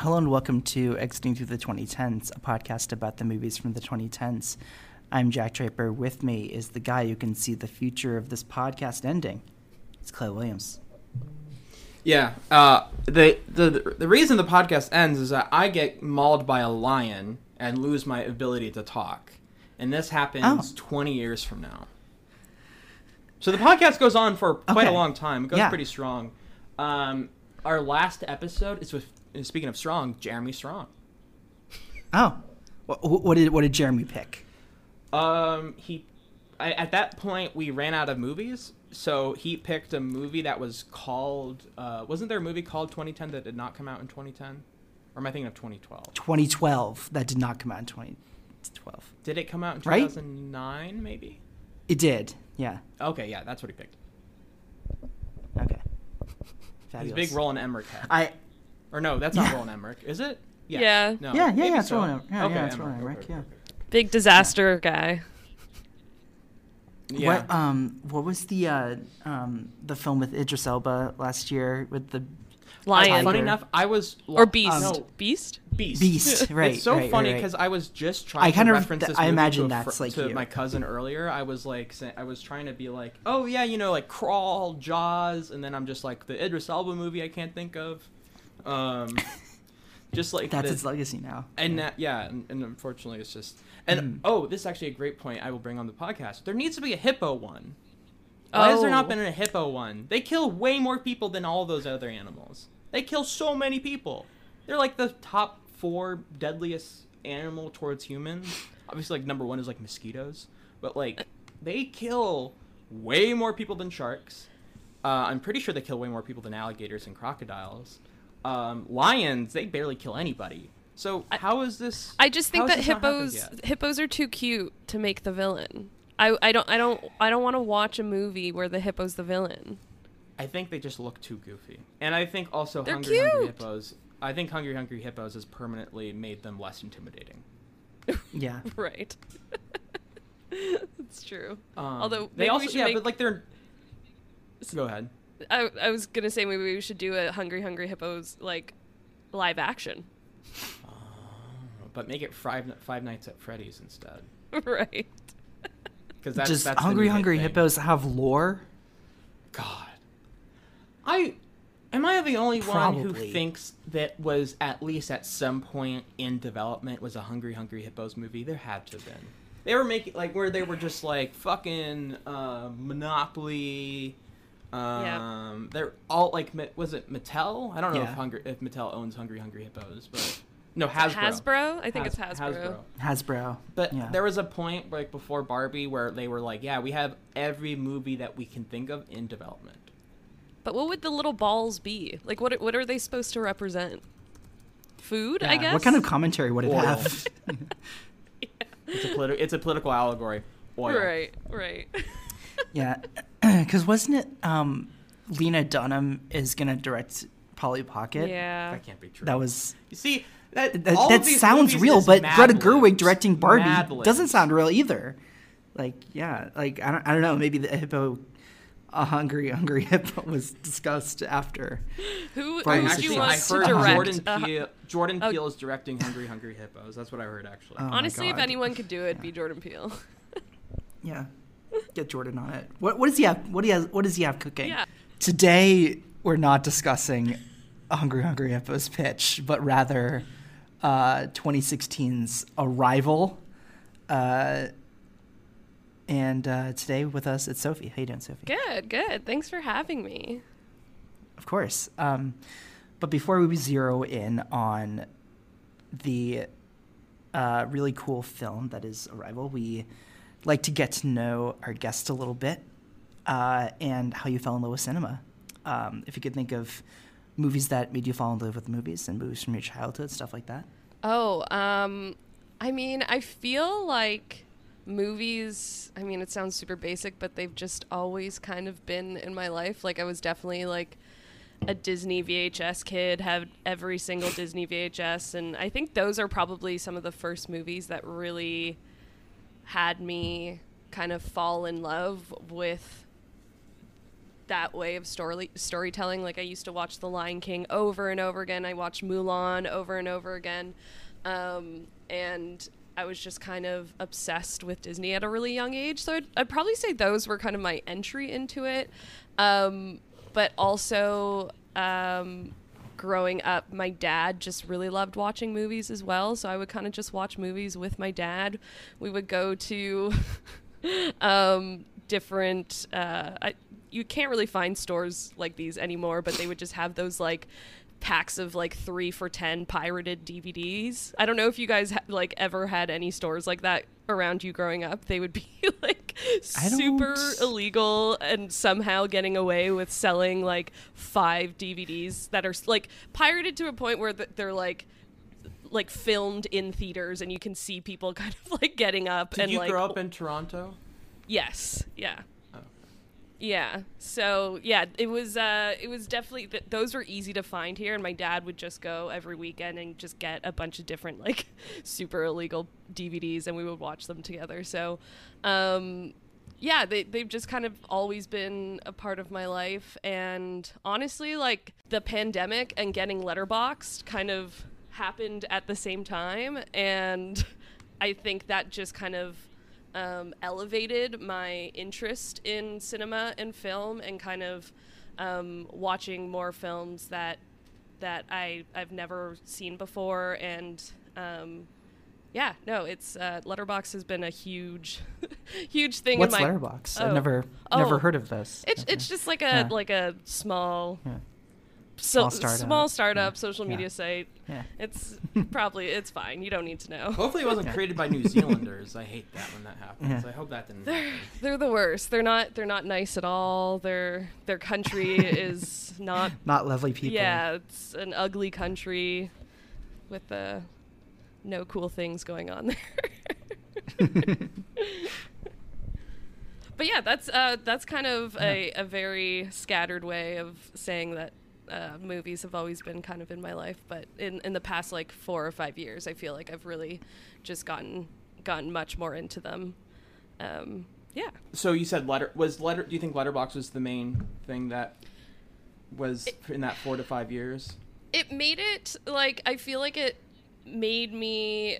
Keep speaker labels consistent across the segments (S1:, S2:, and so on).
S1: Hello and welcome to Exiting Through the 2010s, a podcast about the movies from the 2010s. I'm Jack Draper. With me is the guy who can see the future of this podcast ending. It's Clay Williams.
S2: Yeah. Uh, the, the the reason the podcast ends is that I get mauled by a lion and lose my ability to talk, and this happens
S1: Oh.
S2: 20 years from now. So the podcast goes on for quite
S1: Okay.
S2: a long time. It goes
S1: Yeah.
S2: pretty strong. Um, our last episode is with speaking of strong, Jeremy Strong.
S1: Oh, what, what did what did Jeremy pick?
S2: Um, he, I, at that point, we ran out of movies, so he picked a movie that was called. Uh, wasn't there a movie called 2010 that did not come out in 2010? Or am I thinking of 2012?
S1: 2012. That did not come out in 2012.
S2: Did it come out in
S1: Right?
S2: 2009? Maybe.
S1: It did. Yeah.
S2: Okay, yeah, that's what he picked.
S1: Okay.
S2: He's
S1: Fabulous.
S2: a big Roland Emmerich head.
S1: I
S2: Or no, that's not
S1: Yeah.
S2: Roland Emmerich, is it?
S3: Yeah.
S2: No.
S1: yeah yeah
S2: maybe
S1: yeah it's
S2: so.
S1: Roland Emmerich. Yeah,
S2: okay,
S1: yeah it's
S2: Emmerich,
S1: Roland Emmerich.
S2: okay,
S1: Yeah.
S3: Big disaster guy.
S2: Yeah.
S1: What um what was the uh um the film with Idris Elba last year with the
S3: Lion.
S2: Funny enough, I was
S3: Or Beast.
S2: No,
S3: Beast?
S2: Beast.
S1: Beast? Right.
S2: it's so
S1: right,
S2: funny
S1: right, right.
S2: because I was just trying
S1: I
S2: to
S1: kind of-
S2: reference this
S1: I imagine
S2: to, a
S1: that's
S2: fr-
S1: like
S2: to
S1: you.
S2: my cousin earlier. I was like, say, I was trying to be like, oh yeah, you know, like Crawl, Jaws, and then I'm just like the Idris Elba movie I can't think of. Um, just like
S1: that's
S2: the-
S1: its legacy now.
S2: and that, yeah, and, and unfortunately, it's just and
S1: Mm.
S2: oh, this is actually a great point I will bring on the podcast. There needs to be a hippo one. Why has there not
S3: Oh.
S2: been a hippo one? They kill way more people than all those other animals. They kill so many people. They're like the top four deadliest animal towards humans. Obviously, like number one is like mosquitoes, but like they kill way more people than sharks. Uh, I'm pretty sure they kill way more people than alligators and crocodiles. Um, lions, they barely kill anybody. So how is this?
S3: I just think that
S2: this not happened
S3: hippos hippos are too cute to make the villain. I, I don't I don't I don't want to watch a movie where the hippo's the villain.
S2: I think they just look too goofy, and I think also
S3: They're
S2: Hungry Hungry. Hippos. I think Hungry Hungry Hippos has permanently made them less intimidating.
S1: Yeah.
S3: Right. It's true.
S2: Um,
S3: Although
S2: they
S3: maybe we
S2: also
S3: should
S2: yeah,
S3: make-
S2: but like they're. Go ahead.
S3: I I was gonna say maybe we should do a Hungry Hungry Hippos like live action.
S2: But make it Five Five Nights at Freddy's instead,
S3: right.
S2: because that's
S1: Just
S2: that's
S1: Hungry Hungry
S2: thing.
S1: Hippos have lore?
S2: God, I am I the only one who thinks that was at least at some point in development was a Hungry Hungry Hippos movie? There had to have been. They were making like where they were just like fucking uh, Monopoly. Um, they're all like was it Mattel? I don't know
S1: Yeah.
S2: if Hungry if Mattel owns Hungry Hungry Hippos, but no Hasbro.
S3: Hasbro? I think
S2: Has-
S3: it's Hasbro.
S1: Hasbro.
S2: But
S1: yeah.
S2: there was a point like before Barbie where they were like, yeah, we have every movie that we can think of in development.
S3: But what would the little balls be? Like what what are they supposed to represent? Food, I guess.
S1: What kind of commentary would it
S2: Oil.
S1: have?
S2: It's a politi- it's a political allegory. Oil.
S3: Right, right.
S1: yeah. Because wasn't it um, Lena Dunham is going to direct Polly Pocket?
S3: yeah.
S2: That can't be true.
S1: That was.
S2: You see that
S1: That,
S2: all
S1: that
S2: of these
S1: sounds real, but
S2: Mad
S1: Greta
S2: Libs.
S1: Gerwig directing Barbie
S2: Mad
S1: doesn't sound real either. Like, yeah, like I don't, I don't know. Maybe the hippo, a hungry, hungry hippo was discussed after.
S3: Who,
S1: Barbie
S2: I
S3: would
S2: actually
S3: you
S2: I
S3: want to
S2: heard
S3: direct?
S2: Jordan
S3: uh,
S2: Peele. Jordan
S3: uh,
S2: Peele is directing Hungry Hungry Hippos. That's what I heard actually.
S1: Oh
S3: honestly, if anyone could do it, it'd be Jordan Peele.
S1: Yeah, get Jordan on it. What, what does he have? What he has? What does he have cooking?
S3: Yeah.
S1: Today we're not discussing Hungry Hungry Hippos pitch, but rather uh, 2016's Arrival. Uh, and uh, today with us, it's Sophie. How you doing, Sophie?
S3: Good, good. Thanks for having me.
S1: Of course. Um, but before we zero in on the uh, really cool film that is Arrival, we like to get to know our guest a little bit uh, and how you fell in love with cinema. Um, if you could think of movies that made you fall in love with movies and movies from your childhood, stuff like that.
S3: Oh, um, I mean, I feel like movies. I mean, it sounds super basic, but they've just always kind of been in my life. Like, I was definitely like a Disney VHS kid, had every single Disney VHS, and I think those are probably some of the first movies that really had me kind of fall in love with that way of story storytelling. Like I used to watch The Lion King over and over again. I watched Mulan over and over again, um, and I was just kind of obsessed with Disney at a really young age. So I'd, I'd probably say those were kind of my entry into it. Um, but also, um, growing up, my dad just really loved watching movies as well. So I would kind of just watch movies with my dad. We would go to um, different. Uh, I, you can't really find stores like these anymore, but they would just have those like packs of like three for ten pirated DVDs. I don't know if you guys ha- like ever had any stores like that around you growing up. They would be like super illegal and somehow getting away with selling like five DVDs that are like pirated to a point where th- they're like like filmed in theaters and you can see people kind of like getting up
S2: Did
S3: and
S2: you
S3: like
S2: grow up in Toronto?
S3: Yes. Yeah. Yeah. So yeah, it was uh, it was definitely th- those were easy to find here, and my dad would just go every weekend and just get a bunch of different like super illegal DVDs, and we would watch them together. So, um, yeah, they they've just kind of always been a part of my life, and honestly, like the pandemic and getting Letterboxd kind of happened at the same time, and I think that just kind of um, elevated my interest in cinema and film and kind of um, watching more films that that I I've never seen before and um, yeah no it's uh, Letterboxd has been a huge huge thing
S1: What's
S3: in my
S1: Letterboxd?
S3: Oh.
S1: I've never never
S3: Oh.
S1: heard of this.
S3: it's
S1: Okay.
S3: it's just like a
S1: Yeah.
S3: like a small
S1: Yeah.
S3: So,
S1: Small startup.
S3: small startup
S1: Yeah.
S3: social
S1: Yeah.
S3: media site
S1: yeah.
S3: it's probably it's fine you don't need to know
S2: Hopefully, it wasn't
S1: Okay.
S2: created by New Zealanders. I hate that when that happens.
S1: Yeah.
S2: I hope that didn't.
S3: They're
S2: happen.
S3: they're the worst. They're not they're not nice at all. Their their country is not
S1: Not lovely people.
S3: yeah, it's an ugly country with uh, no cool things going on there. but yeah, that's uh, that's kind of a, a very scattered way of saying that uh, movies have always been kind of in my life. But in, in the past like four or five years, I feel like I've really just gotten gotten much more into them. Um, yeah.
S2: So you said letter was letter. Do you think Letterboxd was the main thing that was in that four to five years?
S3: it made it like I feel like it made me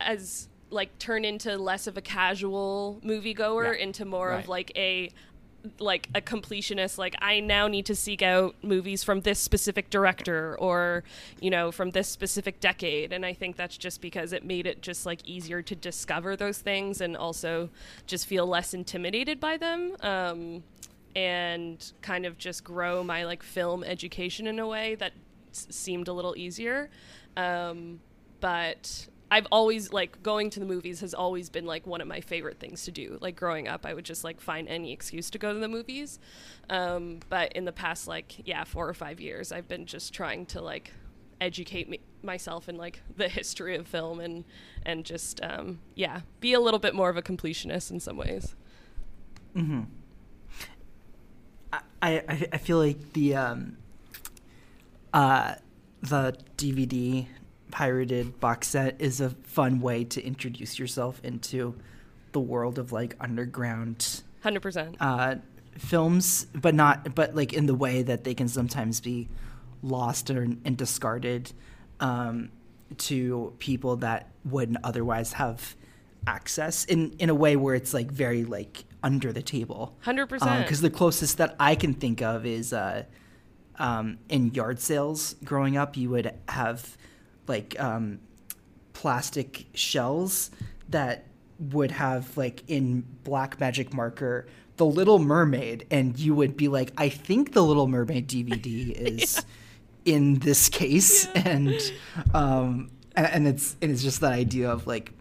S3: as like turn into less of a casual moviegoer
S2: Yeah.
S3: into more
S2: Right.
S3: of like a like a completionist like I now need to seek out movies from this specific director or you know from this specific decade and I think that's just because it made it just like easier to discover those things and also just feel less intimidated by them um and kind of just grow my like film education in a way that s- seemed a little easier. Um, but I've always like going to the movies has always been like one of my favorite things to do. Like growing up, I would just like find any excuse to go to the movies. Um, but in the past like yeah, four or five years, I've been just trying to like educate me myself in like the history of film and and just um, yeah, be a little bit more of a completionist in some ways.
S1: Mm-hmm. I, I I feel like the um uh the DVD pirated box set is a fun way to introduce yourself into the world of like underground
S3: Hundred percent.
S1: uh films but not but like in the way that they can sometimes be lost or, and discarded um to people that wouldn't otherwise have access in in a way where it's like very like under the table
S3: Hundred percent.
S1: because the closest that I can think of is uh, um, in yard sales. Growing up, you would have like um, plastic shells that would have like in black magic marker the Little Mermaid, and you would be like, I think the Little Mermaid DVD is in this case, and um, and, and it's and it's just that idea of like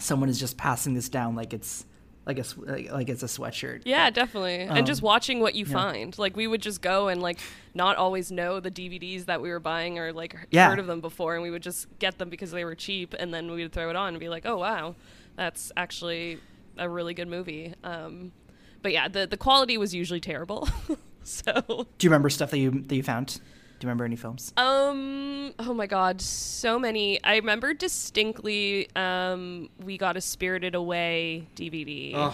S1: someone is just passing this down like it's like a like, like it's a sweatshirt.
S3: Yeah, definitely. and just
S1: Um,
S3: watching what you
S1: yeah.
S3: find. Like we would just go and like not always know the DVDs that we were buying or like
S1: Yeah.
S3: heard of them before and we would just get them because they were cheap and then we would throw it on and be like, "Oh, wow. That's actually a really good movie." Um but yeah, the the quality was usually terrible. so
S1: Do you remember stuff that you that you found? Do you remember any films?
S3: Um. Oh my God, so many. I remember distinctly. Um, we got a Spirited Away DVD,
S2: Ugh.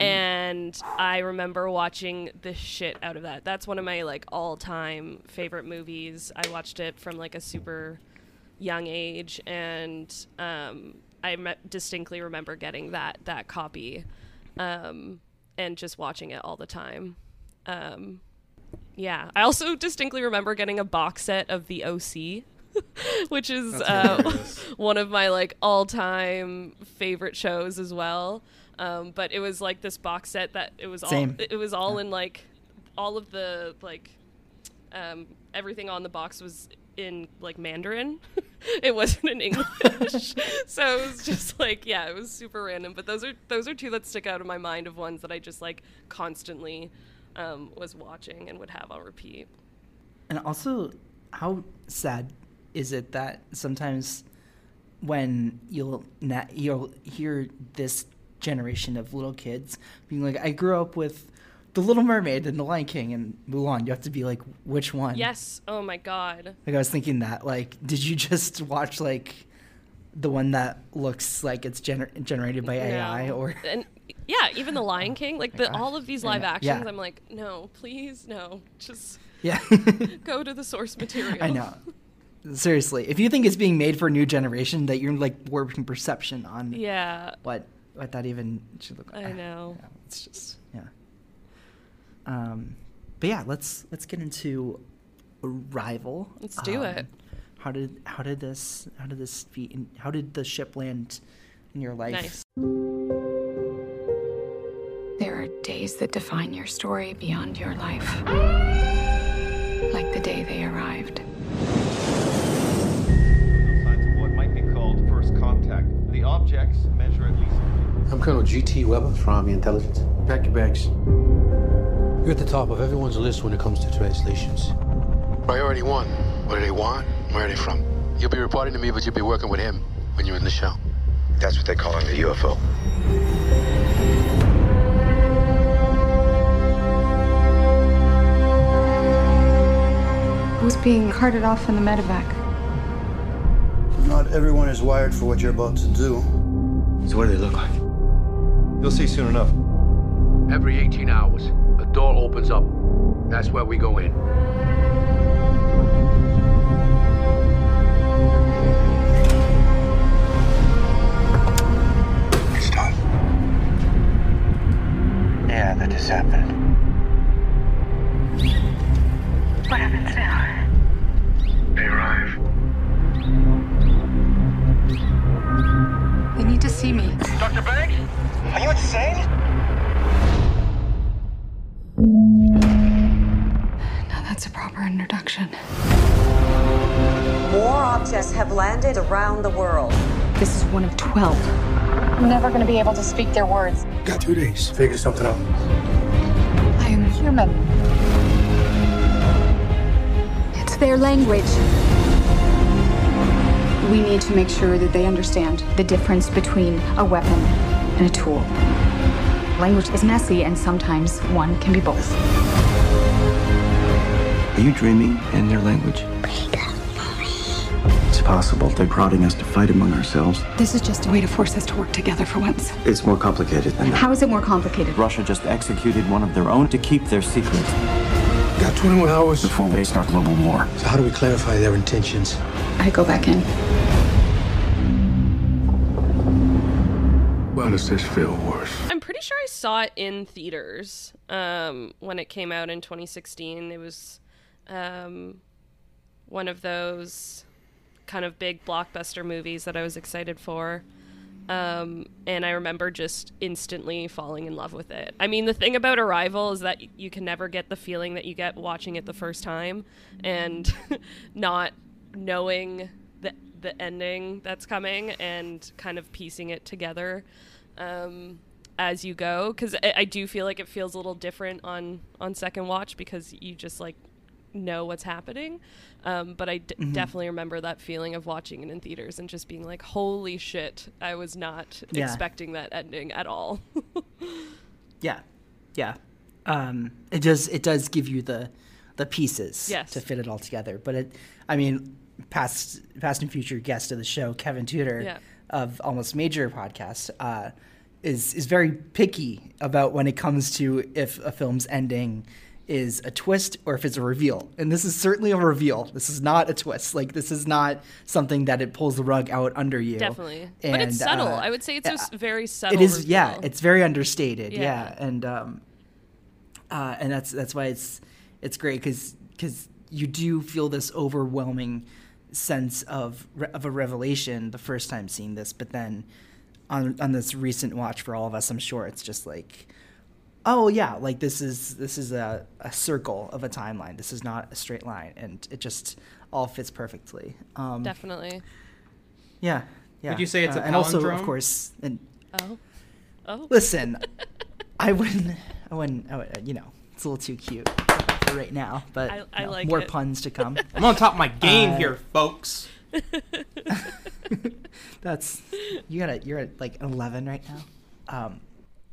S3: and I remember watching the shit out of that. That's one of my like all-time favorite movies. I watched it from like a super young age, and um, I me- distinctly remember getting that that copy, um, and just watching it all the time. Um, yeah, I also distinctly remember getting a box set of the OC. which is uh, one of my like all-time favorite shows as well. Um, but it was like this box set that it was all
S1: Same.
S3: it was all in like all of the like um, everything on the box was in like Mandarin. it wasn't in English, so it was just like yeah, it was super random. But those are those are two that stick out in my mind of ones that I just like constantly um, was watching and would have on repeat.
S1: And also, how sad is it that sometimes when you'll na- you'll hear this generation of little kids being like, "I grew up with the Little Mermaid and the Lion King and Mulan," you have to be like, "Which one?"
S3: Yes. Oh my god.
S1: Like I was thinking that. Like, did you just watch like the one that looks like it's gener- generated by AI
S3: No.
S1: or?
S3: and yeah, even the Lion King, like the all of these live actions,
S1: Yeah.
S3: I'm like, no, please, no, just
S1: Yeah.
S3: go to the source material.
S1: I know. Seriously, if you think it's being made for a new generation, that you're like warping perception on
S3: Yeah,
S1: what what that even should look like.
S3: I know.
S1: Yeah, it's just yeah. Um, but yeah, let's let's get into Arrival.
S3: Let's do it.
S1: How did how did this how did this be how did the ship land in your life?
S3: nice.
S4: Days that define your story beyond your life. Like the day they arrived.
S5: signs of what might be called first contact. The objects measure at least.
S6: I'm Colonel G.T. Weber from Army Intelligence. Pack your bags. You're at the top of everyone's list when it comes to translations. Priority one. What do they want? Where are they from? You'll be reporting to me, but you'll be working with him when you're in the show.
S7: That's what they call in the UFO.
S4: Who's being carted off in the medevac?
S8: Not everyone is wired for what you're about to do.
S7: So what do they look like?
S5: You'll see soon enough.
S6: Every 18 hours, a door opens up. That's where we go in.
S7: It's done. Yeah, that just happened.
S4: What happens now?
S7: They arrive.
S4: They need to see me.
S7: Dr. Banks? Are you insane?
S4: Now that's a proper introduction.
S9: More objects have landed around the world.
S4: This is one of 12. I'm never going to be able to speak their words.
S8: Got two days. Figure something out.
S4: I am human. Their language. We need to make sure that they understand the difference between a weapon and a tool. Language is messy, and sometimes one can be both.
S10: Are you dreaming in their language? It's possible they're prodding us to fight among ourselves.
S4: This is just a way to force us to work together for once.
S10: It's more complicated than that.
S4: How is it more complicated?
S10: Russia just executed one of their own to keep their secret
S8: Got 21 hours.
S10: before they start global war.
S8: So how do we clarify their intentions?
S4: I go back in.
S8: Why does this feel worse?
S3: I'm pretty sure I saw it in theaters um, when it came out in 2016. It was um, one of those kind of big blockbuster movies that I was excited for. Um, and I remember just instantly falling in love with it. I mean, the thing about Arrival is that you can never get the feeling that you get watching it the first time, and not knowing the the ending that's coming and kind of piecing it together um, as you go. Because I, I do feel like it feels a little different on on second watch because you just like know what's happening. Um, but I d- definitely remember that feeling of watching it in theaters and just being like, "Holy shit! I was not
S1: Yeah.
S3: expecting that ending at all."
S1: Yeah, yeah. Um, it does. It does give you the the pieces
S3: Yes.
S1: to fit it all together. But it, I mean, past past and future guest of the show, Kevin Tudor
S3: Yeah.
S1: of Almost Major podcast, uh, is is very picky about when it comes to if a film's ending is a twist or if it's a reveal. And this is certainly a reveal. This is not a twist. Like this is not something that it pulls the rug out under you.
S3: Definitely. but it's subtle.
S1: uh,
S3: I would say it's a
S1: uh,
S3: very subtle.
S1: It is,
S3: reveal.
S1: yeah. It's very understated, yeah,
S3: Yeah.
S1: and um, uh, and that's that's why it's it's great because because you do feel this overwhelming sense of re- of a revelation the first time seeing this, but then on on this recent watch for all of us, I'm sure it's just like. Oh yeah, like this is this is a, a circle of a timeline. This is not a straight line, and it just all fits perfectly. Um,
S3: Definitely.
S1: yeah, yeah.
S2: Would you say it's a palindrome?
S1: and also, of course, and
S3: Oh. Oh.
S1: Listen, I wouldn't. I wouldn't. I would, you know, it's a little too cute for right now, but
S3: I- I
S1: you know,
S3: like
S1: more
S3: it.
S1: puns to come.
S2: I'm on top of my game
S1: Uh,
S2: here, folks.
S1: That's you got to You're at like eleven right now. Um,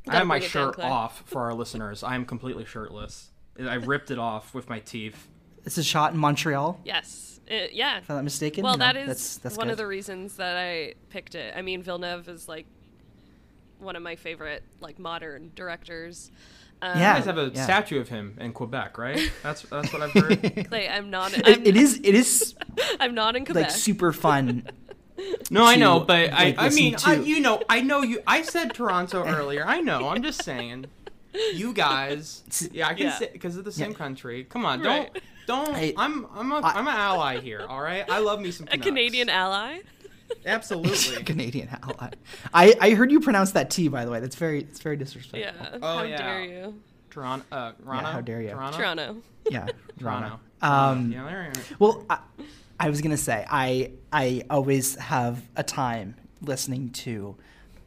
S2: I have my
S3: bring it down,
S2: shirt off for our listeners. I am completely shirtless. I ripped it off with my teeth.
S1: it's a shot in Montreal,
S3: Yes. It- yeah.
S1: if I'm not mistaken.
S3: Well,
S1: you know,
S3: that is
S1: that's, that's
S3: one
S1: good.
S3: of the reasons that I picked it. I mean, Villeneuve is like one of my favorite like modern directors. Um,
S2: You guys have a
S1: yeah.
S2: statue of him in Quebec, right? That's that's what I've heard.
S3: Clay, I'm not.
S1: It-
S3: I'm,
S1: it is. It is
S3: I'm not in Quebec.
S1: like super fun.
S2: No, I know, but I,
S1: like,
S2: I mean,
S1: listen
S2: I, you know, I know you. I said Toronto earlier. I know. I'm just saying, you guys. Yeah, I can
S3: Yeah.
S2: say because of the same
S1: Yeah.
S2: country. Come on,
S3: Right.
S2: don't, don't.
S1: I-
S2: I'm, I'm, a,
S1: I-
S2: am an ally here. All right, I love me some
S3: a Canadian ally.
S2: Absolutely.
S1: A Canadian ally. I, I heard you pronounce that T by the way. That's very it's very disrespectful.
S3: Yeah.
S2: Oh,
S3: How
S2: yeah.
S3: dare you?
S2: Toronto. Uh, Toronto.
S1: how dare you.
S2: Toronto.
S3: Toronto.
S1: Yeah,
S2: Toronto.
S1: Um,
S2: yeah, there.
S1: Well, I, I was gonna say I I always have a time listening to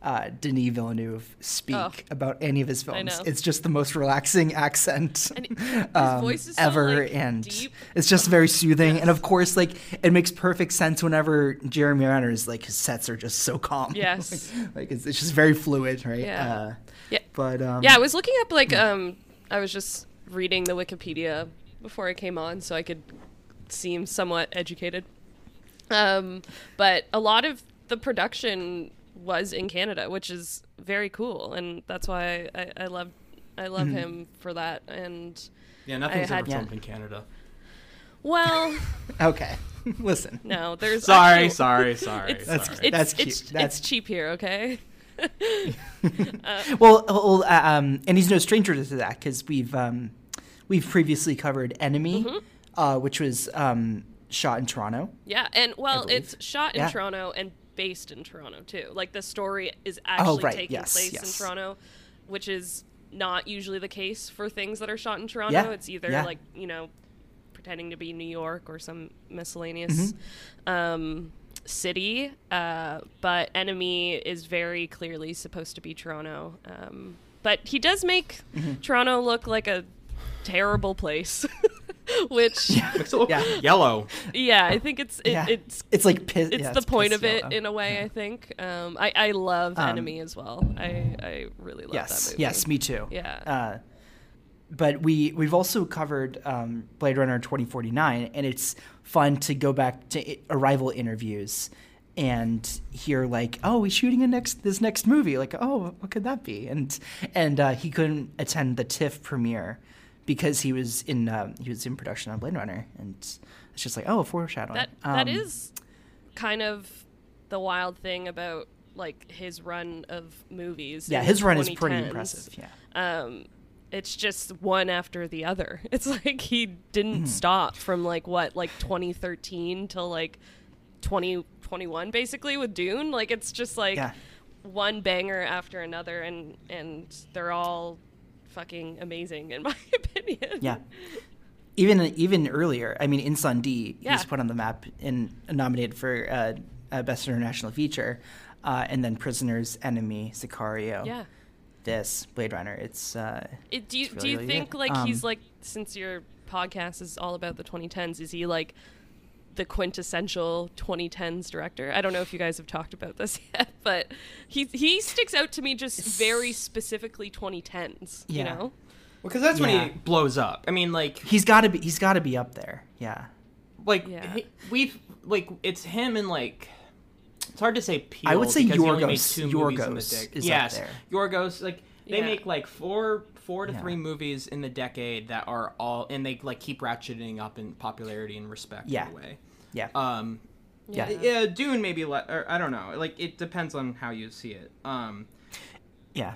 S1: uh, Denis Villeneuve speak
S3: Oh.
S1: about any of his films. It's just the most relaxing accent um,
S3: is so,
S1: ever,
S3: like,
S1: and
S3: deep.
S1: it's just very soothing. And of course, like it makes perfect sense whenever Jeremy Renner's like his sets are just so calm.
S3: Yes.
S1: like it's, it's just very fluid, right?
S3: Yeah.
S1: Uh,
S3: Yeah.
S1: But um,
S3: Yeah, I was looking up like um I was just reading the Wikipedia before I came on so I could seem somewhat educated. Um but a lot of the production was in Canada, which is very cool and that's why I, I love I love
S1: Mm-hmm.
S3: him for that and
S2: Yeah, nothing's
S3: I
S2: ever
S3: had-
S2: filmed in Canada.
S3: well,
S1: okay. Listen,
S3: no, there's
S2: Sorry,
S3: actually-
S2: sorry, sorry.
S3: It's,
S1: That's-
S2: sorry.
S3: it's,
S1: That's
S3: it's.
S1: That's-
S3: it's cheap here, okay?
S1: Well, well uh, um, and he's no stranger to that because we've um, we've previously covered Enemy,
S3: Mm-hmm.
S1: Uh, which was um, shot in Toronto.
S3: Yeah, and well, it's shot in
S1: Yeah.
S3: Toronto and based in Toronto too. Like the story is actually
S1: Oh, right,
S3: taking
S1: yes,
S3: place
S1: yes.
S3: in Toronto, which is not usually the case for things that are shot in Toronto.
S1: Yeah,
S3: It's either
S1: yeah.
S3: like you know, pretending to be New York or some miscellaneous um, city. Uh, but Enemy is very clearly supposed to be Toronto. Um, but he does make Toronto look like a terrible place. Which
S2: Makes it look
S1: Yeah.
S2: yellow.
S3: yeah, I think it's it,
S1: yeah,
S3: it's
S1: it's like piss.
S3: it's
S1: yeah,
S3: the point
S1: piss
S3: of it
S1: yellow.
S3: in a way. I think. Um, I I love
S1: Um,
S3: Enemy as well. I I really love that
S1: Yes,
S3: movie.
S1: yes, me too.
S3: Yeah.
S1: Uh, but we we've also covered um, Blade Runner 2049, and it's fun to go back to i- Arrival interviews and hear like, oh, he's shooting a next this next movie. Like, oh, what could that be? And and uh, he couldn't attend the TIFF premiere because he was in um, he was in production on Blade Runner, and it's just like, oh, foreshadowing.
S3: That that
S1: Um,
S3: is kind of the wild thing about like his run of movies.
S1: yeah, his run is pretty impressive. Yeah.
S3: um it's just one after the other it's like he
S1: Mm-hmm.
S3: didn't stop from like what like 2013 till like 2021 basically with dune like it's just like
S1: Yeah.
S3: one banger after another and and they're all fucking amazing in my opinion
S1: Yeah. Even even earlier, I mean, Incendies,
S3: Yeah.
S1: he's put on the map and nominated for uh, uh, Best International Feature, uh, and then Prisoners, Enemy, Sicario,
S3: yeah
S1: this Blade Runner. It's uh,
S3: It, do you
S1: It's
S3: do you
S1: really, really
S3: think
S1: good.
S3: like he's
S1: Um,
S3: like since your podcast is all about the 2010s, is he like the quintessential 2010s director? I don't know if you guys have talked about this yet, but he he sticks out to me just very specifically 2010s. You
S1: Yeah.
S3: know?
S2: Because that's when he blows up. I mean, like,
S1: he's got to be he's got to be up there. Yeah.
S2: like
S3: Yeah.
S2: he- we've like it's him and like It's hard to say Peele.
S1: I would say
S2: because he only made
S1: Yorgos-
S2: two movies in the
S1: Yorgos
S2: decade.
S1: is up
S2: yes,
S1: there.
S2: Yorgos. Like they
S3: Yeah.
S2: make like four, four to
S1: Yeah.
S2: three movies in the decade that are all, and they like keep ratcheting up in popularity and respect.
S1: Yeah.
S2: In a way.
S1: Yeah.
S2: Um,
S1: Yeah.
S2: yeah. Dune maybe, le- or I don't know. Like it depends on how you see it. Um,
S1: yeah.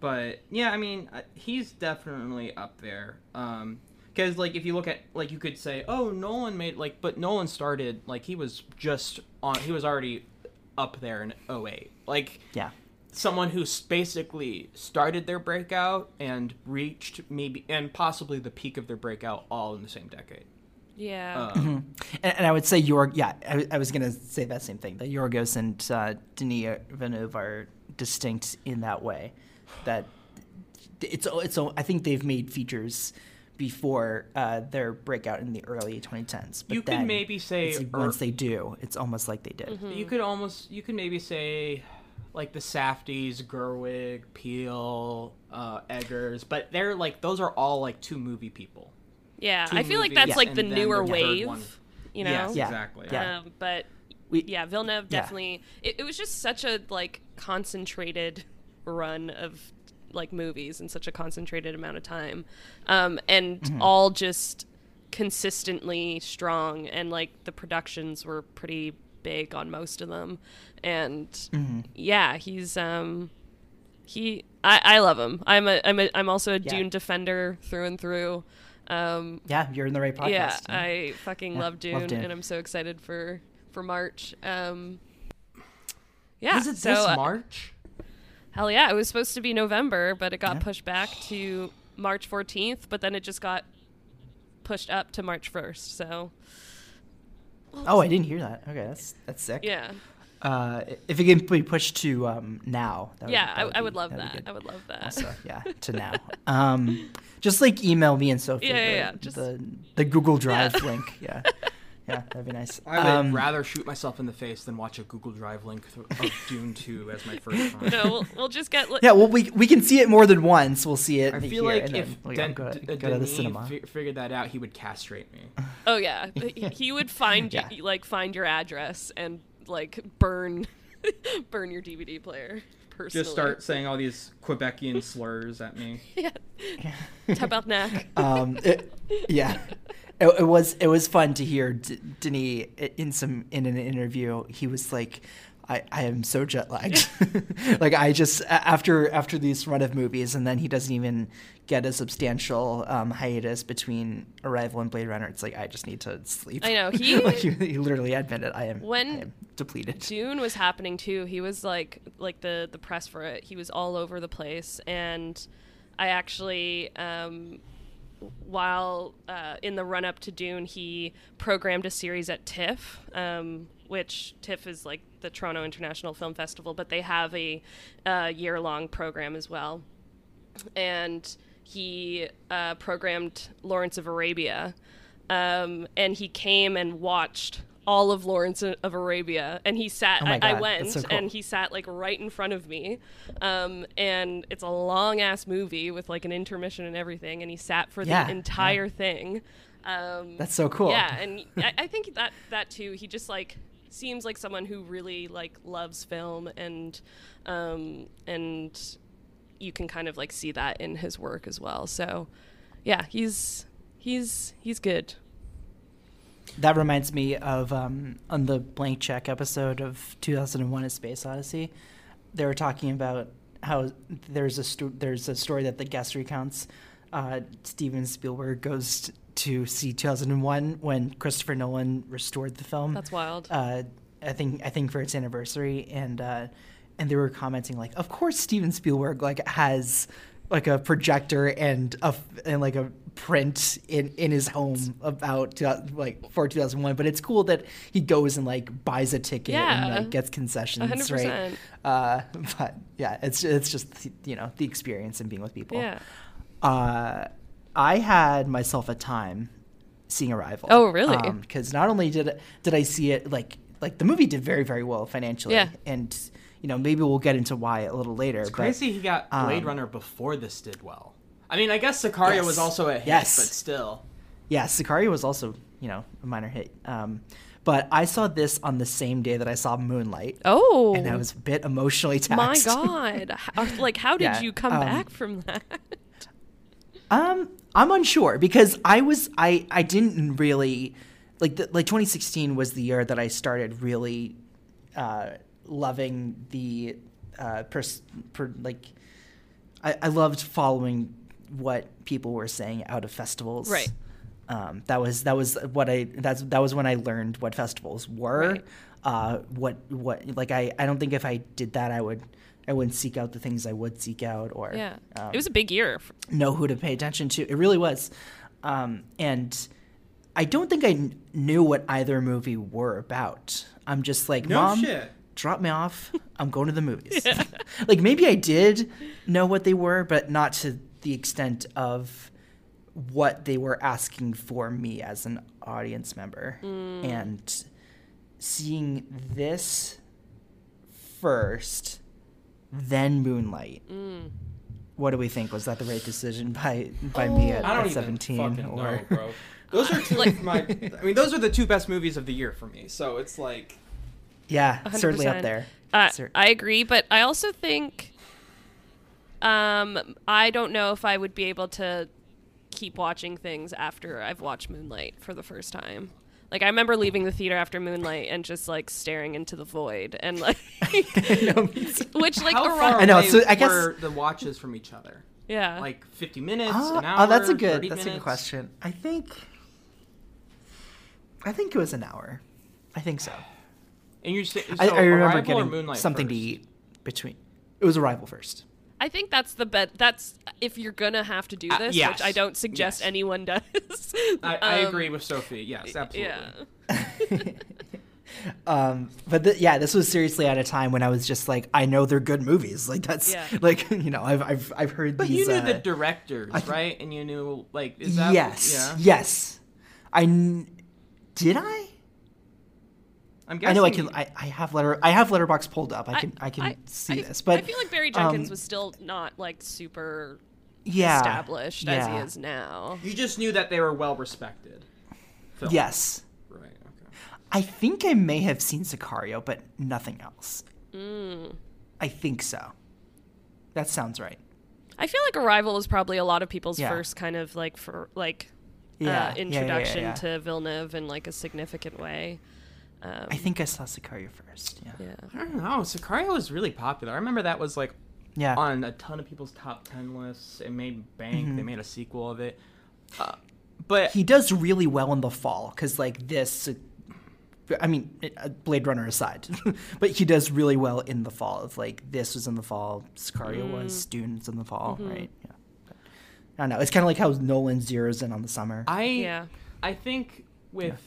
S2: but yeah, I mean, uh, he's definitely up there. Um, because like if you look at like you could say, oh, Nolan made like, but Nolan started like he was just on, he was already up there in 08. Like
S1: Yeah.
S2: Someone who's basically started their breakout and reached maybe and possibly the peak of their breakout all in the same decade.
S3: Yeah.
S2: Um,
S1: And, and I would say Yorg. Yeah, I, I was gonna say that same thing. That Yorgos and uh, Denis Villeneuve are distinct in that way. That it's it's. I think they've made features before uh, their breakout in the early 2010s. But
S2: You could
S1: then
S2: maybe say
S1: it's-
S2: ear-
S1: once they do, it's almost like they did.
S3: Mm-hmm.
S2: You could almost you could maybe say like the Safdies, Gerwig, Peele, uh, Eggers, but they're like those are all like two movie people.
S3: yeah.
S2: two
S3: I feel like
S2: movies,
S3: that's like the
S2: and
S3: newer
S2: the
S3: wave.
S2: one.
S3: You know.
S2: Yes,
S1: Yeah.
S2: exactly.
S1: Yeah.
S3: Um, but
S1: We-
S3: yeah, Villeneuve
S1: yeah.
S3: definitely. It, it was just such a like concentrated run of like movies in such a concentrated amount of time, um, and
S1: Mm-hmm.
S3: all just consistently strong. And like the productions were pretty big on most of them, and
S1: Mm-hmm.
S3: yeah, he's um he I, I love him. I'm a I'm a I'm also a
S1: Yeah.
S3: Dune defender through and through. Um,
S1: Yeah, you're in the right podcast.
S3: yeah? I fucking
S1: Yeah,
S3: love,
S1: love
S3: Dune,
S1: Dune.
S3: and I'm so excited for for March. Um, yeah,
S2: Is it
S3: so
S2: this
S3: uh,
S2: March?
S3: hell yeah, it was supposed to be November, but it got pushed back to March 14th. But then it just got pushed up to March 1st. So
S1: Oh, I didn't hear that. Okay, that's that's sick.
S3: yeah,
S1: Uh, if it can be pushed to um, now, that would,
S3: yeah, I,
S1: would
S3: I
S1: be-
S3: would love
S1: be
S3: that.
S1: good.
S3: I would love that.
S1: Also, yeah, to now. Um, just like email me and Sophie.
S3: Yeah, yeah,
S1: the,
S3: yeah, just-
S1: the the Google Drive
S3: Yeah.
S1: link. Yeah, yeah, that'd be nice.
S2: I would
S1: Um,
S2: rather shoot myself in the face than watch a Google Drive link th- of Dune 2 as my first time.
S3: no, we'll, we'll just get. Li-
S1: yeah, well, we we can see it more than once. We'll see it.
S2: I
S1: here,
S2: feel like
S1: and
S2: if
S1: then we'll
S2: Den-
S1: go,
S2: D-
S1: go to the
S2: Denis
S1: cinema.
S2: fi- figured that out, he would castrate me.
S3: Oh yeah, he, he would find
S1: Yeah.
S3: you, like find your address and like burn burn your DVD player. Personally.
S2: Just start saying all these Quebecian slurs at me.
S3: Yeah. Tabarnak.
S1: um, it, yeah, it, it was it was fun to hear D- Denis in some in an interview. He was like, "I, I am so jet lagged. like I just after after these run of movies, and then he doesn't even get a substantial um, hiatus between Arrival and Blade Runner. It's like I just need to sleep.
S3: I know, he-
S1: like, he, he literally admitted I am
S3: When-
S1: I am depleted.
S3: Dune was happening too. He was like like the the press for it. He was all over the place, and I actually. Um, while uh, in the run up to Dune, he programmed a series at TIFF, um, which TIFF is like the Toronto International Film Festival, but they have a uh, year long program as well. And he uh, programmed Lawrence of Arabia, um, and he came and watched all of Lawrence of Arabia, and he sat.
S1: Oh
S3: I, I went,
S1: so cool.
S3: and he sat like right in front of me, um, and it's a long ass movie with like an intermission and everything, and he sat for
S1: Yeah,
S3: the
S1: yeah.
S3: entire thing. Um,
S1: That's so cool.
S3: Yeah, and I, I think that that too. He just like seems like someone who really like loves film, and um, and you can kind of like see that in his work as well. So, yeah, he's he's he's good.
S1: That reminds me of um, on the blank check episode of 2001: A Space Odyssey. They were talking about how there's a sto- there's a story that the guest recounts. Uh, Steven Spielberg goes to see 2001 when Christopher Nolan restored the film.
S3: That's wild.
S1: Uh, I think I think for its anniversary, and uh, and they were commenting like, of course Steven Spielberg like has like a projector and a and like a print in in his home about like for 2001 but it's cool that he goes and like buys a ticket and like gets concessions
S3: 100%.
S1: right uh but yeah it's it's just you know the experience and being with people
S3: Yeah.
S1: uh i had myself a time seeing arrival
S3: Oh, really?
S1: because not only did did i see it like like the movie did very very well financially
S3: Yeah.
S1: and you know maybe we'll get into why a little later
S2: It's
S1: but,
S2: crazy he got Blade
S1: um,
S2: Runner before this did well. I mean, I guess Sicario was also a hit,
S1: Yes.
S2: but still.
S1: yeah sicario was also you know a minor hit um But I saw this on the same day that I saw Moonlight.
S3: Oh.
S1: And I was a bit emotionally taxed. My.
S3: God. How, like, how did
S1: Yeah,
S3: you come
S1: um,
S3: back from that?
S1: Um, I'm unsure because I was I I didn't really like the, like 2016 was the year that I started really uh, loving the uh, pers- per, like I, I loved following what people were saying out of festivals.
S3: Right.
S1: Um, that was that was what I that's that was when I learned what festivals were.
S3: Right.
S1: Uh, what what like I I don't think if I did that I would I wouldn't seek out the things I would seek out or
S3: yeah.
S1: um,
S3: it was a big year. f-
S1: know who to pay attention to. It really was. Um, and I don't think I kn- knew what either movie were about. I'm just like,
S2: No
S1: Mom,
S2: shit.
S1: Drop me off. I'm going to the movies. like maybe I did know what they were, but not to the extent of what they were asking for me as an audience member.
S3: Mm.
S1: And seeing this first, then Moonlight.
S3: Mm.
S1: What do we think? Was that the right decision by by me at,
S2: Oh, I don't
S1: at 17? or
S2: know, bro. Those are two of my. I mean, those are the two best movies of the year for me. So it's like.
S1: Yeah, certainly up there.
S3: Uh,
S1: Cer-
S3: I agree, but I also think um, I don't know if I would be able to keep watching things after I've watched Moonlight for the first time. Like I remember leaving the theater after Moonlight and just like staring into the void and like which like
S2: how
S3: around-
S2: far
S1: I know, so I guess-
S2: were the watches from each other?
S3: yeah.
S2: Like 50 minutes,
S1: Oh,
S2: an hour.
S1: oh, that's a good
S2: 30
S1: that's a good question. I think I think it was an hour. I think so.
S2: And you say, so
S1: I, I remember
S2: Arrival
S1: getting
S2: Moonlight
S1: something
S2: first?
S1: to eat between. It was Arrival first.
S3: I think that's the bet. That's if you're gonna have to do
S2: Uh,
S3: this,
S2: yes.
S3: which I don't suggest
S2: Yes.
S3: anyone does.
S2: I, I
S3: Um,
S2: agree with Sophie. Yes, absolutely.
S3: Yeah.
S1: Um, but th- yeah, this was seriously at a time when I was just like, I know they're good movies. Like that's
S3: Yeah.
S1: like you know I've I've I've heard
S2: But
S1: these.
S2: you knew
S1: uh,
S2: the directors,
S1: th-
S2: right? And you knew like is that
S1: yes,
S2: yeah?
S1: yes. I kn- did I.
S2: I'm
S1: I know I can. I, I have letter. I have Letterboxd pulled up. I can. I, can
S3: I-
S1: see
S3: I-
S1: this. But
S3: I feel like Barry Jenkins
S1: um,
S3: was still not like super
S1: yeah,
S3: established as he is now.
S2: You just knew that they were well respected. films.
S1: Yes,
S2: Right. Okay.
S1: I think I may have seen Sicario, but nothing else.
S3: Mm.
S1: I think so. That sounds right.
S3: I feel like Arrival was probably a lot of people's
S1: Yeah.
S3: first kind of like for like
S1: Yeah, yeah,
S3: uh,
S1: yeah, yeah,
S3: introduction
S1: yeah.
S3: to Villeneuve in like a significant way. Um,
S1: I think I saw Sicario first. Yeah.
S3: yeah.
S2: I don't know. Sicario was really popular. I remember that was like
S1: Yeah.
S2: on a ton of people's top ten lists. It made bank.
S1: Mm-hmm.
S2: They made a sequel of it. Uh, but
S1: he does really well in the fall because like this i mean uh, blade runner aside but he does really well in the fall of like this was in the fall sicario was dune was in the fall right yeah But, i don't know it's kind of like how nolan zeroes in on the summer
S2: I
S3: Yeah.
S2: I think with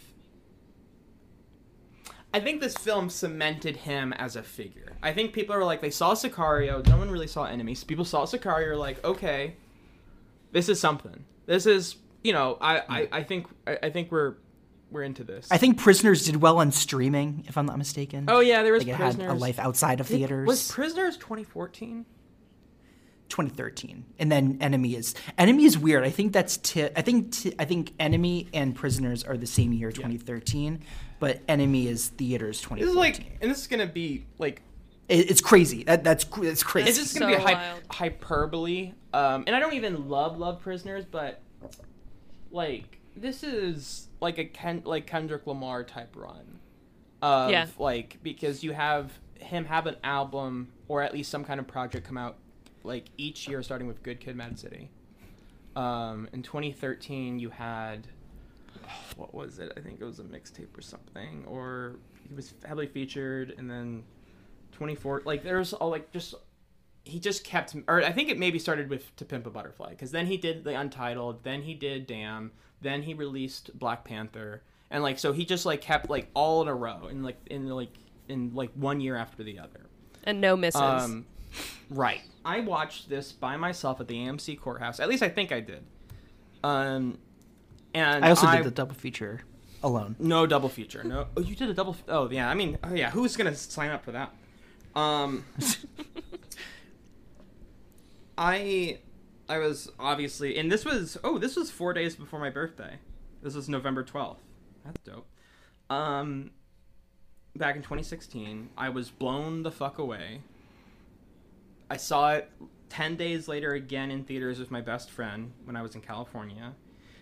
S2: I think this film cemented him as a figure. I think people are like they saw Sicario, no one really saw enemies. People saw Sicario like, okay, this is something. This is you know, I, I, I think I, I think we're we're into this.
S1: i think prisoners did well on streaming if i'm not mistaken
S2: Oh yeah, there was
S1: like it
S2: Prisoners.
S1: had a life outside of theaters
S2: Was Prisoners 2014?
S1: 2013 and then enemy is enemy is weird i think that's ti- i think ti- i think enemy and prisoners are the same year 2013 but enemy is theaters
S2: This
S1: 2014
S2: is like, and this is gonna be like
S1: It- it's crazy that that's cr- it's crazy
S2: It's just gonna
S3: so
S2: be a hy- hyperbole. Um, and I don't even love love prisoners, but like this is like a Ken like Kendrick Lamar type run. Of,
S3: Yeah.
S2: Like because you have him have an album or at least some kind of project come out like each year, starting with Good Kid, Mad City. Um, in 2013, you had what was it? I think it was a mixtape or something, or he was heavily featured, and then 24 like there's all like just he just kept or i think it maybe started with to pimp a butterfly because then he did the untitled then he did damn then he released black panther and like so he just like kept like all in a row and like in like in like one year after the other
S3: And no misses.
S2: um right i watched this by myself at the amc courthouse at least i think i did um and
S1: I also did the double feature alone.
S2: no double feature. No. Oh, you did a double. Oh, yeah. I mean, oh yeah. Who's gonna sign up for that? Um, I, I was obviously, and this was. Oh, this was four days before my birthday. This was November twelfth. That's dope. Um, back in 2016, I was blown the fuck away. I saw it 10 days later again in theaters with my best friend when I was in California.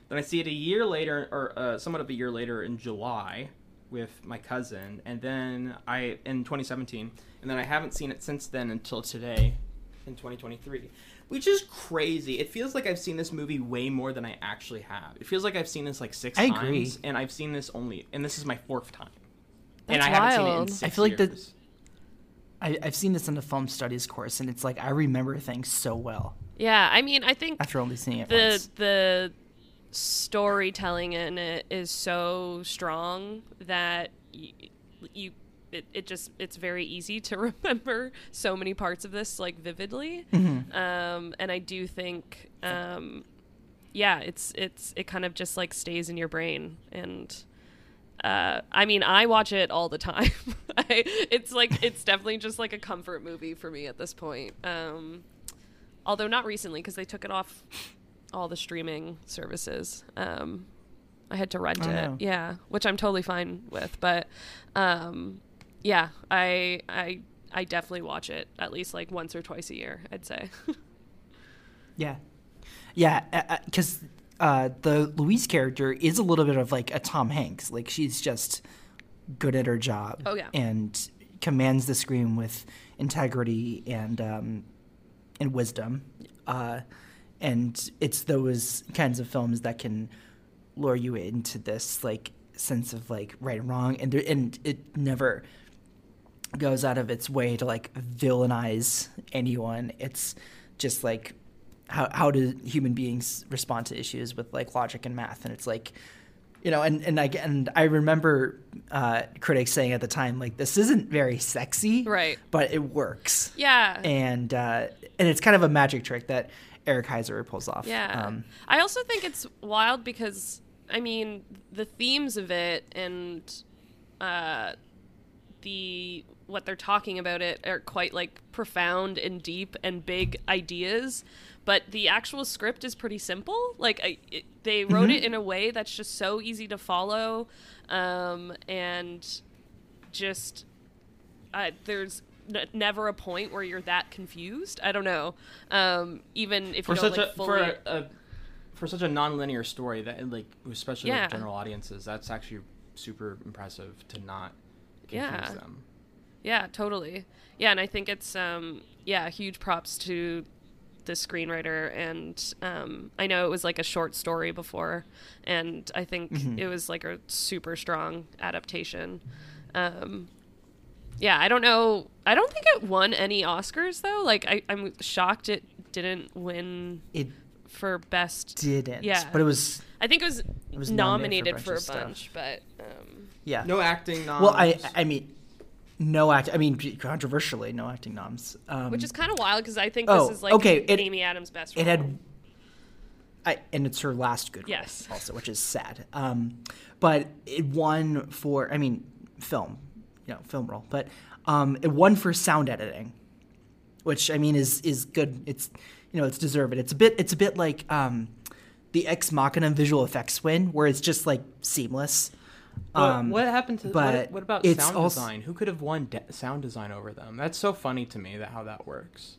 S2: Then I see it a year later, or uh, somewhat of a year later in July with my cousin. And then I, in 2017, and then I haven't seen it since then until today in 2023. Which is crazy. It feels like I've seen this movie way more than I actually have. It feels like I've seen this like six
S1: I
S2: times,
S1: agree.
S2: and I've seen this only, and this is my fourth time. and
S3: That's
S2: I haven't seen it in
S3: wild.
S2: six
S1: I feel like the-
S2: years.
S1: I, I've seen this in the film studies course, and it's like I remember things so well.
S3: Yeah, I mean, I think
S1: after only seeing it
S3: the
S1: once.
S3: the storytelling in it is so strong that you, you it, it just it's very easy to remember so many parts of this like vividly. Um and i do think um yeah it's it's it kind of just like stays in your brain and uh, I mean, I watch it all the time. I, it's like it's definitely just like a comfort movie for me at this point. Um, although not recently because they took it off all the streaming services. Um, I had to rent
S1: Oh,
S3: it,
S1: no.
S3: yeah, which I'm totally fine with. But um, yeah, I I I definitely watch it at least like once or twice a year. I'd say.
S1: Yeah, yeah, because uh, the Louise character is a little bit of like a Tom Hanks. Like she's just good at her job.
S3: Oh, yeah.
S1: and commands the screen with integrity and um, and wisdom. Uh, and it's those kinds of films that can lure you into this like sense of like right and wrong, and there, and it never goes out of its way to like villainize anyone. It's just like how how do human beings respond to issues with like logic and math? And it's like you know, and and I and I remember uh, critics saying at the time like this isn't very sexy,
S3: Right.
S1: But it works,
S3: yeah.
S1: and uh, and it's kind of a magic trick that Eric Heisserer pulls off.
S3: Yeah.
S1: Um,
S3: I also think it's wild because I mean the themes of it and uh the what they're talking about it are quite like profound and deep and big ideas but the actual script is pretty simple like I, it, they wrote it in a way that's just so easy to follow um, and just uh, there's n- never a point where you're that confused i don't know um, even if
S2: for
S3: you don't
S2: such
S3: like
S2: a
S3: fully
S2: for a, a for such a non-linear story that like especially
S3: Yeah.
S2: with general audiences that's actually super impressive to not confuse
S3: Yeah.
S2: them
S3: Yeah, totally. Yeah, and I think it's um yeah, huge props to the screenwriter and um I know it was like a short story before and I think it was like a super strong adaptation. Um yeah, I don't know. I don't think it won any Oscars though. Like I, I'm shocked it didn't win
S1: it
S3: for best.
S1: didn't,
S3: Yeah.
S1: but it was
S3: I think it was,
S1: was
S3: nominated,
S1: nominated
S3: for
S1: for
S3: a
S1: a
S3: bunch,
S1: bunch
S3: but um,
S1: yeah.
S2: no acting noms.
S1: well, I I mean, no act. I mean, controversially, no acting noms. Um,
S3: which is kind of wild because I think
S1: Oh,
S3: this is like
S1: okay, it-
S3: Amy Adams' best.
S1: it had I, and it's her last good role
S3: Yes.
S1: also which is sad um, but it won for i mean film you know film role but um, it won for sound editing which i mean is is good it's you know it's deserved it's a bit it's a bit like um, the ex machina visual effects win where it's just like seamless um,
S2: what happened to
S1: but
S2: what, what about sound
S1: also-
S2: design? Who could have won de- sound design over them? That's so funny to me that how that works.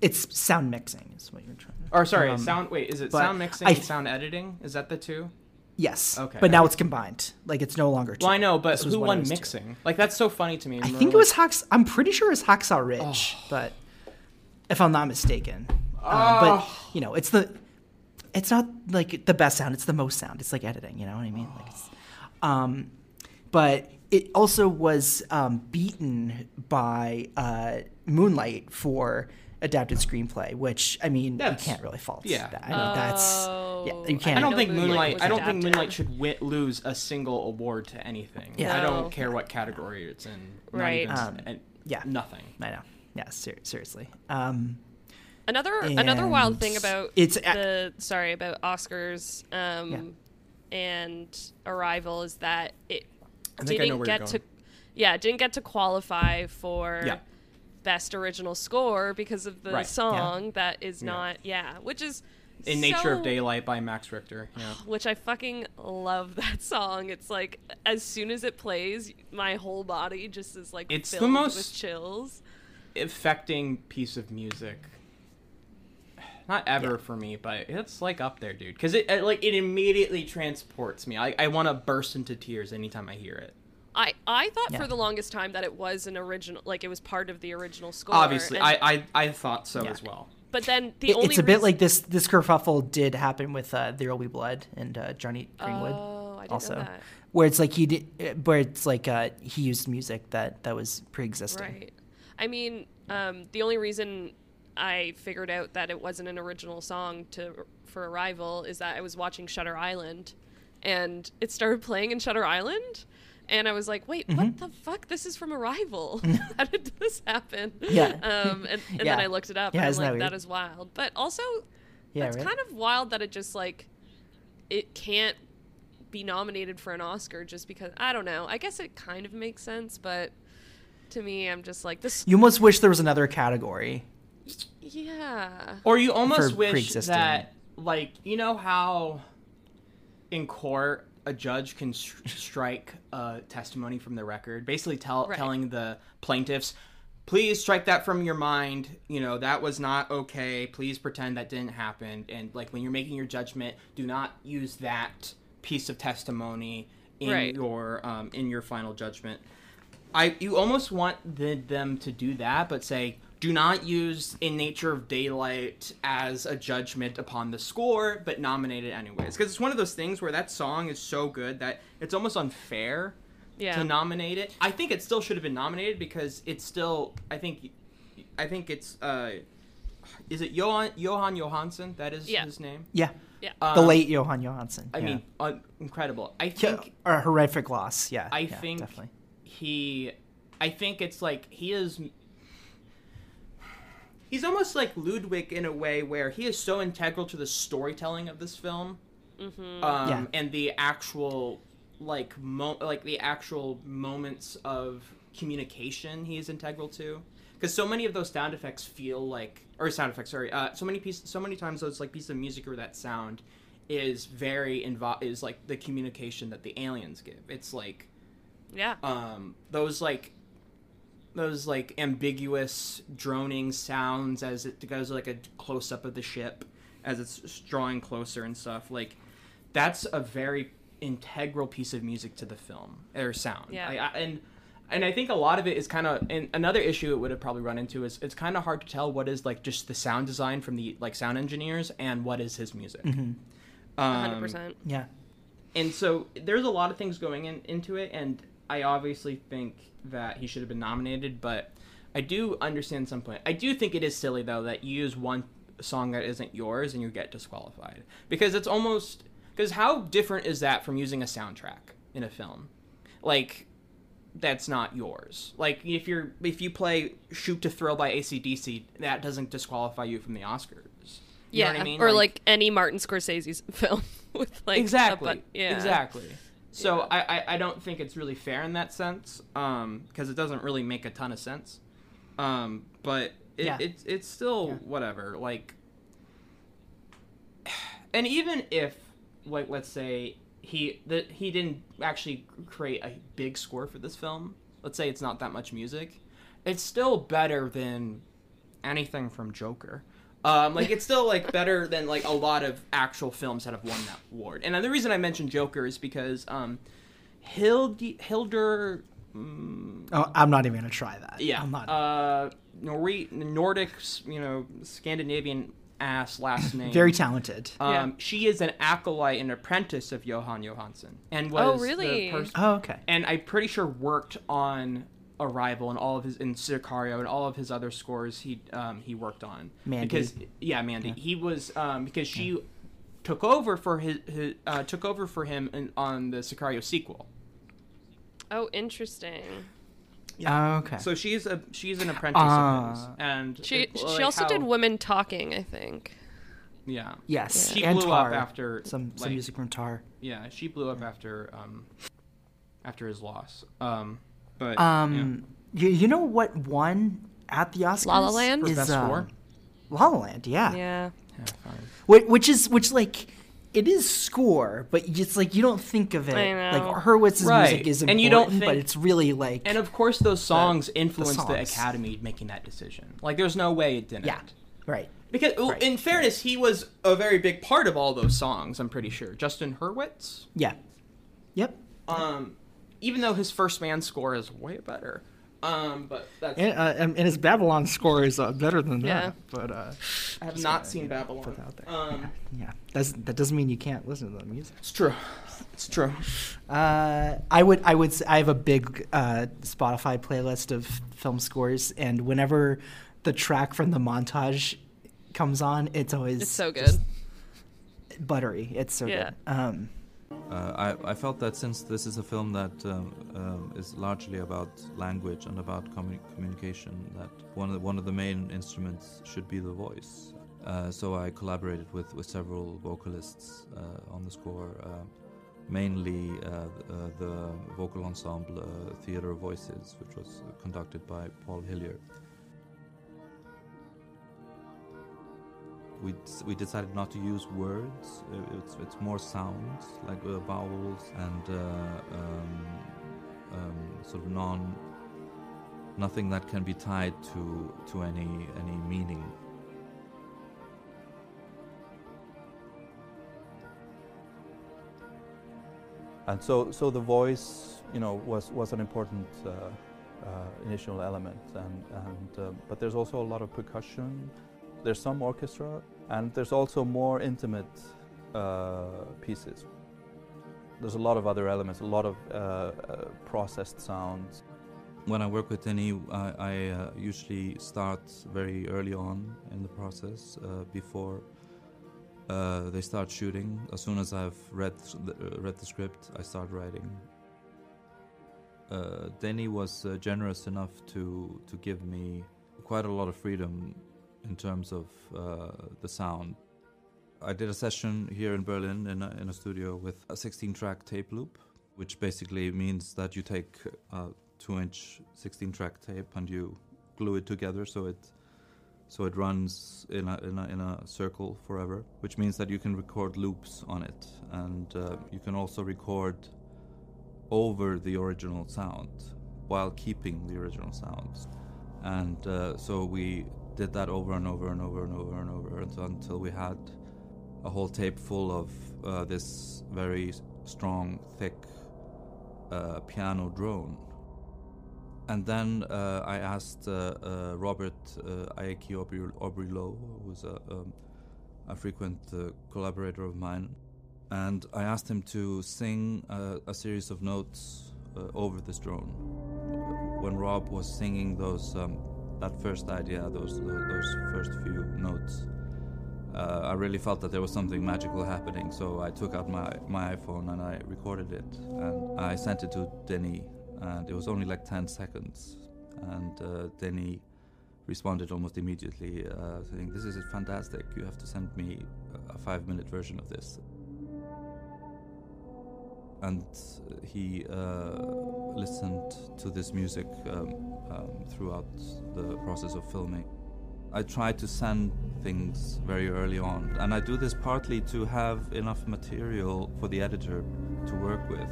S1: it's sound mixing is what you're trying to
S2: Or sorry,
S1: um,
S2: sound. Wait, is it sound mixing and sound editing? Is that the two?
S1: yes
S2: Okay.
S1: but now it's combined like it's no longer two.
S2: Well, I know, but who won
S1: was two.
S2: mixing? Like that's so funny to me.
S1: I think it was Hawks. I'm pretty sure it it's Hacksaw Ridge, but if I'm not mistaken, um, but you know, it's the, it's not like the best sound. It's the most sound. It's like editing. You know what I mean? Like, it's, um, but it also was um, beaten by uh, Moonlight for adapted screenplay, which I mean,
S2: That's-
S1: you can't really fault.
S2: yeah.
S1: that. I mean, that's yeah,
S3: Oh,
S1: you can't.
S2: I don't think
S3: Moonlight
S2: Moonlight. I don't think. Moonlight should wi- lose a single award to anything.
S1: Yeah.
S2: I don't care what category it's in. Not
S3: Right.
S2: even-
S1: Um,
S2: and
S1: yeah.
S2: Nothing.
S1: I know. Yeah, ser- seriously. Um,
S3: Another another wild thing about
S1: it's a-
S3: the sorry about Oscars um, and Arrival is that it
S2: I think I know
S3: didn't get to yeah didn't get to qualify for
S2: Yeah.
S3: best original score because of the
S2: Right.
S3: song that is not yeah which is
S2: In Nature of Daylight by Max Richter. Yeah.
S3: which I fucking love that song. It's like as soon as it plays, my whole body just is like
S2: It's the most-
S3: chills.
S2: affecting piece of music. Not ever for me, but it's like up there, dude. Because it, it like it immediately transports me. I, I want to burst into tears anytime I hear it.
S3: I I thought
S1: Yeah.
S3: for the longest time that it was an original, like it was part of the original score.
S2: Obviously,
S3: and-
S2: I, I I thought so
S1: Yeah.
S2: as well.
S3: But then the
S1: It-
S3: only
S1: it's a bit like this. This kerfuffle did happen with uh, There'll Be Blood and uh, Jonny Greenwood.
S3: Oh, I didn't
S1: also,
S3: know that.
S1: where it's like he did, where it's like uh, he used music that that was pre-existing.
S3: Right. I mean, um, the only reason I figured out that it wasn't an original song to for Arrival is that I was watching Shutter Island, and it started playing in Shutter Island, and I was like, "Wait,
S1: Mm-hmm.
S3: what the fuck? This is from Arrival. How did this happen?"
S1: Yeah.
S3: Um, and, and
S1: Yeah.
S3: then I looked it up,
S1: Yeah,
S3: and I'm like, "That
S1: weird?
S3: is wild." But also,
S1: Yeah,
S3: that's
S1: right?
S3: kind of wild that it just like it can't be nominated for an Oscar just because I don't know. I guess it kind of makes sense, but to me, I'm just like this.
S1: You almost wish there was another category.
S3: Yeah.
S2: Or you almost
S1: For
S2: wish that, like, you know how in court a judge can s- strike a testimony from the record, basically tell
S3: Right.
S2: telling the plaintiffs, please strike that from your mind. You know that was not okay. Please pretend that didn't happen. And like when you're making your judgment, do not use that piece of testimony in
S3: Right.
S2: your um, in your final judgment. I you almost want the, them to do that, but say do not use in nature of daylight as a judgment upon the score, but nominate it anyways. Because it's one of those things where that song is so good that it's almost unfair
S3: Yeah.
S2: to nominate it. I think it still should have been nominated because it's still. I think, I think it's. uh Is it Johan Johann Johannsson? That is
S3: Yeah.
S2: his name.
S1: Yeah,
S3: Yeah.
S1: the
S2: Um,
S1: late Johann Johannsson.
S2: I
S1: yeah.
S2: mean, un- incredible. I
S1: Yeah,
S2: think
S1: a horrific loss. Yeah,
S2: I
S1: yeah,
S2: think
S1: definitely.
S2: he I think it's like he is he's almost like Ludwig in a way where he is so integral to the storytelling of this film.
S3: Mm-hmm.
S2: Um
S1: Yeah.
S2: and the actual like mo- like the actual moments of communication he is integral to because so many of those sound effects feel like or sound effects sorry uh, so many pieces so many times those like pieces of music or that sound is very invo- is like the communication that the aliens give it's like
S3: Yeah.
S2: um those like those like ambiguous droning sounds as it goes like a close up of the ship as it's drawing closer and stuff like that's a very integral piece of music to the film or sound
S3: Yeah.
S2: I, I, and and I think a lot of it is kind of and another issue it would have probably run into is it's kind of hard to tell what is like just the sound design from the like sound engineers and what is his music. Um,
S3: 100%.
S1: Yeah,
S2: and so there's a lot of things going in, into it and i obviously think that he should have been nominated but i do understand some point. I do think it is silly though that you use one song that isn't yours and you get disqualified. Because it's almost because how different is that from using a soundtrack in a film? Like that's not yours. Like if you're if you play shoot to thrill by acdc that doesn't disqualify you from the oscars. You
S3: yeah.
S2: know what i mean?
S3: Or like, any Martin Scorsese's film with like
S2: exactly
S3: bu- yeah.
S2: exactly so
S3: Yeah.
S2: I, I i don't think it's really fair in that sense um because it doesn't really make a ton of sense um but it,
S1: Yeah.
S2: it's it's still whatever like and even if like let's say he that he didn't actually create a big score for this film let's say it's not that much music it's still better than anything from joker um, like it's still like better than like a lot of actual films that have won that award and the reason i mentioned joker is because um Hildi, hilder
S1: oh, I'm not even gonna try that.
S2: yeah
S1: I'm not.
S2: uh Nori- nordic you know scandinavian ass last name
S1: Very talented.
S2: um,
S3: Yeah.
S2: She is an acolyte and apprentice of Johann Johannsson, and was
S3: Oh,
S2: the
S3: really?
S2: pers-
S1: oh, okay.
S2: and I'm pretty sure worked on Arrival and all of his in Sicario and all of his other scores he um, he worked on.
S1: Mandy.
S2: Because yeah, Mandy. He was um, because she took over for his, his uh, took over for him in, on the Sicario sequel.
S3: Oh, interesting.
S1: Oh, okay.
S2: So she's a she's an apprentice
S1: Ah.
S2: of his, and
S3: She
S2: it-
S3: she
S2: like
S3: also
S2: how-
S3: did Women Talking, I think.
S2: yeah
S1: yes,
S2: She
S1: and
S2: blew up
S1: Tar.
S2: after,
S1: some some music from Tar.
S2: yeah she blew up after um after his loss um but
S1: Um, you, you know what won at the Oscars?
S3: La La Land?
S2: For
S1: is
S2: Best
S1: uh,
S2: Score?
S1: La La Land. Yeah.
S3: Yeah.
S1: Which, which is which like it is score, but it's like you don't think of it
S3: I know.
S1: like Hurwitz's
S2: Right.
S1: music is important,
S2: And you don't
S1: but it's really like
S2: And of course, those songs
S1: the
S2: influenced the,
S1: songs.
S2: Academy making that decision. Like, there's no way it didn't.
S1: yeah, right.
S2: Because, well, in fairness, he was a very big part of all those songs. I'm pretty sure. Justin Hurwitz.
S1: Yeah, yep.
S2: Um, even though his first man score is way better. Um, but that's
S1: And, uh, and his Babylon score is uh, better than
S3: Yeah.
S1: that. But uh,
S2: I have not seen Babylon.
S1: put that out there.
S2: Um,
S1: yeah, that's, that doesn't mean you can't listen to the music.
S2: it's true. It's true.
S1: Uh, I would, I would, I have a big uh, Spotify playlist of film scores, and whenever the track from the montage comes on, it's always
S3: It's so good.
S1: buttery. It's so
S3: Yeah.
S1: good. Um,
S11: Uh, I, I felt that since this is a film that um, um, is largely about language and about commu- communication, that one of the, one of the main instruments should be the voice. Uh, so I collaborated with, with several vocalists uh, on the score, mainly the vocal ensemble Theatre of Voices, which was conducted by Paul Hillier. We, we decided not to use words. Uh, It's, it's more sounds like uh, vowels and uh, um, um, sort of non nothing that can be tied to to any any meaning.
S12: And so, so the voice, you know, was, was an important uh, uh, initial element. And, and, um, but there's also a lot of percussion. There's some orchestra, and there's also more intimate uh, pieces. There's a lot of other elements, a lot of uh, uh, processed sounds.
S11: When I work with Denis, I, I uh, usually start very early on in the process uh, before uh, they start shooting. As soon as I've read the, read the script, I start writing. Uh, Denis was generous enough to to give me quite a lot of freedom in terms of uh, the sound. I did a session here in Berlin in a, in a studio with a 16-track tape loop, which basically means that you take a two-inch 16-track tape and you glue it together so it so it runs in a, in a, in a circle forever, which means that you can record loops on it, and uh, you can also record over the original sound while keeping the original sound. And uh, so we did that over and over and over and over and over until, we had a whole tape full of uh, this very strong, thick uh, piano drone. And then uh, I asked uh, uh, Robert uh, Aiki Aubrey- who's a, um, a frequent uh, collaborator of mine, and I asked him to sing uh, a series of notes over this drone. When Rob was singing those, um, that first idea, those those first few notes, uh, I really felt that there was something magical happening. So I took out my my iPhone and I recorded it, and I sent it to Denis, and it was only like 10 seconds, and uh, Denis responded almost immediately, uh, saying, "This is fantastic. You have to send me a five-minute version of this." And he uh, listened to this music um, um, throughout the process of filming. I try to send things very early on, and I do this partly to have enough material for the editor to work with.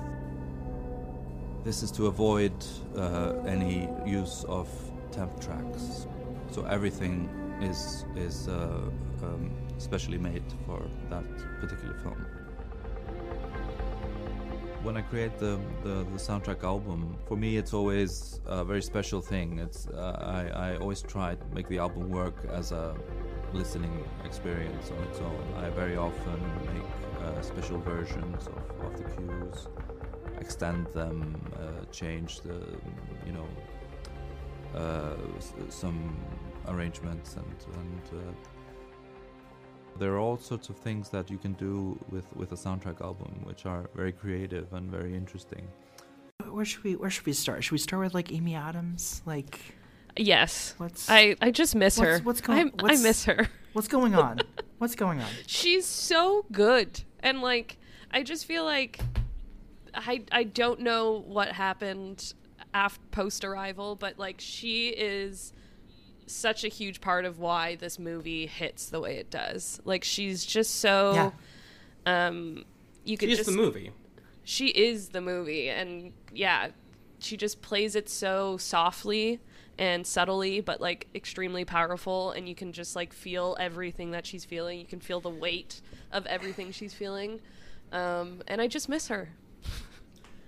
S11: This is to avoid uh, any use of temp tracks, so everything is is uh, um, specially made for that particular film when I create the, the, the soundtrack album, for me it's always a very special thing. It's uh, I, I always try to make the album work as a listening experience on its own. I very often make uh, special versions of, of the cues, extend them, uh, change the you know uh, some arrangements and and. There are all sorts of things that you can do with, with a soundtrack album, which are very creative and very interesting.
S1: where should we where should we start? Should we start with like Amy Adams? Like
S3: Yes.
S1: What's
S3: I I just miss
S1: what's-
S3: her.
S1: What's going?
S3: I'm- I miss her.
S1: What's going on? what's going on?
S3: She's so good. And like I just feel like I I don't know what happened after post arrival, but like she is such a huge part of why this movie hits the way it does. Like she's just so um you could
S2: She's
S3: just
S2: the movie.
S3: She is the movie and yeah, she just plays it so softly and subtly but like extremely powerful and you can just like feel everything that she's feeling. You can feel the weight of everything she's feeling. Um and I just miss her.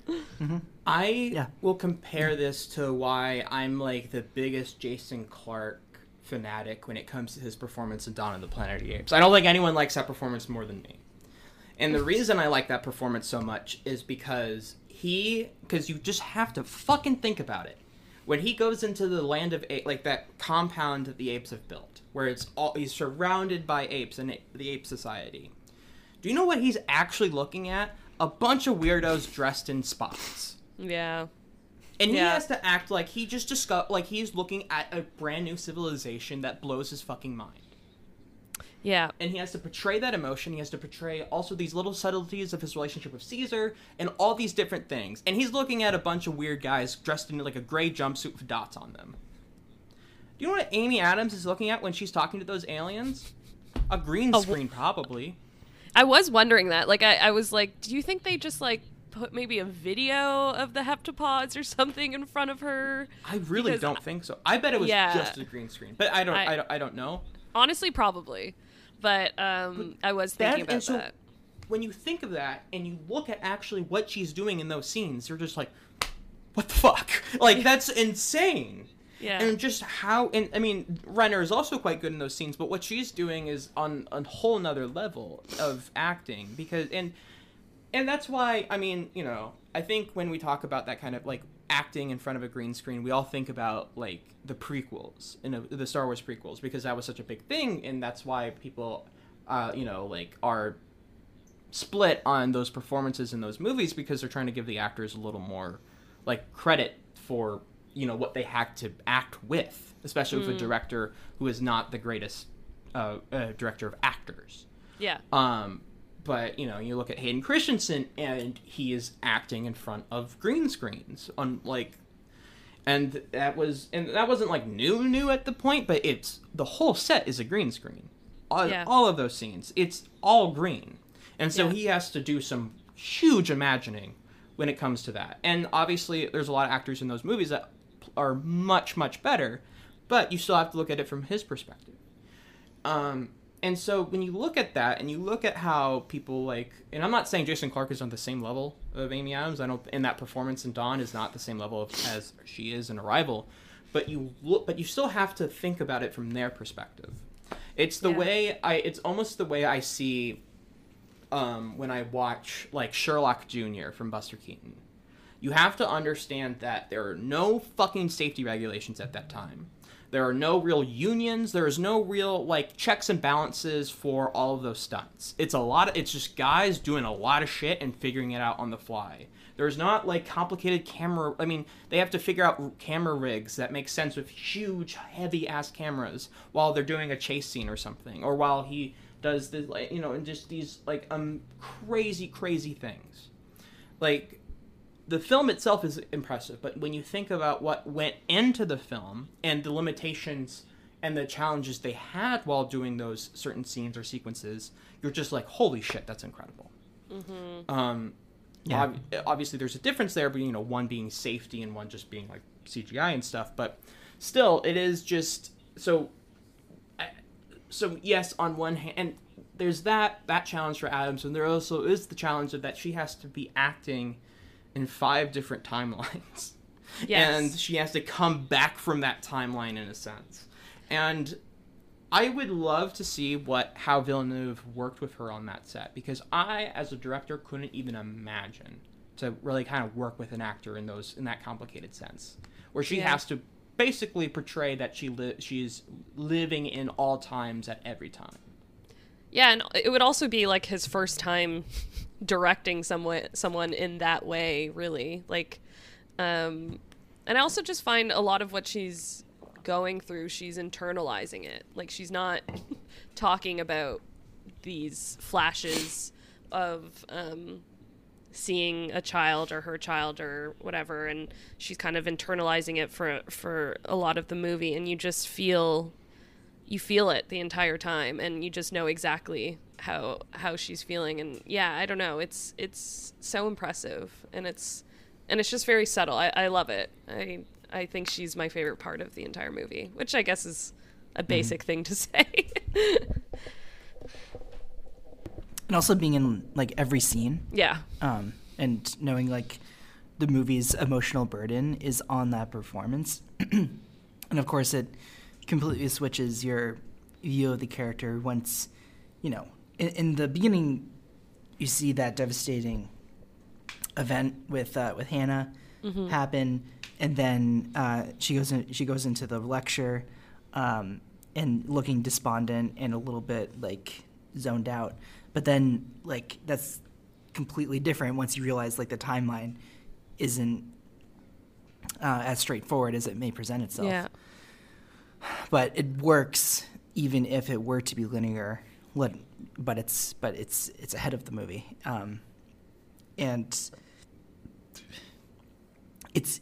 S3: Mm-hmm.
S2: I will compare this to why I'm like the biggest Jason Clarke fanatic when it comes to his performance in Dawn of the Planet of the Apes. I don't think anyone likes that performance more than me. And the reason I like that performance so much is because he, because you just have to fucking think about it. When he goes into the land of like that compound that the apes have built, where it's all he's surrounded by apes and the ape society. Do you know what he's actually looking at? A bunch of weirdos dressed in spots.
S3: Yeah.
S2: And he has to act like he just discovered, like he's looking at a brand new civilization that blows his fucking mind.
S3: Yeah.
S2: And he has to portray that emotion. He has to portray also these little subtleties of his relationship with Caesar and all these different things. And he's looking at a bunch of weird guys dressed in like a gray jumpsuit with dots on them. Do you know what Amy Adams is looking at when she's talking to those aliens? A green
S3: A
S2: screen, probably.
S3: I was wondering that. Like, I, I was like, do you think they just like put maybe a video of the heptapods or something in front of her?
S2: I really
S3: Because
S2: don't think so. I bet it was
S3: Yeah.
S2: just a green screen, but I don't.
S3: I-
S2: I, don't. I don't know.
S3: Honestly, probably. But um, I was thinking
S2: That-
S3: about
S2: so
S3: that.
S2: when you think of that and you look at actually what she's doing in those scenes, you're just like, what the fuck? Like that's insane.
S3: Yeah.
S2: And just how and I mean Renner is also quite good in those scenes, but what she's doing is on a whole nother level of acting because and and that's why I mean, you know, I think when we talk about that kind of like acting in front of a green screen, we all think about like the prequels, know, the Star Wars prequels, because that was such a big thing, and that's why people, uh, you know, like are split on those performances in those movies because they're trying to give the actors a little more like credit for you know what they had to act with, especially with a
S3: Mm.
S2: director who is not the greatest uh, uh, director of actors.
S3: Yeah.
S2: Um, but you know, you look at Hayden Christensen, and he is acting in front of green screens on like, and that was and that wasn't like new new at the point, but it's the whole set is a green screen. All,
S3: Yeah.
S2: all of those scenes, it's all green, and so
S3: Yeah.
S2: he has to do some huge imagining when it comes to that. And obviously, there's a lot of actors in those movies that are much much better, but you still have to look at it from his perspective. Um, and so when you look at that and you look at how people like, and I'm not saying Jason Clarke is on the same level of Amy Adams. I don't, and that performance in Dawn is not the same level of, as she is in Arrival, but you look, but you still have to think about it from their perspective. It's the
S3: Yeah.
S2: way I, it's almost the way I see, um, when I watch like Sherlock Jr. from Buster Keaton. You have to understand that there are no fucking safety regulations at that time. There are no real unions. There is no real like checks and balances for all of those stunts. It's a lot of it's just guys doing a lot of shit and figuring it out on the fly. There's not like complicated camera. I mean, they have to figure out camera rigs that make sense with huge, heavy ass cameras while they're doing a chase scene or something, or while he does the like you know, and just these like um crazy, crazy things. Like the film itself is impressive, but when you think about what went into the film and the limitations and the challenges they had while doing those certain scenes or sequences, you're just like, holy shit, that's incredible.
S3: Mm-hmm.
S2: Um,
S1: Yeah.
S2: ob- obviously, there's a difference there, but you know, one being safety and one just being like CGI and stuff. But still, it is just so. So yes, on one hand, and there's that that challenge for Adams, and there also is the challenge of that she has to be acting in five different timelines.
S3: Yes.
S2: And she has to come back from that timeline in a sense. And I would love to see what how Villeneuve worked with her on that set because I, as a director, couldn't even imagine to really kind of work with an actor in those in that complicated sense, where she
S3: Yeah.
S2: has to basically portray that she li- she's living in all times at every time.
S3: Yeah, and it would also be like his first time directing someone someone in that way, really. Like um and I also just find a lot of what she's going through, she's internalizing it. Like she's not talking about these flashes of um seeing a child or her child or whatever and she's kind of internalizing it for for a lot of the movie and you just feel you feel it the entire time and you just know exactly how how she's feeling. And yeah i don't know. It's it's so impressive and it's and it's just very subtle. I, I love it. I i think she's my favorite part of the entire movie which i guess is a basic thing to say.
S1: And also being in like every scene.
S3: Yeah.
S1: Um and knowing like the movie's emotional burden is on that performance. And of course it completely switches your view of the character once you know in, in the beginning you see that devastating event with uh, with Hannah
S3: Mhm.
S1: happen and then uh, she goes in, she goes into the lecture um, and looking despondent and a little bit like zoned out. But then like that's completely different once you realize like the timeline isn't uh, as straightforward as it may present itself.
S3: Yeah.
S1: But it works even if it were to be linear but it's but it's it's ahead of the movie. Um, and it's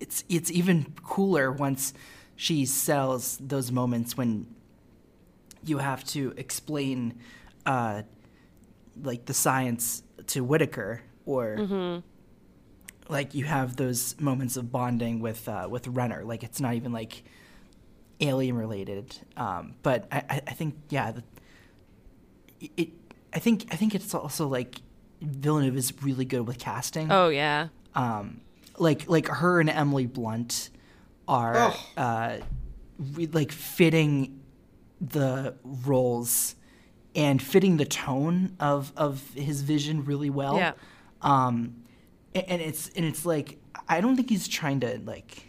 S1: it's it's even cooler once she sells those moments when you have to explain uh, like the science to Whitaker or
S3: Mhm.
S1: like you have those moments of bonding with uh, with Renner. Like it's not even like alien related um, but I, I- I think yeah the, it I think I think it's also like Villeneuve is really good with casting
S3: oh yeah
S1: um, like like her and Emily Blunt are uh, re- like fitting the roles and fitting the tone of of his vision really well.
S3: Yeah.
S1: Um, a- and it's and it's like I don't think he's trying to like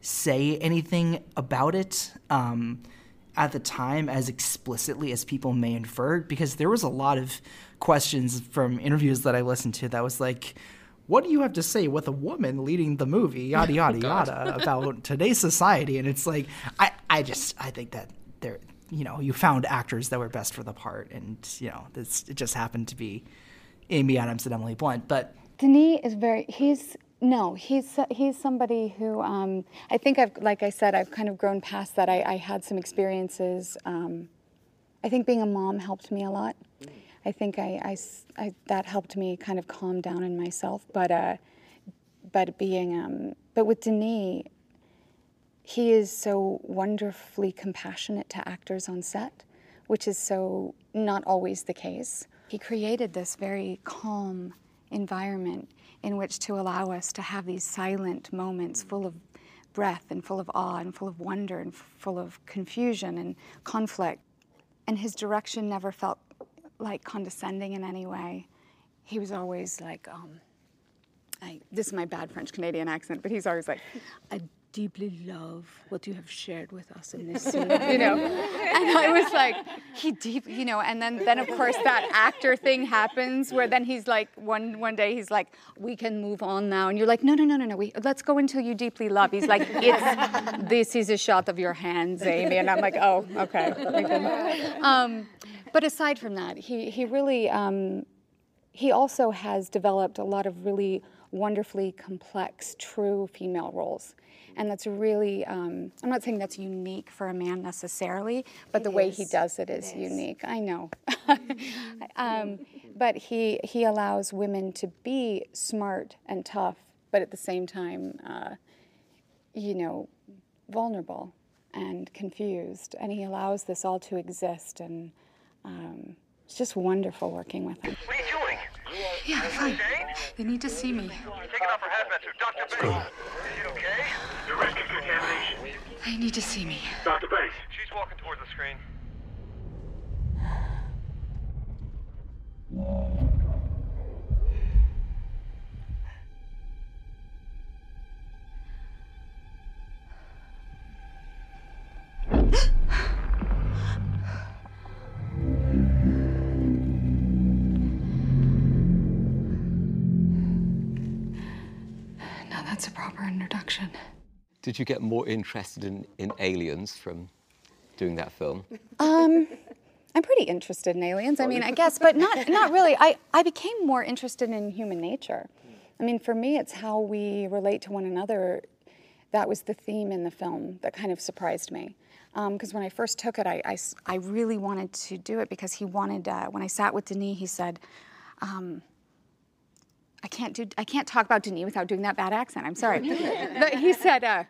S1: say anything about it um, at the time as explicitly as people may infer, because there was a lot of questions from interviews that I listened to that was like, "What do you have to say with a woman leading the movie?" Yada yada oh,
S2: God.
S1: yada about today's society, and it's like I I just I think that there you know you found actors that were best for the part, and you know this it just happened to be Amy Adams and Emily Blunt, but
S4: Denis is very. He's no. He's he's somebody who um, I think I've like I said I've kind of grown past that. I, I had some experiences. Um, I think being a mom helped me a lot. I think I, I I- that helped me kind of calm down in myself. But uh, but being um, but with Denis, he is so wonderfully compassionate to actors on set, which is so not always the case. He created this very calm environment in which to allow us to have these silent moments full of breath and full of awe and full of wonder and full of confusion and conflict. And his direction never felt like condescending in any way. He was always like, um, I, this is my bad French Canadian accent, but he's always like, I deeply love what you have shared with us in this scene, you know. And I was like, he deep, you know. And then, then of course that actor thing happens where then he's like, one one day he's like, we can move on now, and you're like, no, no, no, no, no, we let's go until you deeply love. He's like, it's this is a shot of your hands, Amy, and I'm like, oh, okay. Um, but aside from that, he he really. Um, he also has developed a lot of really wonderfully complex, true female roles. And that's really, um, I'm not saying that's unique for a man necessarily, but the way he does it is unique. I know. um, but he, he allows women to be smart and tough, but at the same time, uh, you know, vulnerable and confused. And he allows this all to exist. And um, it's just wonderful working with him.
S7: What are you doing?
S4: Yeah, I'm fine. They need to see me.
S7: Taking off her hazmat suit. Dr. Banks. Is it okay? The risk of contamination.
S4: They need to see me.
S7: Dr. Banks. She's walking towards the screen.
S4: Proper introduction.
S13: Did you get more interested in, in aliens from doing that film?
S4: Um, I'm pretty interested in aliens. I mean, I guess, but not not really. I, I became more interested in human nature. I mean, for me, it's how we relate to one another. That was the theme in the film that kind of surprised me. Because when I first took it, I I really wanted to do it because he wanted. Uh, when I sat with Denis, he said, um, "I can't do. I can't talk about Denis without doing that bad accent. I'm sorry." but he said. Uh,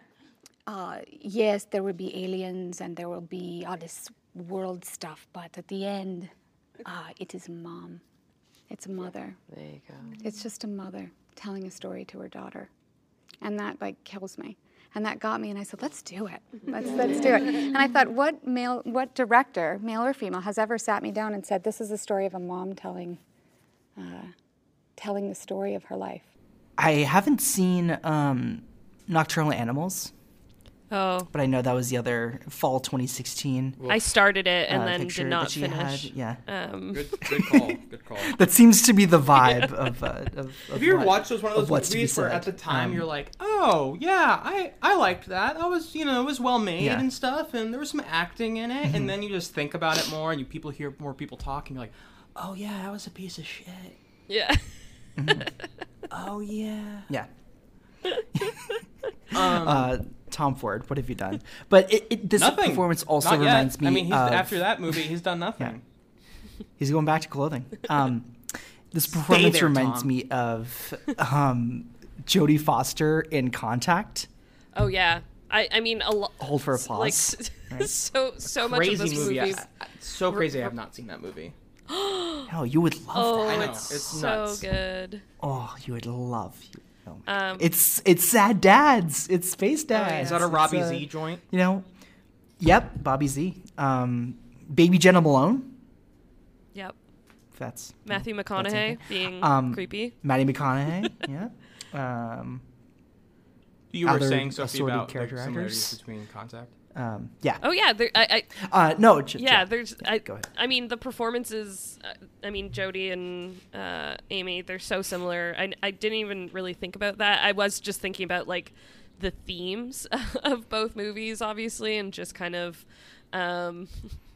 S4: uh, yes, there will be aliens and there will be all this world stuff, but at the end, uh, it is mom. It's a mother.
S3: There you go.
S4: It's just a mother telling a story to her daughter. And that like kills me. And that got me and I said, let's do it. Let's let's do it. And I thought, what male what director, male or female, has ever sat me down and said, This is a story of a mom telling uh, telling the story of her life.
S1: I haven't seen um, Nocturnal Animals,
S3: Oh,
S1: but I know that was the other fall 2016.
S3: I started it and
S1: uh,
S3: then did not finish.
S1: had, yeah.
S3: Um,
S2: Good, good call. Good call.
S1: That seems to be the vibe of, uh, of, of.
S2: Have you ever
S1: what-
S2: watched those one of those
S1: what's
S2: movies where at the time
S1: Um,
S2: you're like, oh yeah, I I liked that. That was you know it was well made
S1: Yeah. Mm-hmm.
S2: and stuff, and there was some acting in it. And then you just think about it more, and you people hear more people talking. And you're like, oh yeah, that was a piece of shit.
S3: yeah.
S2: Oh yeah.
S1: Yeah.
S2: Um,
S1: uh, Tom Ford, what have you done? But it, it, this
S2: nothing.
S1: performance also
S2: Not yet.
S1: reminds me
S2: I mean, he's,
S1: of
S2: after that movie, he's done nothing.
S1: He's going back to clothing. Um, this performance
S2: there,
S1: reminds
S2: Tom.
S1: me of um, Jodie Foster in Contact.
S3: Oh yeah. I I mean a lot.
S1: Hold for
S3: Like
S1: applause,
S3: s-
S1: right?
S3: so so much of this
S2: movie.
S3: movie.
S2: I- I- so crazy. I have not seen that movie.
S1: Oh, you would love
S3: Oh,
S1: that.
S2: I know,
S3: it's,
S2: it's
S3: so
S2: nuts.
S3: good.
S1: Oh, you would love. You know.
S3: Um,
S1: it's it's sad dads. It's space dads.
S3: yeah.
S2: Is that a
S1: It's,
S2: Robbie Z joint?
S1: You know. Yep, Bobby Z. Um, Baby Jena Malone.
S3: Yep.
S1: That's
S3: Matthew
S1: that's
S3: McConaughey
S1: okay.
S3: being
S1: Um,
S3: creepy.
S1: Maddie McConaughey. yeah. Um,
S2: You were saying Sophie
S1: assorted
S2: about the
S1: character
S2: similarities
S1: actors.
S2: between Contact.
S1: Um, yeah.
S3: Oh yeah, there, I, I
S1: Uh, no. j-
S3: yeah, there's I
S1: Go ahead.
S3: I mean the performances uh, I mean Jodie and uh, Amy they're so similar. I I didn't even really think about that. I was just thinking about like the themes of both movies obviously and just kind of um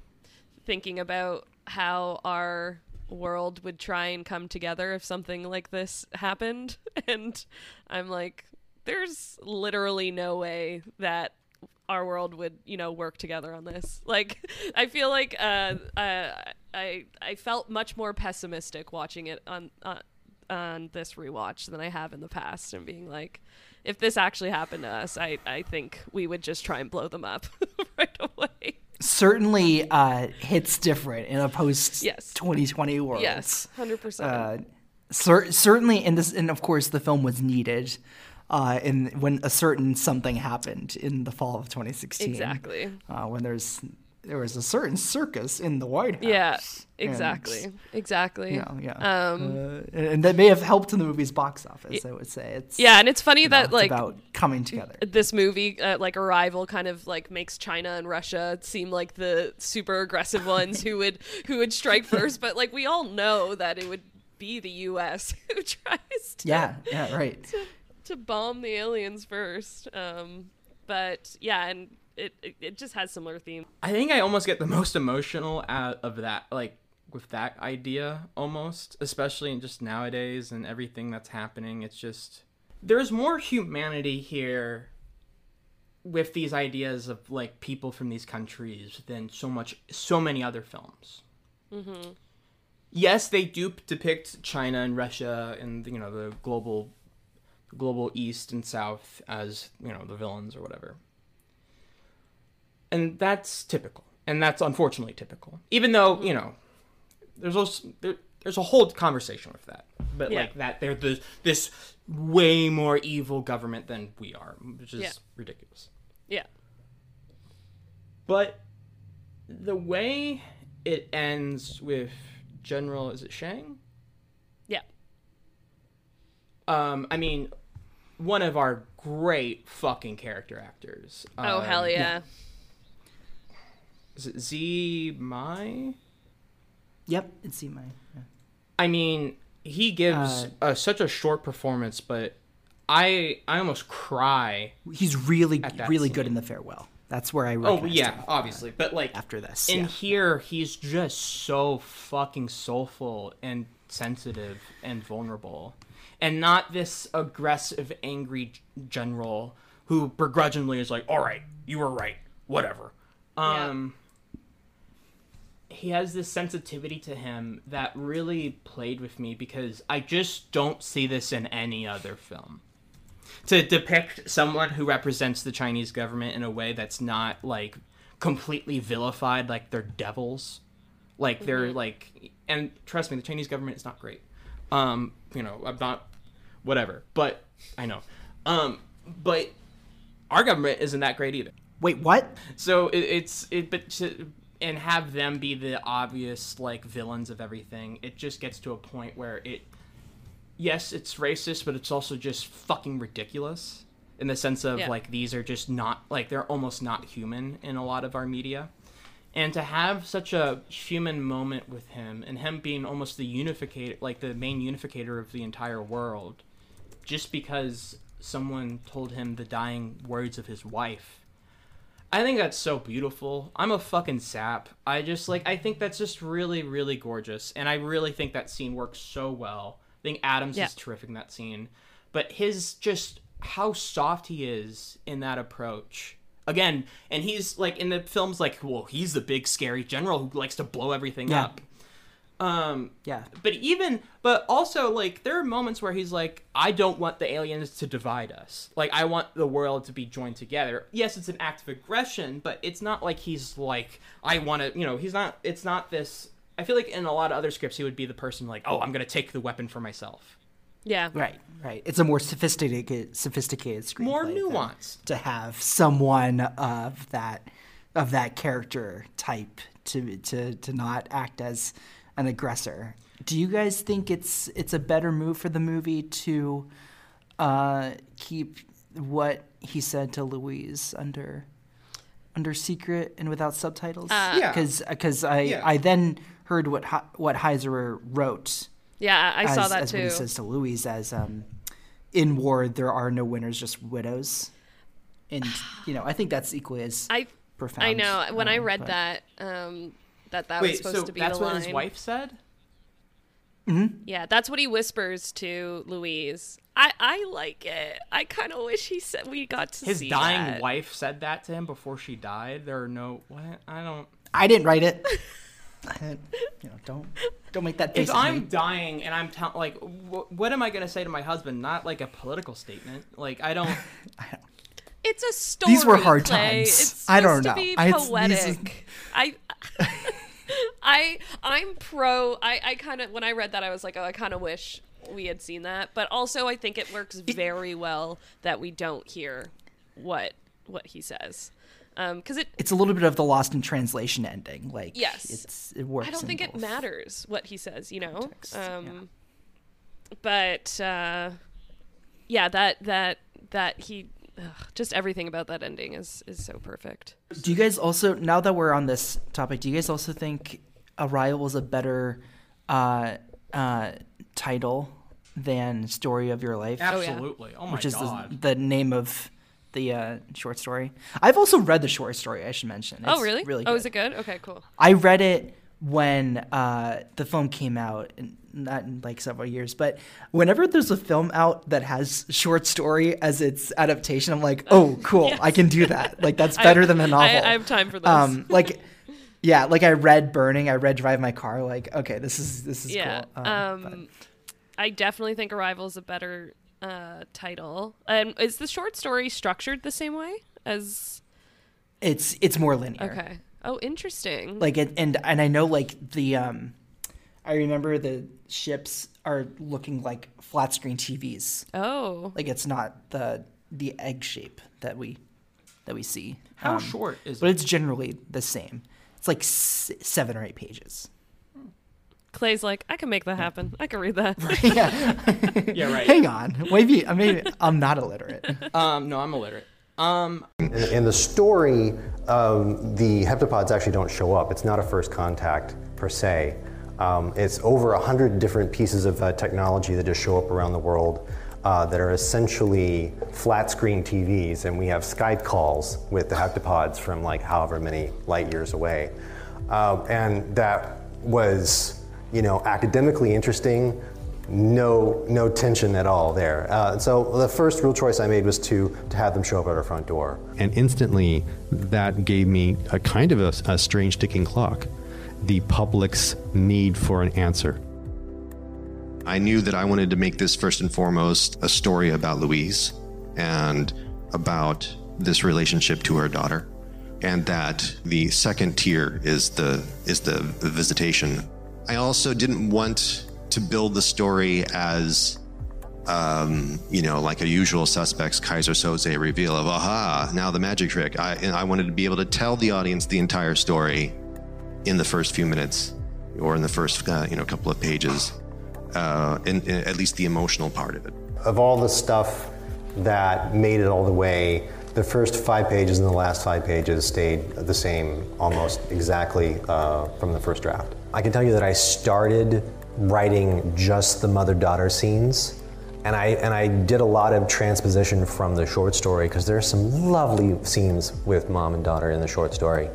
S3: thinking about how our world would try and come together if something like this happened and I'm like there's literally no way that our world would you know work together on this like i feel like uh, uh i i felt much more pessimistic watching it on uh, on this rewatch than i have in the past and being like if this actually happened to us i i think we would just try and blow them up right away
S1: certainly uh, hits different in a post
S3: Yes.
S1: 2020 world.
S3: yes 100%
S1: Uh, cer- certainly, in this, and of course, the film was needed. Uh, in when a certain something happened in the fall of 2016,
S3: Exactly.
S1: uh, when there's there was a certain circus in the White House.
S3: yeah
S1: and,
S3: exactly exactly
S1: Yeah, yeah.
S3: um
S1: uh, and, and that may have helped in the movie's box office. I would say it's
S3: yeah and it's funny
S1: you know,
S3: that like
S1: about coming together.
S3: this movie uh, like arrival kind of like makes china and russia seem like the super aggressive ones who would who would strike first but like we all know that it would be the us who tries to
S1: Yeah, yeah, right.
S3: to, to bomb the aliens first um but yeah and it, it, it just has similar themes
S2: I think I almost get the most emotional out of that, like with that idea, almost, especially in just nowadays and everything that's happening. It's just there's more humanity here with these ideas of like people from these countries than so much, so many other films.
S3: mm-hmm.
S2: Yes, they do depict China and Russia and you know the global, global East and South as you know the villains or whatever. And that's typical. And that's unfortunately typical. Even though you know there's also there, there's a whole conversation with that. But
S3: Yeah.
S2: like that they're the, this way more evil government than we are which is
S3: Yeah.
S2: ridiculous.
S3: Yeah.
S2: But the way it ends with general is it shang?
S3: Yeah.
S2: Um i mean one of our great fucking character actors
S3: oh
S2: Um,
S3: hell yeah.
S2: is it z mai
S1: Yep, it's Z my. Yeah.
S2: I mean, he gives
S1: Uh,
S2: uh, such a short performance, but I I almost cry.
S1: He's really really
S2: scene.
S1: good in the farewell. That's where I.
S2: Really
S1: Oh
S2: yeah,
S1: him
S2: obviously, but like
S1: after this,
S2: in
S1: yeah.
S2: here he's just so fucking soulful and sensitive and vulnerable, and not this aggressive, angry general who begrudgingly is like, "All right, you were right, whatever." Um, he has this sensitivity to him that really played with me because I just don't see this in any other film to depict someone who represents the Chinese government in a way that's not like completely vilified, like they're devils, like they're like, and trust me, the Chinese government is not great. Um, you know, I'm not, whatever, but I know, um, but our government isn't that great either.
S1: Wait, what?
S2: So it, it's it, but to, and have them be the obvious like villains of everything, it just gets to a point where it yes, it's racist, but it's also just fucking ridiculous in the sense of
S3: Yeah.
S2: like these are just not like they're almost not human in a lot of our media. And to have such a human moment with him and him being almost the unificator like the main unificator of the entire world just because someone told him the dying words of his wife. I think that's so beautiful. I'm a fucking sap. I just like I think that's just really really gorgeous and I really think that scene works so well. I think Adams
S3: Yeah.
S2: is terrific in that scene. But his just how soft he is in that approach. Again, and he's like in the films like, well, he's the big scary general who likes to blow everything
S1: Yeah.
S2: up. Um
S1: Yeah.
S2: but even but also like there are moments where he's like i don't want the aliens to divide us like i want the world to be joined together yes it's an act of aggression but it's not like he's like i want to you know he's not it's not this i feel like in a lot of other scripts he would be the person like oh i'm gonna take the weapon for myself
S3: Yeah.
S1: Right, right. It's a more sophisticated, sophisticated screenplay.
S2: more nuanced
S1: to have someone of that of that character type to to to not act as an aggressor. Do you guys think it's it's a better move for the movie to uh, keep what he said to Louise under under secret and without subtitles?
S3: Uh,
S2: Yeah.
S1: because I
S2: Yeah.
S1: I then heard what He- what Heisserer wrote
S3: Yeah, I I saw that
S1: as
S3: too.
S1: what he says to Louise as um, in war there are no winners, just widows, and you know I think that's equally as
S3: I
S1: profound.
S3: I know when I
S1: um,
S3: read
S1: but-
S3: that um, that that was supposed
S2: so
S3: to be
S2: that's
S3: the
S2: what
S3: line.
S2: his wife said mm-hmm.
S3: Yeah, that's what he whispers to Louise. I I like it. I kind of wish he said we got to
S2: his
S3: see
S2: dying
S3: that.
S2: wife said that to him before she died there are no what i don't
S1: I didn't write it. You know, don't don't make that face.
S2: if I'm
S1: me.
S2: dying and I'm tell- like, wh- what am I gonna say to my husband? Not like a political statement. Like I don't. I don't.
S3: It's a story.
S1: These were hard
S3: Clay.
S1: times.
S3: It's
S1: I don't know.
S3: To be
S1: I- these.
S3: I. I I'm pro. I I kind of when I read that I was like, oh, I kind of wish we had seen that. But also, I think it works very well that we don't hear what what he says, because it
S1: it's a little bit of the lost in translation ending. Like
S3: Yes.
S1: it's it works.
S3: I don't think it matters what he says, you know.
S1: contexts, yeah.
S3: Um, But uh, yeah, that that that he ugh, just everything about that ending is is so perfect.
S1: Do you guys also now that we're on this topic? Do you guys also think Arrival is a better uh, uh, title than Story of Your Life?
S2: Absolutely. Oh, my
S1: which is
S2: god.
S1: The, the name of the uh, short story. I've also read the short story. I should mention.
S3: oh
S1: It's
S3: really?
S1: Really.
S3: Oh, is it good? Okay, cool.
S1: I read it when uh, the film came out, and not in like several years, but whenever there's a film out that has short story as its adaptation, I'm like, oh, cool,
S3: Yes.
S1: I can do that. Like that's
S3: I-
S1: better than a
S3: I-
S1: novel.
S3: I have time for this.
S1: Um, like, yeah, like I read Burning, I read Drive My Car. Like, okay, this is this is
S3: yeah.
S1: cool.
S3: Um,
S1: but-
S3: I definitely think Arrival is a better uh, title. And is the short story structured the same way as?
S1: it's it's more linear.
S3: Okay. Oh, interesting.
S1: Like it, and and I know like the um, I remember the ships are looking like flat screen TVs.
S3: Oh.
S1: Like it's not the the egg shape that we that we see. Um,
S2: How short is
S1: But
S2: it?
S1: it's generally the same. It's like s- seven or eight pages.
S3: Clay's like, I can make that happen. I can read that.
S1: yeah.
S2: Yeah, right.
S1: Hang on. Maybe maybe I'm not illiterate.
S2: Um, no, I'm illiterate. Um,
S13: In, in the story, um, the heptapods actually don't show up. It's not a first contact per se. Um, it's over a hundred different pieces of uh, technology that just show up around the world. uh, that are essentially flat screen TVs, and we have Skype calls with the heptapods from like however many light years away. Uh, and that was, you know, academically interesting, no no tension at all there. Uh, so the first real choice I made was to to have them show up at our front door.
S14: And instantly, that gave me a kind of a, a strange ticking clock. The public's need for an answer.
S15: I knew that I wanted to make this first and foremost a story about Louise and about this relationship to her daughter, and that the second tier is the is the visitation. I also didn't want to build the story as um, you know, like a usual suspects Keyser Söze reveal of aha, now the magic trick. I, I wanted to be able to tell the audience the entire story in the first few minutes or in the first uh, you know couple of pages, uh, in, in at least the emotional part of it.
S13: Of all the stuff that made it all the way, the first five pages and the last five pages stayed the same almost exactly uh, from the first draft. I can tell you that I started writing just the mother-daughter scenes and I and I did a lot of transposition from the short story because there are some lovely scenes with mom and daughter in the short story,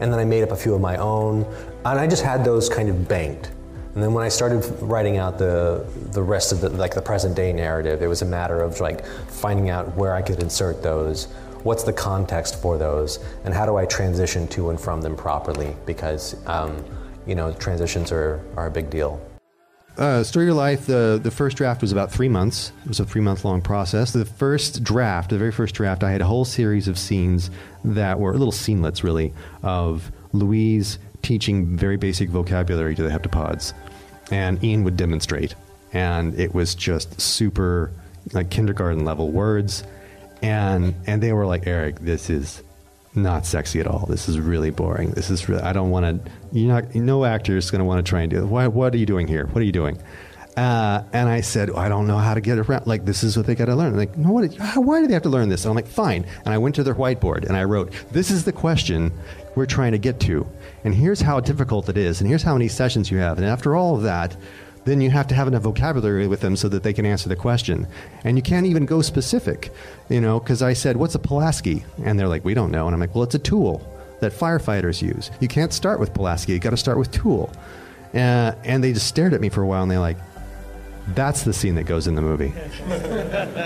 S13: and then I made up a few of my own, and I just had those kind of banked. And then when I started writing out the the rest of the like the present day narrative, it was a matter of like finding out where I could insert those, what's the context for those, and how do I transition to and from them properly because um, you know transitions are are a big deal.
S14: Uh, Story of Your Life, the, the first draft was about three months. It was a three month long process. The first draft, the very first draft, I had a whole series of scenes that were little scenelets, really, of Louise teaching very basic vocabulary to the heptapods. And Ian would demonstrate. And it was just super, like kindergarten level words. And, and they were like, Eric, this is not sexy at all. This is really boring. This is really, I don't want to, you're not, no actor is going to want to try and do it. Why, what are you doing here? What are you doing? Uh, and I said, I don't know how to get around. Like, this is what they got to learn. Like, no, what, why do they have to learn this? And I'm like, fine. And I went to their whiteboard and I wrote, this is the question we're trying to get to. And here's how difficult it is. And here's how many sessions you have. And after all of that, then you have to have enough vocabulary with them so that they can answer the question. And you can't even go specific, you know, because I said, What's a Pulaski? And they're like, We don't know. And I'm like, Well, it's a tool that firefighters use. You can't start with Pulaski, you got to start with tool. Uh, and they just stared at me for a while and they're like, That's the scene that goes in the movie.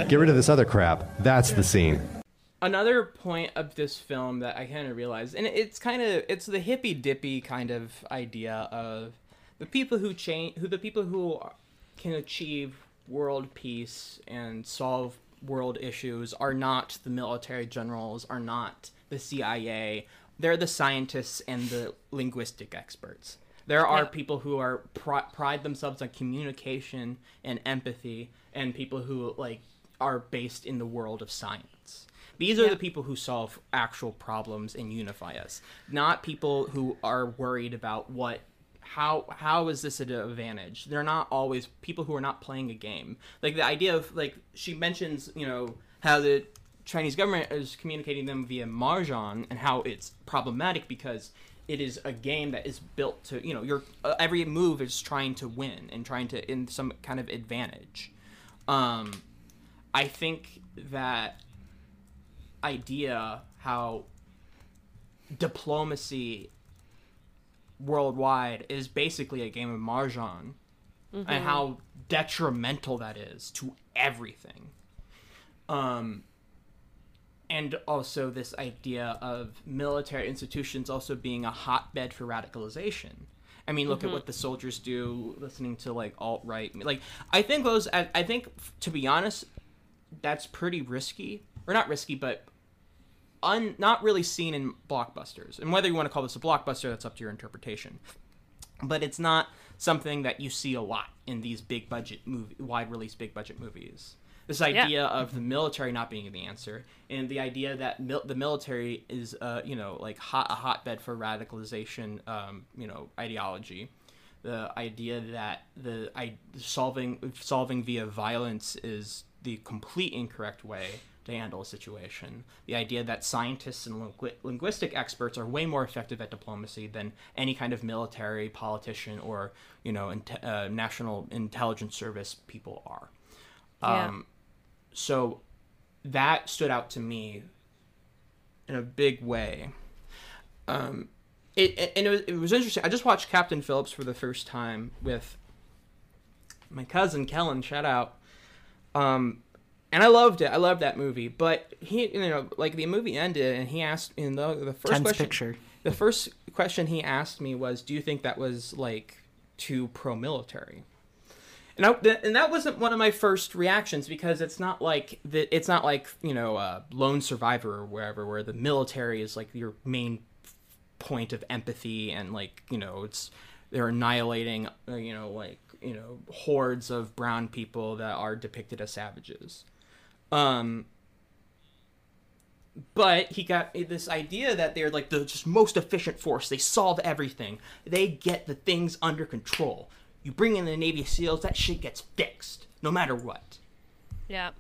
S14: Get rid of this other crap. That's the scene.
S2: Another point of this film that I kind of realized, and it's kind of it's the hippy dippy kind of idea of the people who change who the people who can achieve world peace and solve world issues are not the military generals are not the CIA they're the scientists and the linguistic experts. There are people who are pri- pride themselves on communication and empathy and people who like are based in the world of science. These are
S3: Yeah.
S2: the people who solve actual problems and unify us not people who are worried about what how how is this an advantage? They're not always people who are not playing a game. Like the idea of like she mentions you know how the chinese government is communicating them via mahjong and how it's problematic because it is a game that is built to you know your uh, every move is trying to win and trying to in some kind of advantage. Um i think that idea how diplomacy worldwide is basically a game of mahjong
S3: Mhm.
S2: and how detrimental that is to everything um and also this idea of military institutions also being a hotbed for radicalization i mean look at
S3: Mhm.
S2: what the soldiers do listening to like alt-right like i think those i, I think to be honest that's pretty risky or not risky but un, not really seen in blockbusters. And whether you want to call this a blockbuster, that's up to your interpretation. But it's not something that you see a lot in these big budget movie, wide release big budget movies. This idea of the military not being the answer, and the idea that mil- the military is, uh, you know, like hot, a hotbed for radicalization, um, you know, ideology. The idea that the I, solving solving via violence is the complete incorrect way to handle a situation. The idea that scientists and lingu- linguistic experts are way more effective at diplomacy than any kind of military, politician, or you know, inte- uh, national intelligence service people are.
S3: Yeah.
S2: Um, so that stood out to me in a big way. Um, it, it- and it was, it was interesting. I just watched Captain Phillips for the first time with my cousin Kellen. Shout out. Um, and I loved it. I loved that movie. But he, you know, like the movie ended, and he asked in the the first
S1: Tense
S2: question.
S1: picture.
S2: The first question he asked me was, "Do you think that was like too pro-military?" And I, th- and that wasn't one of my first reactions because it's not like the, it's not like you know uh, Lone Survivor or wherever where the military is like your main point of empathy and like you know it's they're annihilating uh, you know like you know hordes of brown people that are depicted as savages. Um, but he got this idea that they're like the just most efficient force. They solve everything. They get the things under control. You bring in the Navy SEALs, that shit gets fixed, no matter what.
S3: Yeah.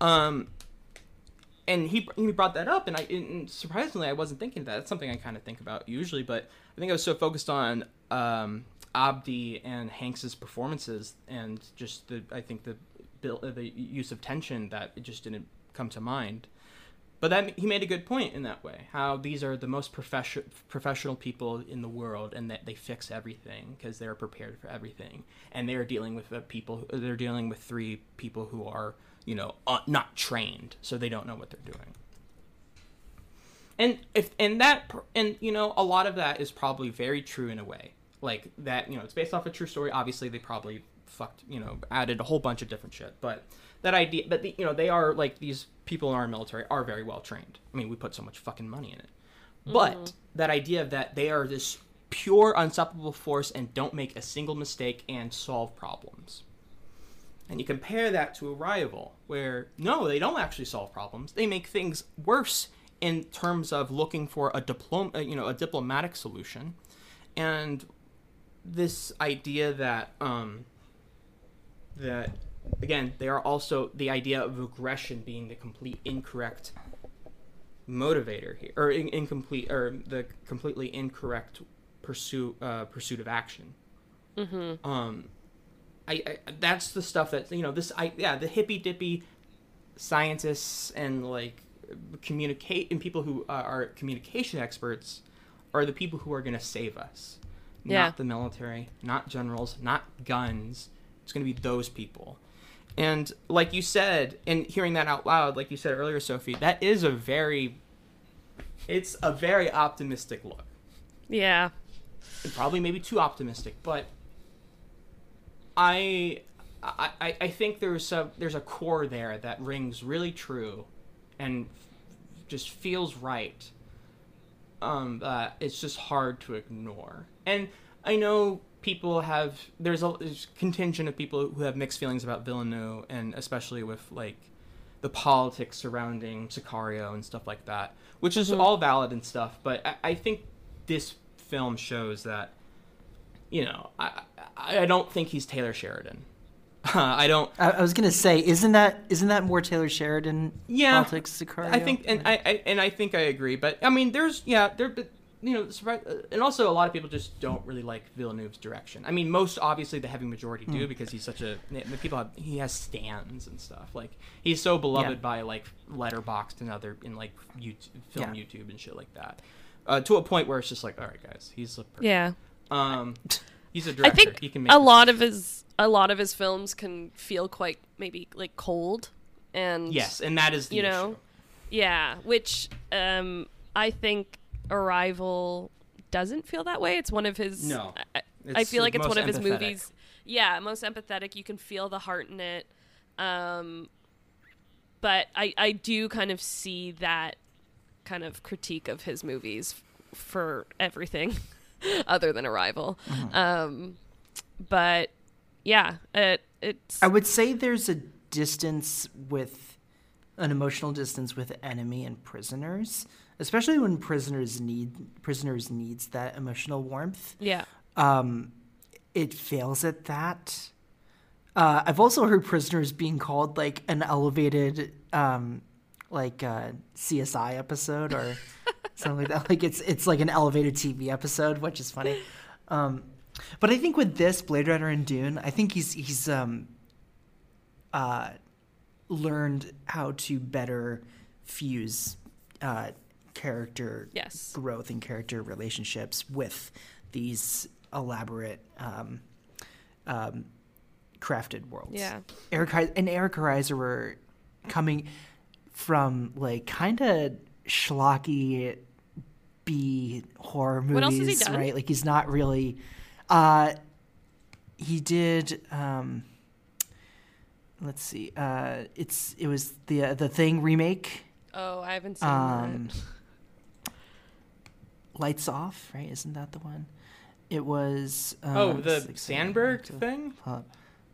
S2: Um, and he he brought that up, and I and surprisingly I wasn't thinking that. That's something I kind of think about usually, but I think I was so focused on um, Abdi and Hanks's performances and just the I think the bil- uh, the use of tension that it just didn't come to mind. But that he made a good point in that way. How these are the most profession, professional people in the world, and that they fix everything because they're prepared for everything, and they're dealing with the people. Uh, they're dealing with three people who are, you know, uh, not trained, so they don't know what they're doing. And if and that and you know a lot of that is probably very true in a way, like that. You know, it's based off a true story. Obviously, they probably fucked, you know, added a whole bunch of different shit, but that idea but the, you know they are like these people in our military are very well trained. I mean we put so much fucking money in it. But
S3: Mhm.
S2: that idea that they are this pure unstoppable force and don't make a single mistake and solve problems. And you compare that to Arrival where no they don't actually solve problems. They make things worse in terms of looking for a diplom- uh, you know a diplomatic solution. And this idea that um that again they are also the idea of aggression being the complete incorrect motivator here or in, incomplete or the completely incorrect pursuit uh, pursuit of action
S3: Mm-hmm.
S2: um I, I that's the stuff that you know this I yeah the hippy dippy scientists and like communicate and people who uh, are communication experts are the people who are going to save us
S3: Yeah.
S2: not the military not generals not guns it's going to be those people and like you said and hearing that out loud like you said earlier sophie that is a very it's a very optimistic look
S3: Yeah.
S2: probably maybe too optimistic, but I, I, I- think there's a there's a core there that rings really true, and just feels right. Um, that it's just hard to ignore, and I know people have there's a there's contingent of people who have mixed feelings about Villeneuve, and especially with like the politics surrounding Sicario and stuff like that, which is
S3: Mhm.
S2: all valid and stuff. But I, I think this film shows that, you know, I I, I don't think he's Taylor Sheridan. I don't.
S1: I, I was gonna say, isn't that isn't that more Taylor Sheridan
S2: Yeah,
S1: politics? Sicario?
S2: I think, and I, I and I think I agree. But I mean, there's yeah, there, but, you know, surpri- uh, and also a lot of people just don't really like Villeneuve's direction. I mean, most obviously the heavy majority do
S1: Hmm.
S2: because he's such a people have he has stands and stuff. Like he's so beloved
S1: Yeah.
S2: by like Letterboxd and other in like YouTube, film
S1: Yeah.
S2: YouTube and shit like that. Uh, to a point where it's just like, all right, guys, he's a perfect.
S3: Yeah.
S2: Um, he's a director.
S3: I think
S2: he can make
S3: a lot of his a lot of his films can feel quite maybe like cold and
S2: Yes, and that is the
S3: you know yeah which um I think Arrival doesn't feel that way. It's one of his
S2: No.
S3: I, I feel like it's one of his
S2: empathetic.
S3: movies. Yeah, most empathetic. You can feel the heart in it. Um but I I do kind of see that kind of critique of his movies f- for everything other than Arrival.
S1: Mhm.
S3: Um, but yeah, it it's
S1: I would say there's a distance with an emotional distance with enemy and prisoners, especially when prisoners need prisoners needs that emotional warmth.
S3: Yeah.
S1: Um, it fails at that. Uh, I've also heard prisoners being called like an elevated, um, like uh, CSI episode or something like that. Like it's it's like an elevated TV episode, which is funny. Um, but I think with this Blade Runner and Dune, I think he's he's um, uh, learned how to better fuse uh, character
S3: Yes.
S1: growth and character relationships with these elaborate um, um, crafted worlds.
S3: Yeah.
S1: Eric and Eric Heisserer were coming from like kind of schlocky B horror movies,
S3: What else has he done?
S1: right? Like he's not really. Uh, he did. Um, let's see. Uh, it's it was the uh, the thing remake.
S3: Oh, I haven't seen
S1: Um,
S3: that.
S1: Lights off, right? Isn't that the one? It was. Uh,
S2: Oh, the
S1: like-
S2: Sandberg thing?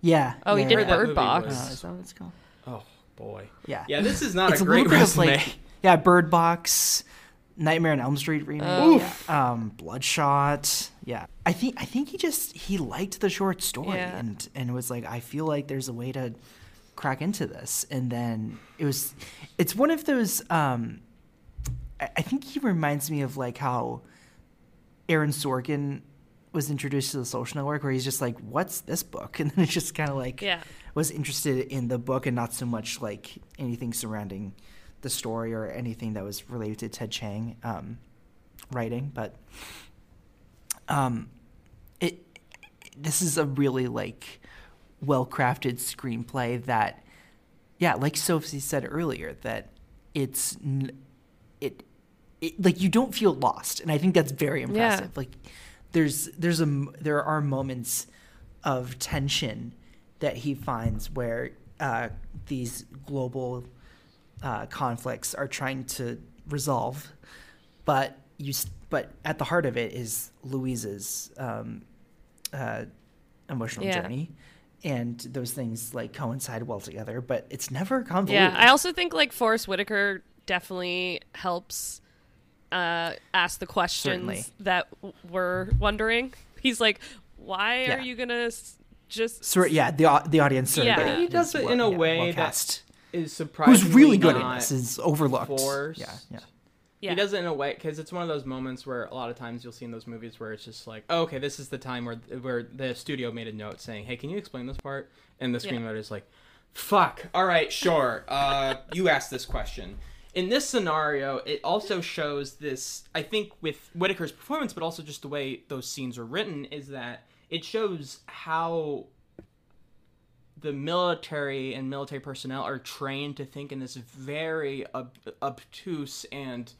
S1: Yeah.
S3: Oh, he
S1: yeah,
S3: did
S1: yeah.
S3: Bird Box.
S1: Uh, is that what it's called?
S2: Oh boy.
S1: Yeah.
S2: Yeah, this is not
S1: It's
S2: a great
S1: little bit of,
S2: resume.
S1: like, yeah, Bird Box, Nightmare on Elm Street remake,
S3: Oh.
S1: yeah, um, Bloodshot. Yeah, I think I think he just he liked the short story
S3: Yeah.
S1: and and was like, I feel like there's a way to crack into this, and then it was, it's one of those. Um, I, think he reminds me of like how Aaron Sorkin was introduced to the social network where he's just like what's this book and then it's just kind of like
S3: Yeah.
S1: was interested in the book and not so much like anything surrounding the story or anything that was related to ted chiang um, writing but um, it this is a really like well crafted screenplay that yeah like sophie said earlier that it's n- it like you don't feel lost and i think that's very impressive like there's there's a there are moments of tension that he finds where uh, these global uh, conflicts are trying to resolve, but you but at the heart of it is Louise's um, uh, emotional
S3: Yeah.
S1: journey, and those things like coincide well together. But it's never convoluted.
S3: Yeah, I also think like Forest Whitaker definitely helps uh, ask the questions
S1: Certainly.
S3: that w- we're wondering. He's like, "Why
S1: Yeah.
S3: are you gonna s- just?"
S1: Sort yeah, the the audience sort
S3: Yeah.
S2: he does it in a way
S1: cast.
S2: that is
S1: Who's
S2: surprisingly
S1: really good at this is overlooked.
S2: Forced.
S1: Yeah, yeah.
S3: Yeah.
S2: He does it in a way because it's one of those moments where a lot of times you'll see in those movies where it's just like, oh, okay, this is the time where where the studio made a note saying, hey, can you explain this part? And the
S3: Yeah.
S2: is like, fuck, all right, sure, uh, you asked this question. In this scenario, it also shows this. I think with Whitaker's performance, but also just the way those scenes are written, is that it shows how the military and military personnel are trained to think in this very ob- obtuse and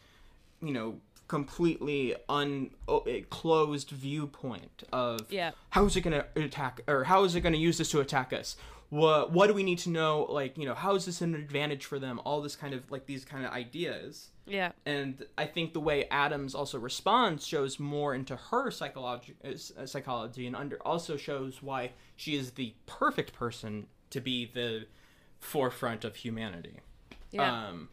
S2: you know completely un eh, closed viewpoint of
S3: Yeah.
S2: how is it going to attack or how is it going to use this to attack us what what do we need to know like you know how is this an advantage for them all this kind of like these kind of ideas
S3: Yeah.
S2: and I think the way Adams also responds shows more into her psychology, uh, psychology, and under also shows why she is the perfect person to be the forefront of humanity.
S3: Yeah.
S2: Um,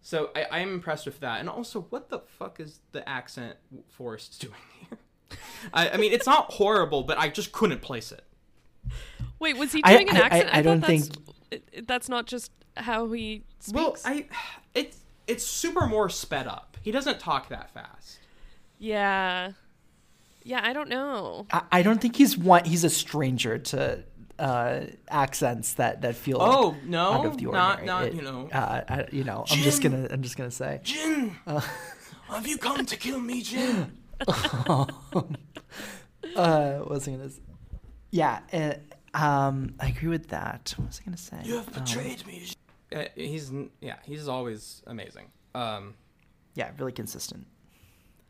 S2: so I, I am impressed with that, and also, what the fuck is the accent forest doing here? I, I mean, it's not horrible, but I just couldn't place it.
S3: Wait, was he
S1: I-
S3: doing an
S1: I- I-
S3: accent?
S1: I don't
S3: thought that's, it- it- that's not just how he speaks.
S2: Well, I it's it's super more sped up. He doesn't talk that fast.
S3: yeah, yeah. I don't know.
S1: I, I don't think he's one. He's a stranger to uh, accents that that feel
S2: Oh, no,
S1: out of the
S2: not-
S1: ordinary.
S2: not,
S1: It-
S2: you know.
S1: Uh, I, you know, I'm just gonna I'm just gonna say.
S2: Jyn,
S1: Uh,
S2: have you come to kill me, Jyn?
S1: uh, was I gonna? s- Yeah, uh, um, I agree with that. What was I gonna say?
S2: You have
S1: Um,
S2: betrayed me. Uh, he's yeah, he's always amazing. Um,
S1: yeah, really consistent.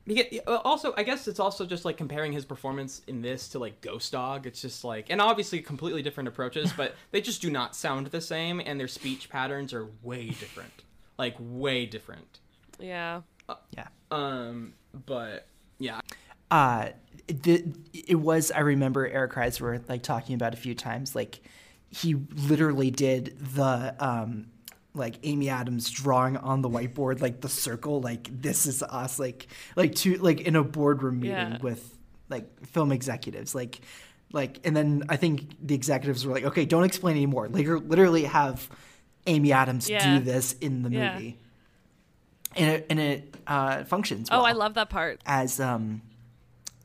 S2: you uh, also, I guess it's also just like comparing his performance in this to like Ghost Dog. It's just like, and obviously completely different approaches, but they just do not sound the same, and their speech patterns are way different, like way different.
S3: Yeah.
S1: Yeah.
S2: Um, but yeah,
S1: uh the, it was i remember eric Heisserer like talking about a few times like he literally did the um like amy adams drawing on the whiteboard like the circle like this is us like like to like in a boardroom meeting
S3: Yeah.
S1: with like film executives like like and then i think the executives were like okay don't explain anymore like literally have amy adams
S3: Yeah.
S1: do this in the
S3: Yeah.
S1: movie and it, and it uh, functions
S3: Oh, I love that part.
S1: as um,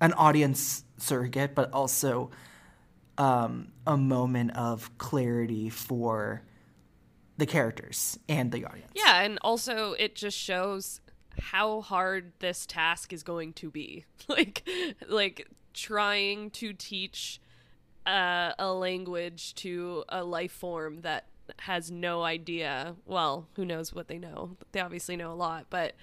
S1: an audience surrogate, but also um, a moment of clarity for the characters and the audience.
S3: Yeah, and also it just shows how hard this task is going to be. like like trying to teach uh, a language to a life form that has no idea. Well, who knows what they know? They obviously know a lot, but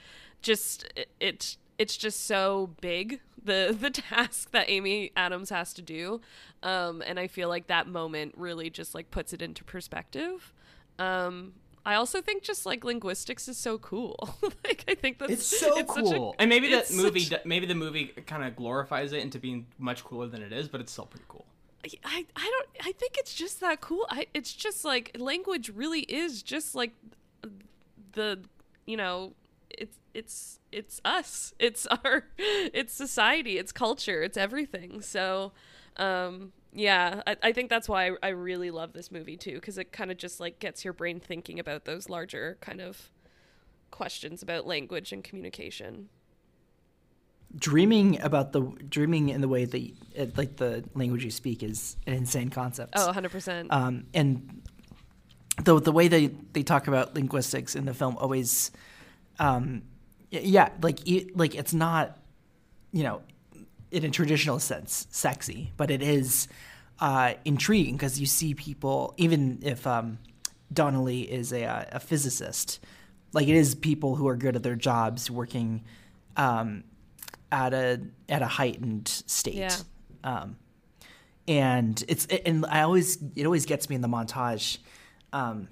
S3: just it, it's just so big the the task that Amy Adams has to do, um, and I feel like that moment really just like puts it into perspective. Um, I also think just like linguistics is so cool. like I think that's
S1: It's so
S3: such a-
S1: cool.
S2: And maybe that movie,
S3: such-
S2: maybe the movie kind of glorifies it into being much cooler than it is, but it's still pretty cool.
S3: I, I don't I think it's just that cool. I it's just like language really is just like the you know it's it's it's us. It's our it's society, it's culture, it's everything. So um yeah, I, I think that's why I, I really love this movie too, because it kind of just like gets your brain thinking about those larger kind of questions about language and communication.
S1: Dreaming about the dreaming in the way that it, like the language you speak is an insane concept.
S3: Oh, 100%.
S1: Um, and the the way they they talk about linguistics in the film always, um, yeah, like e- like it's not, you know, in a traditional sense, sexy, but it is uh, intriguing because you see people, even if um, Donnelly is a, uh, a physicist, like it is people who are good at their jobs working um, at a at a heightened state.
S3: Yeah.
S1: Um, and it's and I always it always gets me in the montage, um,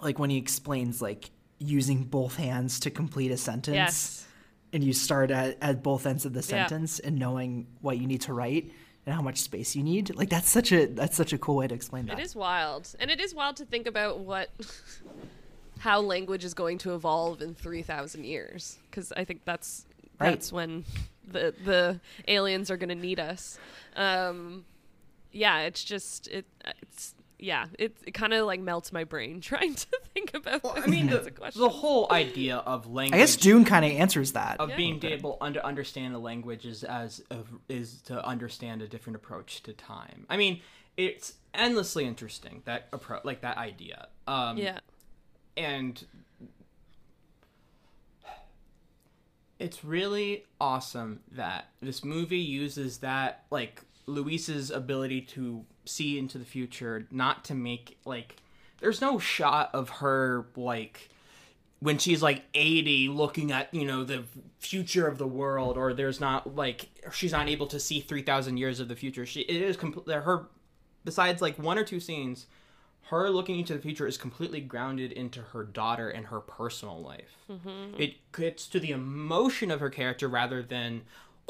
S1: like when he explains like using both hands to complete a sentence
S3: Yes.
S1: and you start at, at both ends of the
S3: Yeah.
S1: sentence and knowing what you need to write and how much space you need like that's such a that's such a cool way to explain that
S3: It is wild. And it is wild to think about what how language is going to evolve in 3000 years because I think that's
S1: Right.
S3: that's when the the aliens are going to need us. Um yeah, it's just it it's yeah, it, it kind of like melts my brain trying to think about
S2: I mean,
S3: those
S2: the,
S3: kinds of
S2: the whole idea of language.
S1: i guess dune kind of answers that
S2: of being able to understand a language is as of, is to understand a different approach to time. I mean, it's endlessly interesting that approach, like that idea. Um,
S3: Yeah.
S2: and it's really awesome that this movie uses that like Louise's ability to see into the future, not to make like there's no shot of her like when she's like 80 looking at you know the future of the world or there's not like she's not able to see 3000 years of the future she it is complete her besides like one or two scenes her looking into the future is completely grounded into her daughter and her personal life
S3: Mhm.
S2: it gets to the emotion of her character rather than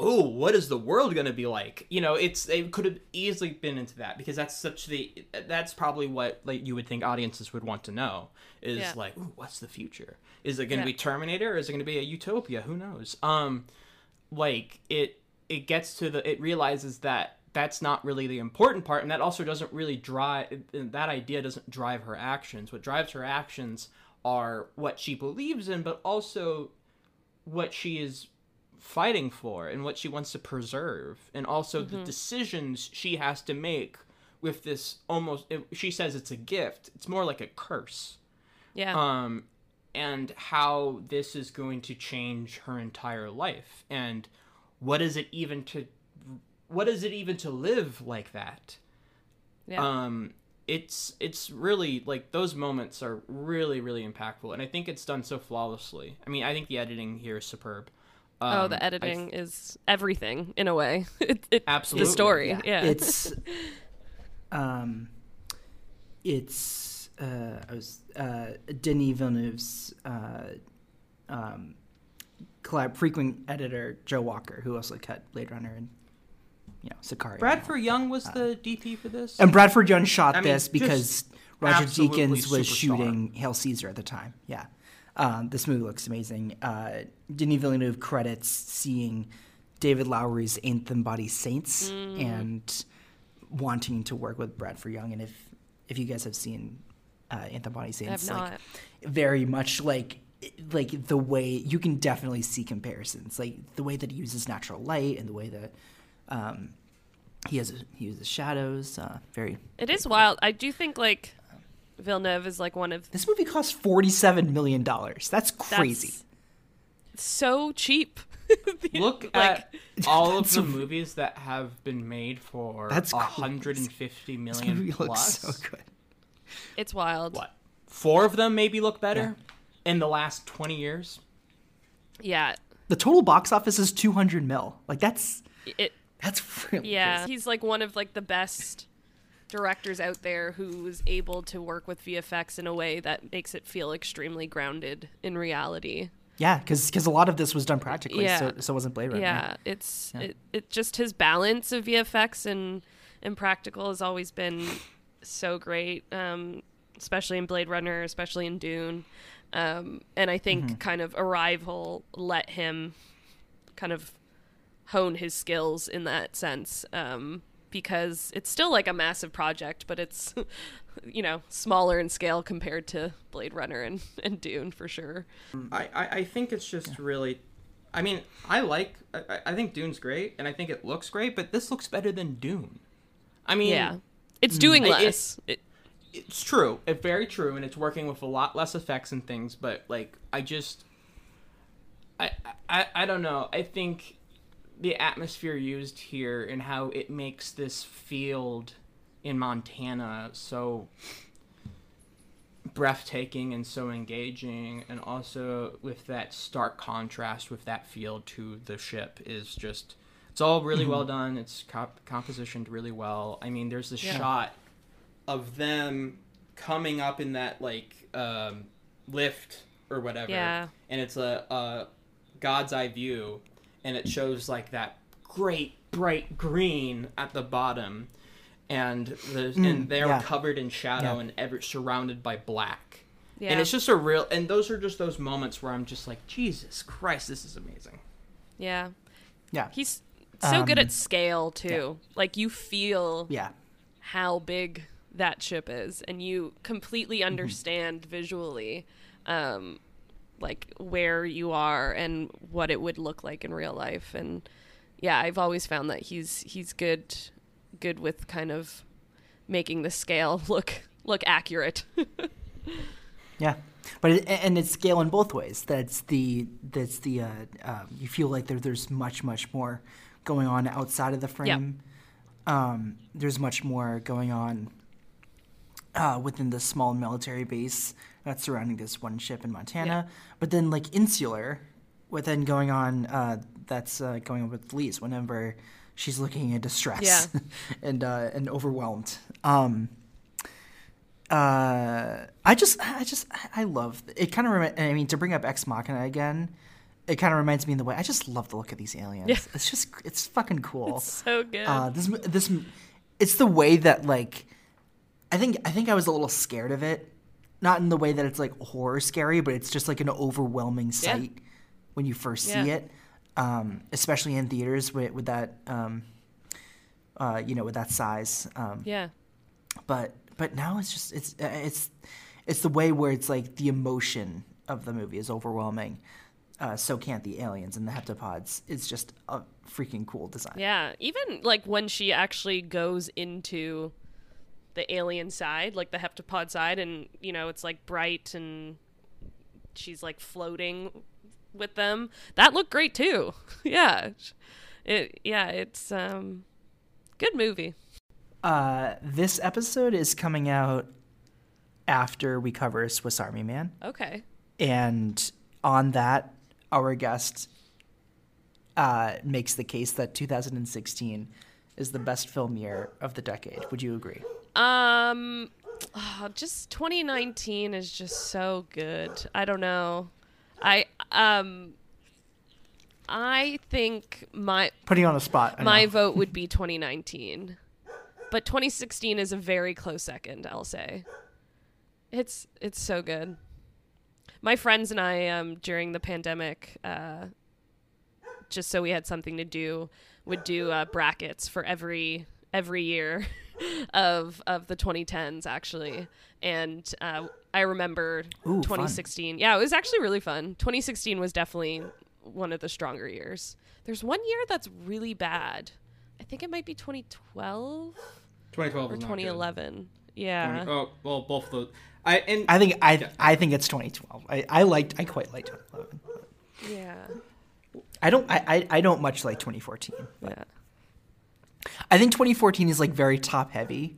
S2: oh what is the world going to be like? You know it's it could have easily been into that because that's such the that's probably what like you would think audiences would want to know is
S3: Yeah.
S2: like ooh, what's the future? Is it going to
S3: Yeah.
S2: be terminator or is it going to be a utopia? Who knows? Um like it it gets to the it realizes that that's not really the important part and that also doesn't really drive that idea doesn't drive her actions. What drives her actions are what she believes in but also what she is fighting for and what she wants to preserve and also the
S3: Mhm.
S2: decisions she has to make with this almost it, she says it's a gift. It's more like a curse.
S3: Yeah.
S2: um and how this is going to change her entire life. And what is it even to what is it even to live like that?
S3: Yeah.
S2: um it's it's really like those moments are really really impactful. And i think it's done so flawlessly. I mean i think the editing here is superb
S3: oh,
S2: Um,
S3: the
S2: I
S3: editing is everything in a way. It, it,
S2: Absolutely.
S3: The story. Yeah.
S1: it's um it's uh i was uh denis villeneuve's uh um collab frequent editor joe walker who also cut blade runner and you know Sicario.
S2: bradford young was the dp for this
S1: and bradford young shot
S2: I mean,
S1: this because roger deakins was
S2: superstar.
S1: shooting hail caesar at the time yeah um, this movie looks amazing uh, denis villeneuve credits seeing david lowery's ain't them bodies saints
S3: Mm.
S1: and wanting to work with bradford young and if if you guys have seen uh, ain't them bodies saints
S3: have
S1: like very much like like the way you can definitely see comparisons like the way that he uses natural light and the way that um, he has he uses shadows uh, very
S3: It is wild. I do think like Villeneuve is like one of
S1: This movie cost forty-seven million dollars. That's crazy.
S3: That's so cheap.
S2: Look at all of the movies that have been made for
S1: That's crazy.
S2: 150
S1: This
S2: million
S1: movie looks so good.
S3: It's wild.
S2: What? Four of them maybe look better in the last 20 years.
S3: Yeah.
S1: The total box office is two hundred mil. Like that's
S3: It
S1: that's really
S3: Yeah,
S1: crazy.
S3: he's like one of like the best directors out there who's able to work with VFX in a way that makes it feel extremely grounded in reality.
S1: Yeah, because a lot of this was done practically,
S3: Yeah.
S1: so, so it wasn't Blade Runner.
S3: Yeah, it's
S1: Yeah.
S3: It, it just his balance of VFX and and practical has always been so great, um, especially in Blade Runner, especially in Dune, um, and I think
S1: Mm-hmm.
S3: kind of Arrival let him kind of hone his skills in that sense. Um, because it's still like a massive project, but it's, you know, smaller in scale compared to Blade Runner and, and Dune for sure.
S2: I, I, I think it's just really. I mean, I like. I, I think Dune's great, and I think it looks great, but this looks better than Dune. I mean,
S3: Yeah. It's doing mm.
S2: I- it-
S3: less. It-
S2: it's true. It's very true, and it's working with a lot less effects and things. But like, I just, I, I, I don't know. I think the atmosphere used here and how it makes this field in Montana so breathtaking and so engaging, and also with that stark contrast with that field to the ship is just. It's all really
S1: Mhm.
S2: well done. It's comp- compositioned really well. I mean, there's this
S3: Yeah.
S2: shot of them coming up in that like um, lift or whatever,
S3: Yeah.
S2: and it's a, a God's eye view, and it shows like that great bright green at the bottom, and the
S1: Mm,
S2: and they're
S1: yeah.
S2: covered in shadow
S1: Yeah.
S2: and ever surrounded by black.
S3: Yeah.
S2: And it's just a real, and those are just those moments where I'm just like, Jesus Christ, this is amazing.
S3: Yeah.
S1: Yeah.
S3: He's so good
S1: Um,
S3: at scale too. Like you feel
S1: Yeah.
S3: how big that ship is and you completely
S1: Mm-hmm.
S3: understand visually um like where you are and what it would look like in real life and yeah, I've always found that he's he's good good with kind of making the scale look look accurate.
S1: Yeah, but it, and it's scale in both ways. That's the that's the uh, um, you feel like there there's much much more going on outside of the frame. Um, there's much more going on uh, within the small military base that's surrounding this one ship in Montana. But then like insular, with then going on uh, that's uh, going on with Louise whenever she's looking in distress
S3: Yeah.
S1: and uh, and overwhelmed. Um, uh, I just, I just, I love it. Kind of, remi- I mean, to bring up Ex Machina again, it kind of reminds me in the way I just love the look of these aliens.
S3: Yeah.
S1: It's just, it's fucking cool.
S3: It's so good.
S1: Uh, this, this, it's the way that like, I think, I think I was a little scared of it, not in the way that it's like horror scary, but it's just like an overwhelming
S3: Yeah.
S1: sight when you first see
S3: Yeah.
S1: it, um, especially in theaters with, with that, um, uh, you know, with that size. Um,
S3: yeah.
S1: but but now it's just it's uh, it's it's the way where it's like the emotion of the movie is overwhelming. Uh, so can't the aliens and the heptapods. It's just a freaking cool design.
S3: Yeah, even like when she actually goes into the alien side, like the heptapod side, and you know it's like bright and she's like floating with them. That looked great too. yeah, it yeah it's um good movie.
S1: Uh, this episode is coming out after we cover Swiss Army Man,
S3: Okay.
S1: and on that, our guest uh, makes the case that 2016 is the best film year of the decade. Would you agree?
S3: Um, ah, just 2019 is just so good. I don't know. I um, I think my
S1: Putting on the spot. I
S3: my
S1: know.
S3: vote would be 2019, but 2016 is a very close second. I'll say. It's it's so good. My friends and I um during the pandemic uh just so we had something to do would do uh, brackets for every every year of of the 2010s actually and uh, i remember
S1: Ooh, fun.
S3: 2016 yeah it was actually really fun 2016 was definitely one of the stronger years there's one year that's really bad i think it might be 2012
S2: 2012
S3: or
S2: was not good.
S3: 2011 Yeah.
S2: Oh well, both of those. I and
S1: I think I I think it's 2012. I, I liked I quite liked 2011.
S3: Yeah.
S1: I don't I, I, I don't much like 2014. But
S3: Yeah.
S1: I think 2014 is like very top heavy.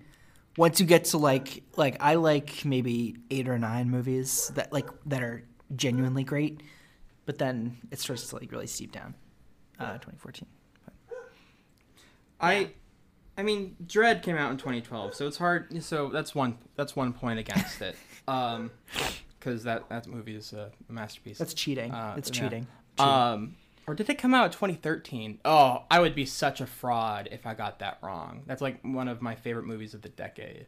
S1: Once you get to like like I like maybe eight or nine movies that like that are genuinely great, but then it starts to like really steep down. Uh, 2014.
S2: I, I mean, Dread came out in 2012, so it's hard. So that's one. That's one point against it. Um, because that that movie is a masterpiece.
S1: That's cheating.
S2: Uh,
S1: It's
S2: yeah.
S1: cheating.
S2: Um, or did it come out in 2013? Oh, I would be such a fraud if I got that wrong. That's like one of my favorite movies of the decade.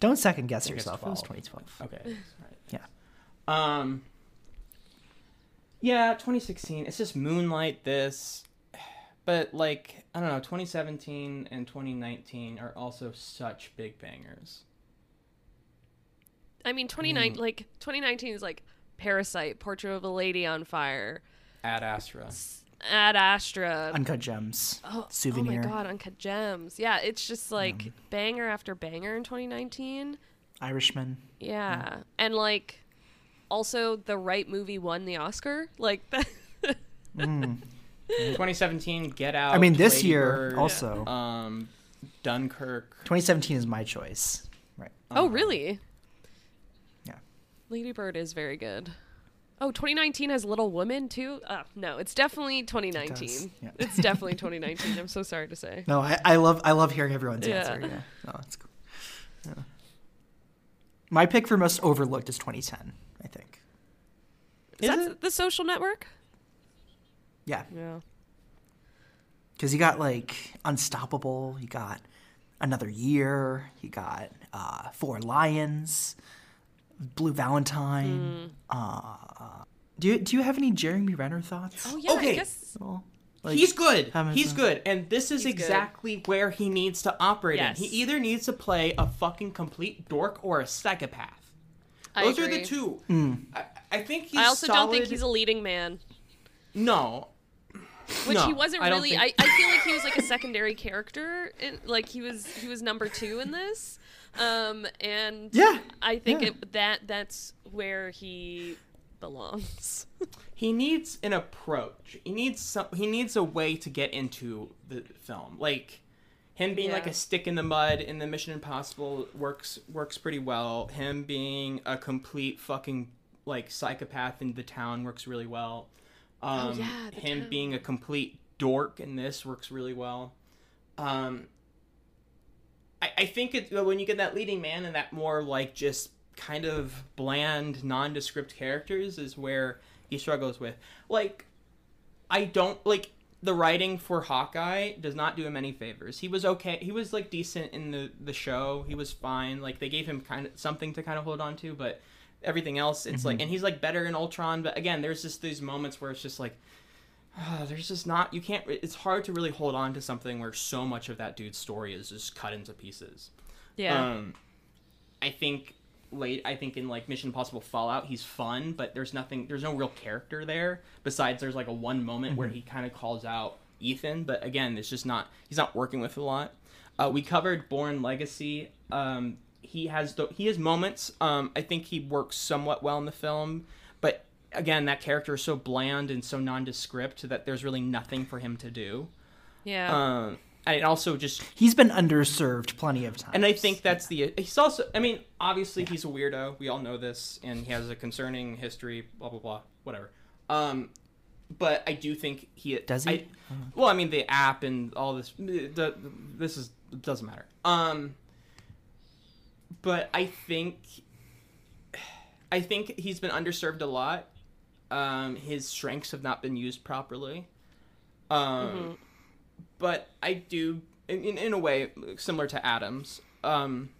S1: Don't second guess
S2: I think
S1: yourself. It was 2012.
S2: Okay. Right.
S1: Yeah.
S2: Um. Yeah, 2016. It's just Moonlight. This, but like I don't know. 2017 and 2019 are also such big bangers.
S3: I mean, 29
S2: Mm.
S3: like 2019 is like Parasite, Portrait of a Lady on Fire,
S2: Ad Astra.
S3: Ad Astra,
S1: Uncut Gems.
S3: Oh,
S1: Souvenir.
S3: Oh my god, Uncut Gems. Yeah, it's just like banger after banger in 2019.
S1: Irishman.
S3: Yeah. And like also the right movie won the Oscar. Like that
S2: 2017, Get Out.
S1: I mean, this
S2: Lady
S1: year
S2: Bird,
S1: also.
S2: Um, Dunkirk.
S1: 2017 is my choice. Right.
S3: Oh, really?
S1: Yeah.
S3: Lady Bird is very good. Oh, 2019 has Little Woman too? Uh, no, it's definitely 2019.
S1: yeah.
S3: It's definitely 2019. I'm so sorry to say.
S1: No, I, I love I love hearing everyone's
S3: Yeah.
S1: answer. Yeah. No, that's cool. Yeah. My pick for most overlooked is 2010. I think.
S3: Is, that the social network?
S1: Yeah.
S3: Yeah.
S1: Because you got like Unstoppable, you got Another Year, you got uh, Four Lions, Blue Valentine. Uh, do you do you have any Jeremy Renner thoughts?
S3: Oh yeah, I
S2: Okay.
S3: guess
S1: Like,
S2: he's good. He's good, and this is
S3: He's good.
S2: exactly where he needs to operate
S3: Yes.
S2: in. He either needs to play a fucking complete dork or a psychopath.
S3: I
S2: Those are the two.
S1: Mm.
S2: I, I think he's.
S3: I also don't think he's a leading man.
S2: No.
S3: Which
S2: No,
S3: he wasn't
S2: I
S3: really.
S2: think-
S3: I, I feel like he was like a secondary character. In, like he was he was number two in this. Um, and
S1: Yeah,
S3: I think
S1: yeah.
S3: it, that that's where he belongs.
S2: he needs an approach. He needs some. He needs a way to get into the film. Like him being like a stick in the mud in the Mission Impossible works works pretty well. Him being a complete fucking like psychopath in the town works really well. Um,
S3: Oh, yeah,
S2: him
S3: Town.
S2: being a complete dork in this works really well. Um, I, I think it when you get that leading man and that more like just kind of bland, nondescript characters is where he struggles with. Like, I don't like the writing for Hawkeye does not do him any favors. He was okay. He was like decent in the the show. He was fine. Like they gave him kind of something to kind of hold on to, but everything else, it's like,
S1: Mhm.
S2: and he's like better in Ultron. But again, there's just these moments where it's just like. Ah, there's just not you can't it's hard to really hold on to something where so much of that dude's story is just cut into pieces
S3: Yeah.
S2: um i think late i think in like mission impossible fallout he's fun but there's nothing there's no real character there besides there's like a one moment where
S1: Mhm.
S2: he kind of calls out ethan but again it's just not he's not working with a lot uh, we covered Bourne Legacy um he has the, he has moments um i think he works somewhat well in the film but again that character is so bland and so nondescript that there's really nothing for him to do
S3: Yeah.
S2: um and also just
S1: He's been underserved plenty of times.
S2: and I think that's the. He's also. I mean, obviously he's a weirdo. We all know this, and he has a concerning history. Blah blah blah. Whatever. Um, but I do think he
S1: Does he?
S2: I, well, I mean, the app and all this. The, the this is doesn't matter. Um, but I think. I think he's been underserved a lot. Um, his strengths have not been used properly. Um,
S3: Mhm.
S2: but I do, in, in, in a way, similar to Adams. Um,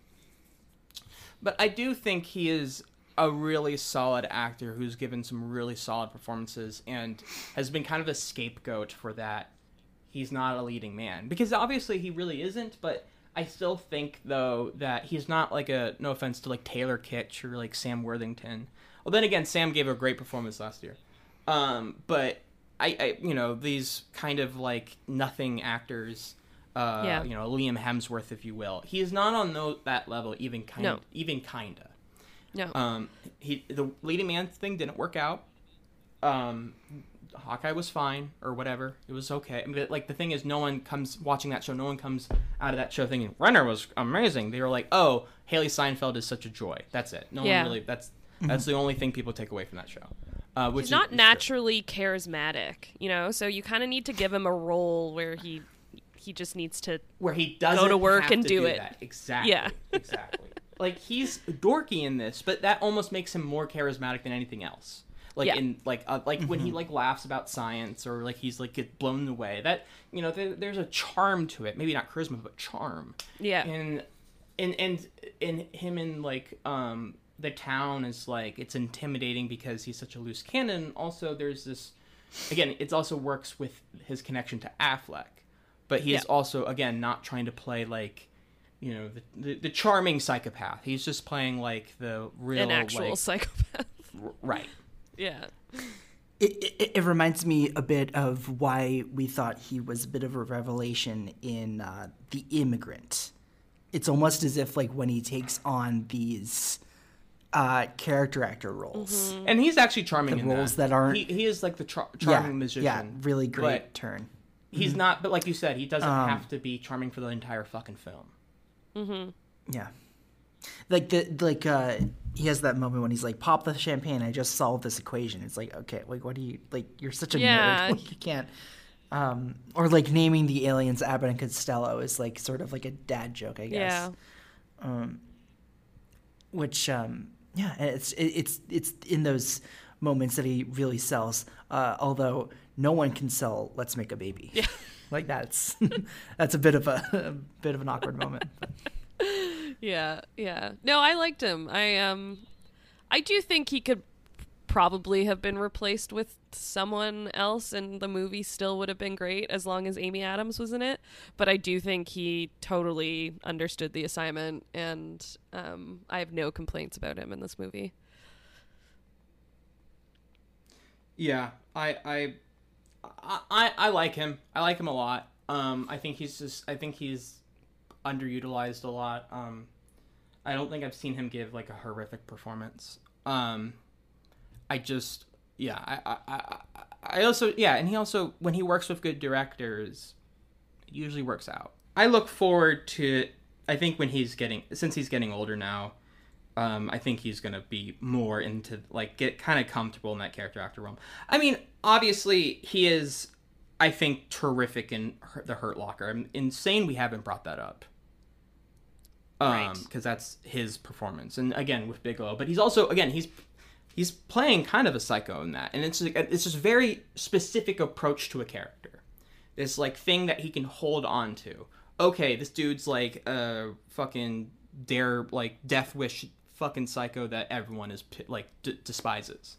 S2: but I do think he is a really solid actor who's given some really solid performances and has been kind of a scapegoat for that. He's not a leading man because obviously he really isn't. But I still think though that he's not like a no offense to like Taylor Kitsch or like Sam Worthington. Well, then again, Sam gave a great performance last year. Um, but I, I, you know, these kind of like nothing actors. Uh,
S3: Yeah.
S2: You know, Liam Hemsworth, if you will. He is not on that level, even kind
S3: No.
S2: even kinda.
S3: No.
S2: Um, he the leading man thing didn't work out. Um, Hawkeye was fine or whatever. It was okay. But like the thing is, no one comes watching that show. No one comes out of that show thinking Renner was amazing. They were like, oh, Hailee Steinfeld is such a joy. That's it. No
S3: Yeah.
S2: one really. That's that's the only thing people take away from that show. Uh, which
S3: He's
S2: is-
S3: not
S2: is
S3: naturally charismatic, you know. So you kind of need to give him a role where he he just needs to
S2: where he doesn't
S3: go to work
S2: have
S3: and
S2: to
S3: do,
S2: do
S3: it.
S2: that. Exactly.
S3: Yeah.
S2: exactly. Like he's dorky in this, but that almost makes him more charismatic than anything else. Like
S3: Yeah.
S2: in like uh, like when he
S1: Mhm.
S2: like laughs about science or like he's like get blown away. That you know there, there's a charm to it. Maybe not charisma, but charm.
S3: Yeah.
S2: And and and and him in like um the town is like it's intimidating because he's such a loose cannon. Also, there's this again. It also works with his connection to Affleck, but he is also again not trying to play like you know the, the the charming psychopath. He's just playing like the real
S3: an actual
S2: like,
S3: psychopath.
S2: r- right.
S3: Yeah.
S1: It, it, it reminds me a bit of why we thought he was a bit of a revelation in uh, The Immigrant. It's almost as if, like, when he takes on these uh, character actor roles.
S2: And he's actually charming
S1: The
S2: in
S1: roles
S2: that.
S1: that aren't-
S2: He, he is like the char-
S1: Yeah,
S2: charming musician.
S1: yeah, really great turn.
S2: He's
S1: Mhm.
S2: not, but like you said, he doesn't
S1: Um,
S2: have to be charming for the entire fucking film.
S3: Mm-hmm.
S1: Yeah. Like the like uh he has that moment when he's like pop the champagne I just solved this equation. It's like okay, like what do you like you're such a
S3: Yeah.
S1: nerd. Like, you can't um or like naming the aliens Abbott and Costello is like sort of like a dad joke, I guess.
S3: Yeah.
S1: Um which um yeah, and it's it, it's it's in those moments that he really sells. Uh although no one can sell let's make a baby.
S3: Yeah.
S1: like that's that's a bit of a, a bit of an awkward moment.
S3: Yeah, yeah. No, I liked him. I um I do think he could probably have been replaced with someone else and the movie still would have been great as long as Amy Adams was in it, but I do think he totally understood the assignment and um I have no complaints about him in this movie.
S2: Yeah, I, I, I, I like him. I like him a lot. Um, I think he's just. I think he's underutilized a lot. Um, I don't think I've seen him give like a horrific performance. Um, I just, yeah, I, I, I, I also, yeah, and he also when he works with good directors, it usually works out. I look forward to. I think when he's getting, since he's getting older now, um, I think he's gonna be more into like get kind of comfortable in that character actor realm. I mean, obviously he is, I think, terrific in the Hurt Locker. I'm insane we haven't brought that up. Um,
S3: Right.
S2: because that's his performance, and again with Bigelow, but he's also again he's he's playing kind of a psycho in that, and it's like, it's just very specific approach to a character. This like thing that he can hold on to. Okay, this dude's like a fucking dare like death wish fucking psycho that everyone is like d- despises.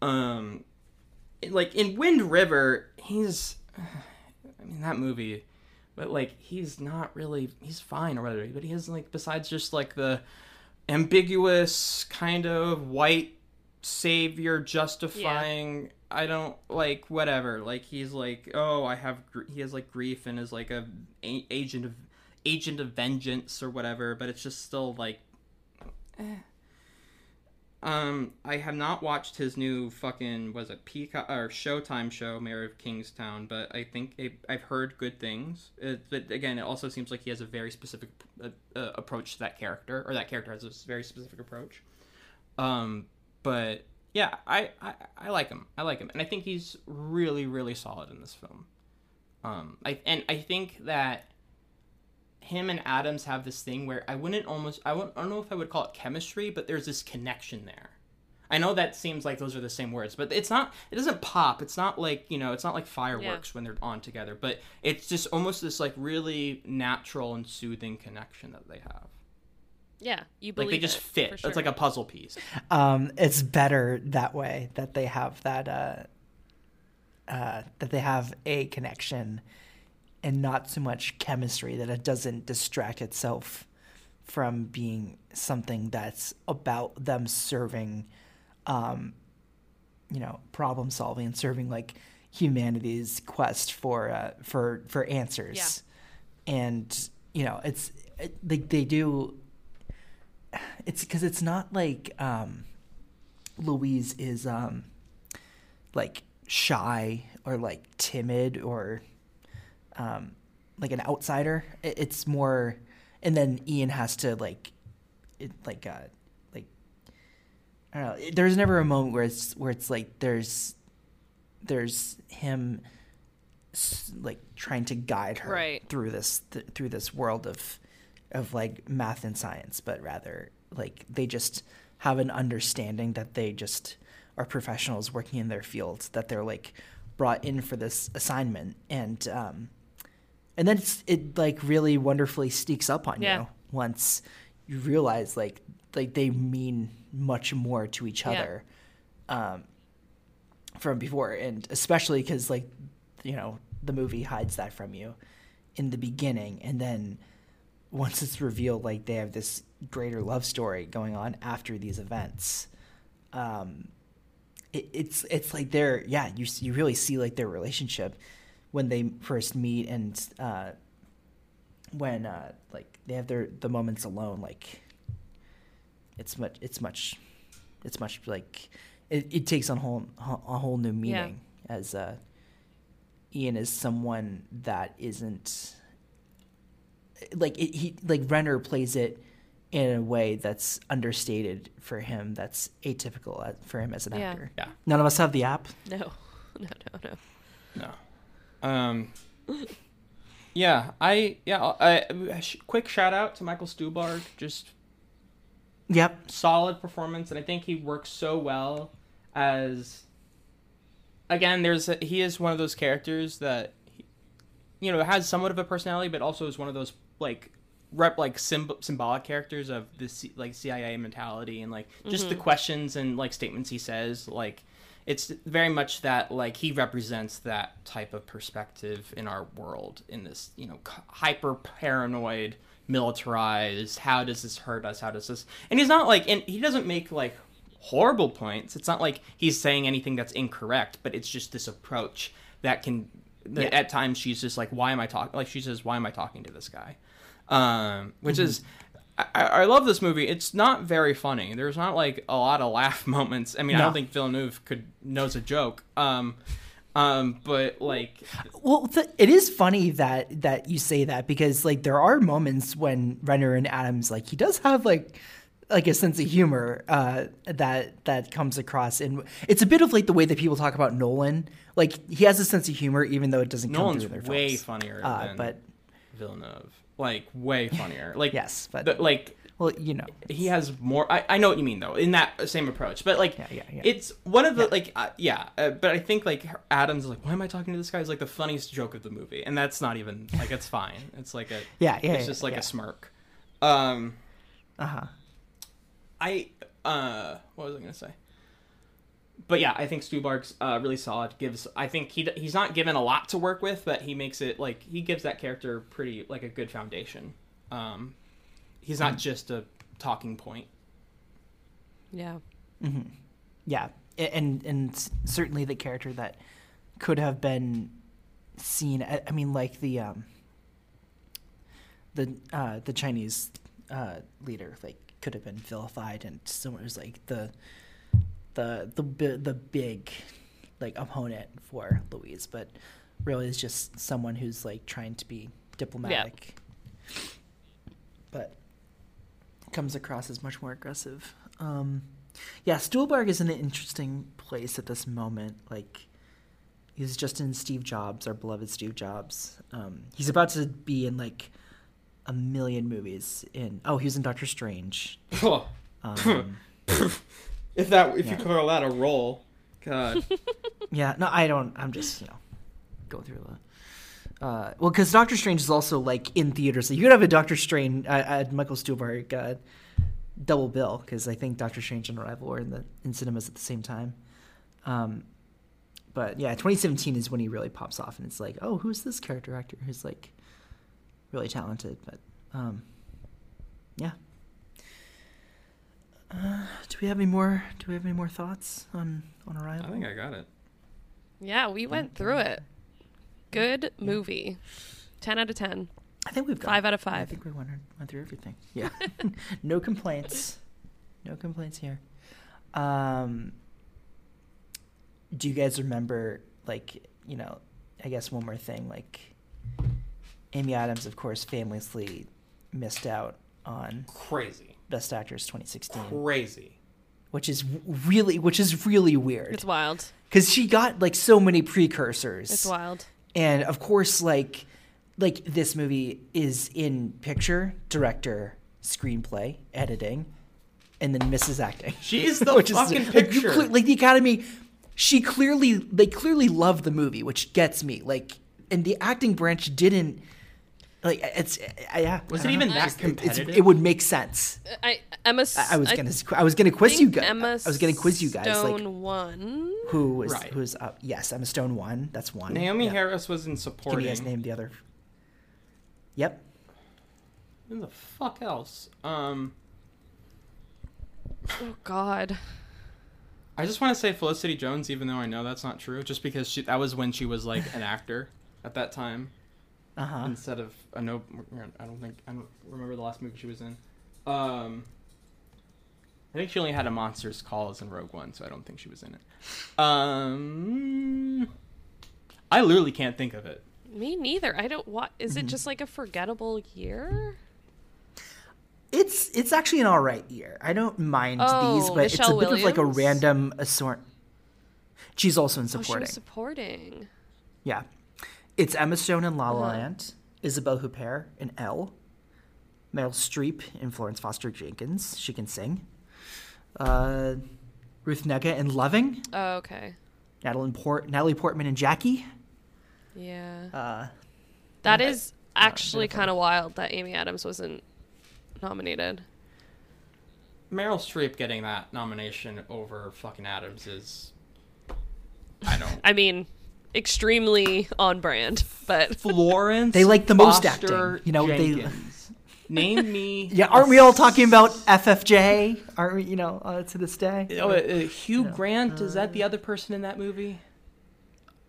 S2: Um, like in Wind River, he's I mean that movie, but like he's not really he's fine or whatever. But he has like besides just like the ambiguous kind of white savior justifying. I don't like whatever. Like he's like oh I have gr- he has like grief and is like a, a agent of agent of vengeance or whatever. But it's just still like. Eh. Um, I have not watched his new fucking was it Peacock or Showtime show, Mayor of Kingstown, but I think it, I've heard good things. It, but again, it also seems like he has a very specific uh, uh, approach to that character, or that character has a very specific approach. Um, but yeah, I, I I like him. I like him, and I think he's really really solid in this film. Um, I and I think that him and Adams have this thing where I wouldn't almost I, wouldn't, I don't know if I would call it chemistry, but there's this connection there. I know that seems like those are the same words, but it's not. It doesn't pop. It's not like you know. It's not like fireworks when they're on together. But it's just almost this like really natural and soothing connection that they have.
S3: Yeah, you believe Like
S2: they just
S3: it,
S2: fit.
S3: for
S2: It's like a puzzle piece.
S1: um, it's better that way that they have that uh, uh, that they have a connection and not so much chemistry that it doesn't distract itself from being something that's about them serving um, you know problem solving and serving like humanity's quest for uh, for for answers and you know it's it, like they do. It's because it's not like um, Louise is um, like shy or like timid or um, like an outsider. It's more, and then Ian has to like, it, like uh, like I don't know. There's never a moment where it's where it's like there's there's him like trying to guide her
S3: Right.
S1: through this th- through this world of of like math and science, but rather like they just have an understanding that they just are professionals working in their fields that they're like brought in for this assignment and um and then it's, it like really wonderfully sneaks up on
S3: Yeah.
S1: you once you realize like like they mean much more to each
S3: Yeah.
S1: other um from before and especially because like you know the movie hides that from you in the beginning and then once it's revealed like they have this greater love story going on after these events um it, it's it's like they're yeah you you really see like their relationship when they first meet and uh when uh like they have their the moments alone like it's much it's much it's much like it, it takes on whole a whole new
S3: Yeah.
S1: meaning as uh Ian is someone that isn't like it, he like Renner plays it in a way that's understated for him that's atypical uh, for him as an
S3: Yeah.
S1: actor.
S2: Yeah.
S1: None of us have the app.
S3: No, no, no, no.
S2: No. Um. Yeah, I yeah. I, I sh- quick shout out to Michael Stuhlbarg. Just
S1: Yep.
S2: solid performance, and I think he works so well as. Again, there's a, he is one of those characters that, you know, has somewhat of a personality, but also is one of those like rep like symb- symbolic characters of the C- like CIA mentality and like just the
S3: Mhm.
S2: questions and like statements he says like it's very much that like he represents that type of perspective in our world in this you know c- hyper paranoid militarized how does this hurt us how does this and he's not like and he doesn't make like horrible points it's not like he's saying anything that's incorrect but it's just this approach that can that
S1: Yeah.
S2: at times she's just like why am i talking like she says why am i talking to this guy um which is I, I love this movie. It's not very funny. There's not like a lot of laugh moments. I mean, I don't think Villeneuve could knows a joke. Um, um, but like,
S1: Well, th- it is funny that that you say that because like there are moments when Renner and Adams like he does have like like a sense of humor uh, that that comes across, and it's a bit of like the way that people talk about Nolan. Like he has a sense of humor, even though it doesn't
S2: Nolan's
S1: come through their
S2: way
S1: films.
S2: funnier
S1: Uh,
S2: than
S1: but
S2: Villeneuve. Like way funnier. Like
S1: Yes, but-
S2: the- like
S1: well, you know,
S2: he has more. I, I know what you mean though in that same approach. But like,
S1: yeah, yeah. yeah.
S2: it's one of the like uh, yeah. Uh, but I think like Adams is like, why am I talking to this guy? Is like the funniest joke of the movie, and that's not even like it's fine. It's like a
S1: Yeah, yeah,
S2: It's
S1: yeah,
S2: just like
S1: yeah.
S2: a smirk. Um.
S1: uh huh.
S2: I uh what was I gonna say? But yeah, I think Stuhlbarg's uh, really solid. Gives I think he he's not given a lot to work with, but he makes it like he gives that character pretty like a good foundation. Um, he's not just a talking point.
S3: Yeah.
S1: Mm-hmm. Yeah, and and certainly the character that could have been seen. I, I mean, like the um, the uh, the Chinese uh, leader, like could have been vilified, and someone who's like the the the the big like opponent for Louise, but really is just someone who's like trying to be diplomatic, but comes across as much more aggressive. Um, yeah, Stuhlbarg is in an interesting place at this moment. Like, he's just in Steve Jobs, our beloved Steve Jobs. Um, he's about to be in like a million movies. In oh, he was in Doctor Strange. Um,
S2: if that if
S1: yeah.
S2: you call that a role, God.
S1: yeah, no, I don't. I'm just you know going through the. Uh, well, because Doctor Strange is also like in theaters. So you could have a Doctor Strange, uh, uh, Michael Stuhlbarg uh, double bill because I think Doctor Strange and Arrival were in the in cinemas at the same time. Um, but yeah, 2017 is when he really pops off, and it's like, oh, who's this character actor who's like really talented? But um, yeah. Uh, do we have any more? Do we have any more thoughts on on Arrival?
S2: I think I got it.
S3: Yeah, we went through it. Good movie. 10 out of 10.
S1: I think we've got
S3: Five out of five.
S1: I think we went, went through everything. Yeah, no complaints. No complaints here. Um, do you guys remember, like, you know, I guess one more thing, like, Amy Adams, of course, famously missed out on
S2: Crazy.
S1: Best Actress 2016,
S2: Crazy.
S1: which is really, which is really weird.
S3: It's wild.
S1: because she got like so many precursors.
S3: It's wild.
S1: And of course, like like this movie is in picture, director, screenplay, editing, and then Mrs. Acting.
S2: She is the
S1: Which
S2: fucking
S1: like,
S2: picture.
S1: cle- like the Academy, she clearly they clearly love the movie, which gets me. Like, and the acting branch didn't. Like it's uh, yeah.
S2: Was
S1: I
S2: it even
S1: know,
S2: that
S1: it's- it's-
S2: competitive?
S1: It would make sense.
S3: I Emma. S-
S1: I, I was
S3: I
S1: gonna I was gonna quiz you guys.
S3: Emma
S1: I was gonna quiz you guys.
S3: Stone
S1: Like
S3: won.
S1: who was
S2: Right.
S1: who's up? Yes, Emma Stone won. That's one.
S2: Naomie
S1: Yeah.
S2: Harris was in
S1: Can
S2: supporting.
S1: you guys name the other? Yep.
S2: Who the fuck else? Um,
S3: Oh God.
S2: I just want to say Felicity Jones, even though I know that's not true, just because she that was when she was like an actor at that time.
S1: Uh-huh.
S2: Instead of I know I don't think I don't remember the last movie she was in. Um, I think she only had a Monsters Calls in Rogue One, so I don't think she was in it. Um, I literally can't think of it.
S3: Me neither. I don't. What is
S1: Mm-hmm.
S3: it? Just like a forgettable year?
S1: It's it's actually an all right year. I don't mind
S3: Oh,
S1: these, but
S3: Michelle
S1: it's a bit of like a random assort. She's also in
S3: Oh, she
S1: supporting.
S3: was supporting.
S1: yeah, it's Emma Stone in La La
S3: Uh-huh.
S1: Land, Isabelle Huppert in Elle, Meryl Streep in Florence Foster Jenkins. She can sing. Uh, Ruth Negga in Loving.
S3: Oh, okay.
S1: Natalie, Port- Natalie Portman in Jackie.
S3: Yeah.
S1: Uh,
S3: That
S1: yeah,
S3: is actually kind of wild that Amy Adams wasn't nominated.
S2: Meryl Streep getting that nomination over fucking Adams is. I don't.
S3: I mean, extremely on brand, but
S2: Florence.
S1: They like the most
S2: Foster
S1: acting, you know, they-
S2: Name me.
S1: Yeah, aren't we all talking about FFJ? Aren't we, you know, uh, to this day?
S2: Oh, uh, uh, Hugh Grant is that the other person in that movie?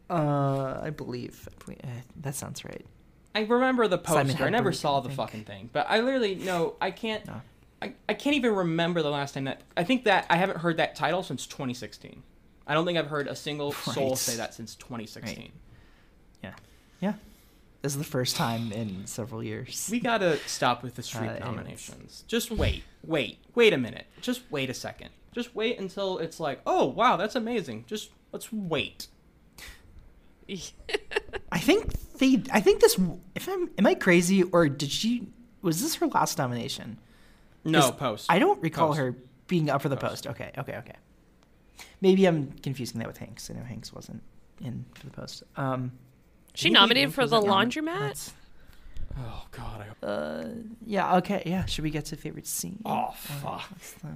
S1: Uh, I believe. I believe- uh, that sounds right.
S2: I remember the
S1: Simon
S2: poster. I never saw the fucking thing, but I literally no. I can't. I, I can't even remember the last time that. I think that I haven't heard that title since 2016. I don't think I've heard a single soul say that since 2016.
S1: Yeah. Yeah. This is the first time in several years.
S2: We gotta stop with the Streep
S1: Uh,
S2: nominations. Just wait, wait, wait a minute. Just wait a second. Just wait until it's like, oh wow, that's amazing. Just let's wait.
S1: I think they. I think this. If I'm, am I crazy or did she? Was this her last nomination?
S2: No, post.
S1: I don't recall
S2: Post.
S1: her being up for the post. Okay, okay, okay. Maybe I'm confusing that with Hanks. I know Hanks wasn't in for the post. Um,
S3: she nominated for the
S1: in
S3: laundromat.
S1: That's-
S2: Oh god. I...
S1: Uh, yeah. Okay. Yeah. Should we get to favorite scene?
S2: Oh fuck.
S1: what's the-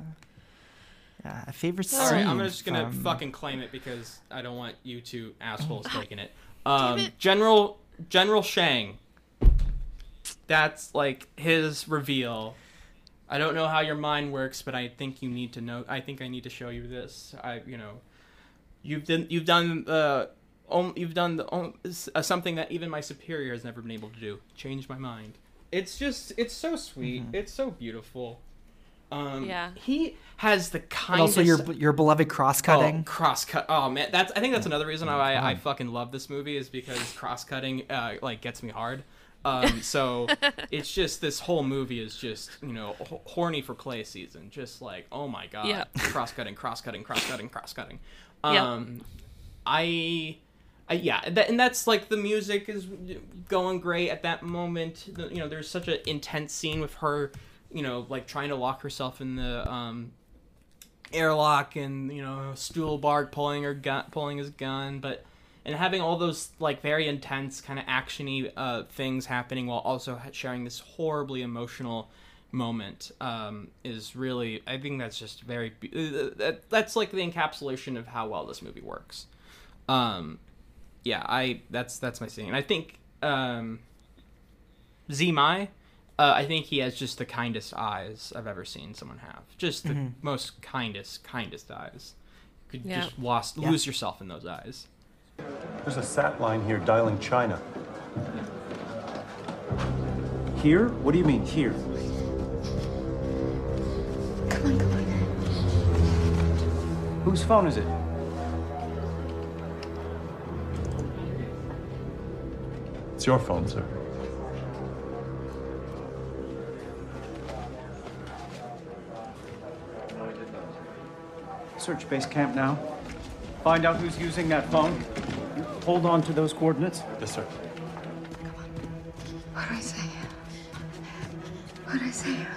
S1: Yeah, a favorite scene.
S2: All right, I'm just gonna
S1: from-
S2: fucking claim it because I don't want you two assholes taking it. Um, General General Shang. That's like his reveal. I don't know how your mind works, but I think you need to know. I think I need to show you this. I, you know, you've done you've done uh, om- you've done the om- s- uh, something that even my superior has never been able to do. Change my mind. It's just it's so sweet.
S1: Mm-hmm.
S2: It's so beautiful. Um,
S3: Yeah.
S2: He has the
S1: And
S2: kindest.
S1: also your your beloved cross cutting.
S2: Oh, cross cut. Oh man, that's. I think that's another reason why I, I fucking love this movie is because cross cutting uh, like gets me hard. Um, so it's just this whole movie is just you know h- horny for clay season. Just like oh my god,
S3: Yeah.
S2: cross cutting, cross cutting, cross cutting, cross cutting.
S3: Yep.
S2: Um, I. I, yeah, that, and that's like the music is going great at that moment. The, you know, there's such an intense scene with her, you know, like trying to lock herself in the um, airlock and you know Stuhlbarg pulling her gun, pulling his gun, but and having all those like very intense kind of actiony uh, things happening while also sharing this horribly emotional moment um, is really I think that's just very be- uh, that, that's like the encapsulation of how well this movie works. Um, yeah, I that's that's my scene. And I think um, Tzi Ma, uh, I think he has just the kindest eyes I've ever seen someone have. Just the
S1: Mhm.
S2: most kindest, kindest eyes. You could
S3: Yeah.
S2: just lost
S8: Yeah.
S2: lose yourself in those eyes.
S8: There's a sat line here dialing China.
S16: Here? What do you mean, here?
S4: Come on, come on.
S16: Whose phone is it?
S17: It's your phone, sir.
S16: Search base camp now. Find out who's using that phone. You hold on to those coordinates.
S17: Yes, sir. Come on.
S4: What do I say? What do I say?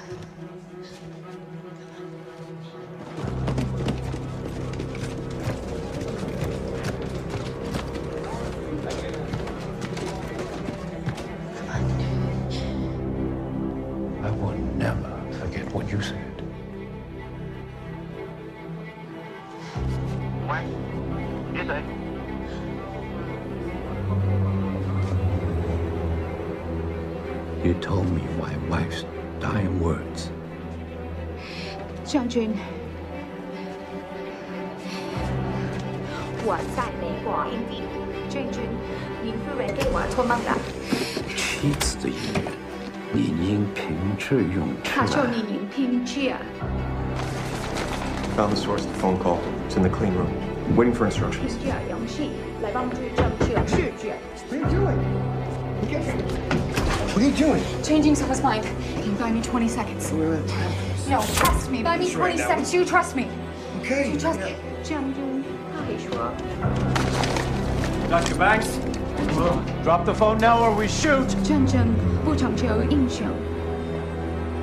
S6: told me my wife's dying words.
S4: 将军，
S18: 我在美国英地，将军，您夫人给我托梦的，
S6: 妻子的遗愿，你应凭智用
S18: 他说
S6: 智。
S18: 你您拼去啊，
S5: Found the source of the phone call. It's in the clean room. Waiting for instructions.
S18: 拼去啊勇气，来帮助正确视觉。
S8: What are you doing? What are you doing?
S4: Changing someone's mind. Can you buy me 20 seconds? Wait, wait, wait. No, trust me. Buy me 20 right seconds. You trust me.
S8: Okay.
S4: You trust
S18: yeah. me.
S16: Jim, Dr. Banks, drop the phone now or we shoot.
S18: Jim, Jim,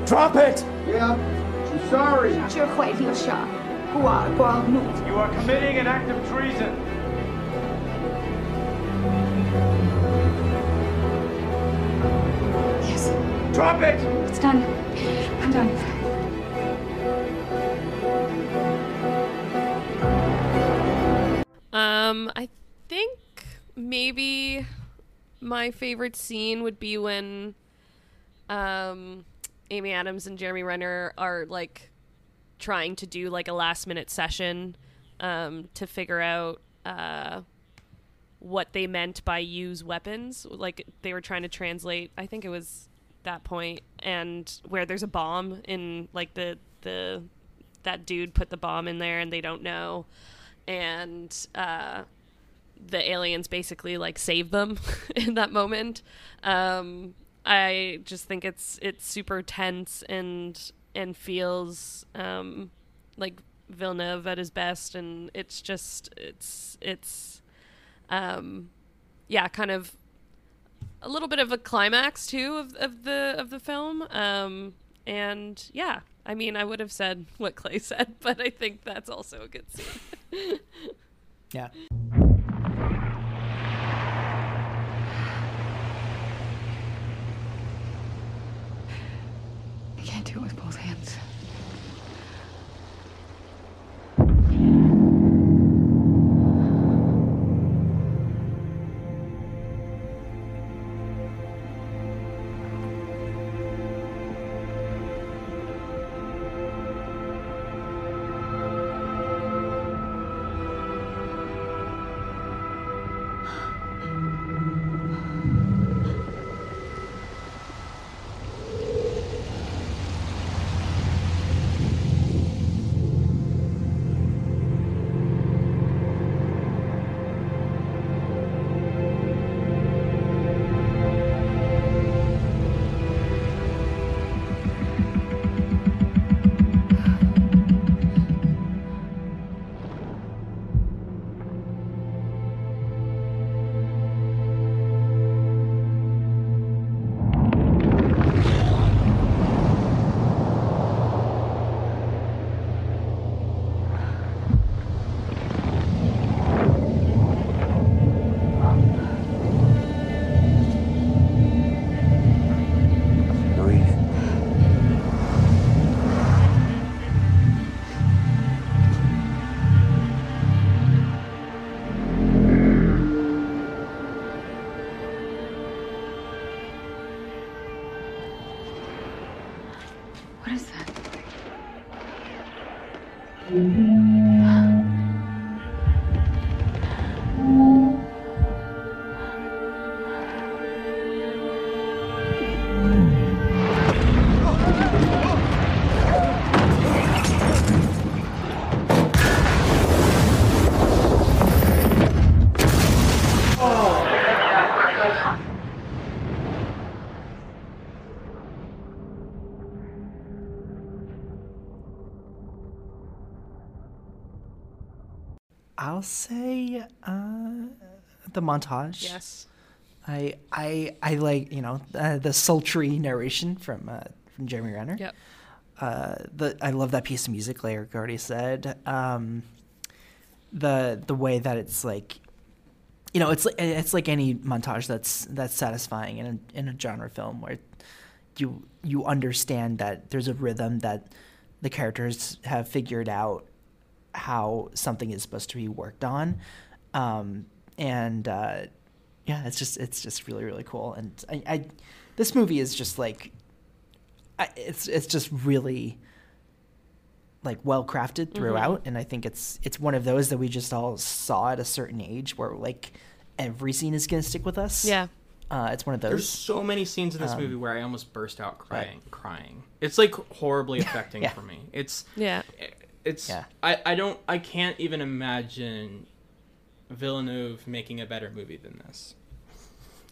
S16: Drop it!
S8: Yeah, I'm sorry.
S16: You are committing an act of treason. Drop it!
S4: It's done. I'm done.
S3: Um, I think maybe my favorite scene would be when um Amy Adams and Jeremy Renner are like trying to do like a last minute session um to figure out uh what they meant by use weapons. Like they were trying to translate, I think it was that point and where there's a bomb in like the the that dude put the bomb in there and they don't know and uh the aliens basically like save them in that moment. Um, I just think it's it's super tense and and feels um, like Villeneuve at his best, and it's just it's it's um, yeah, kind of a little bit of a climax too of, of the of the film. Um, and yeah, I mean, I would have said what Clay said, but I think that's also a good scene.
S1: Yeah.
S4: I can't do it with both hands.
S1: The montage.
S3: Yes.
S1: I I I like you know uh, the sultry narration from uh, from Jeremy Renner.
S3: Yep.
S1: Uh, the I love that piece of music, like Eric already said. Um, the the way that it's like, you know, it's like it's like any montage that's that's satisfying in a in a genre film where you you understand that there's a rhythm that the characters have figured out how something is supposed to be worked on, um, and uh, yeah, it's just it's just really really cool. And I, I this movie is just like I, it's it's just really like well crafted throughout, and I think it's it's one of those that we just all saw at a certain age where like every scene is gonna stick with us.
S3: Yeah.
S1: Uh, it's one of those.
S2: There's so many scenes in this
S1: Um,
S2: movie where I almost burst out crying. Crying. It's like horribly affecting
S1: Yeah.
S2: for me. It's
S3: Yeah.
S2: It's
S1: Yeah.
S2: I I don't I can't even imagine Villeneuve making a better movie than this.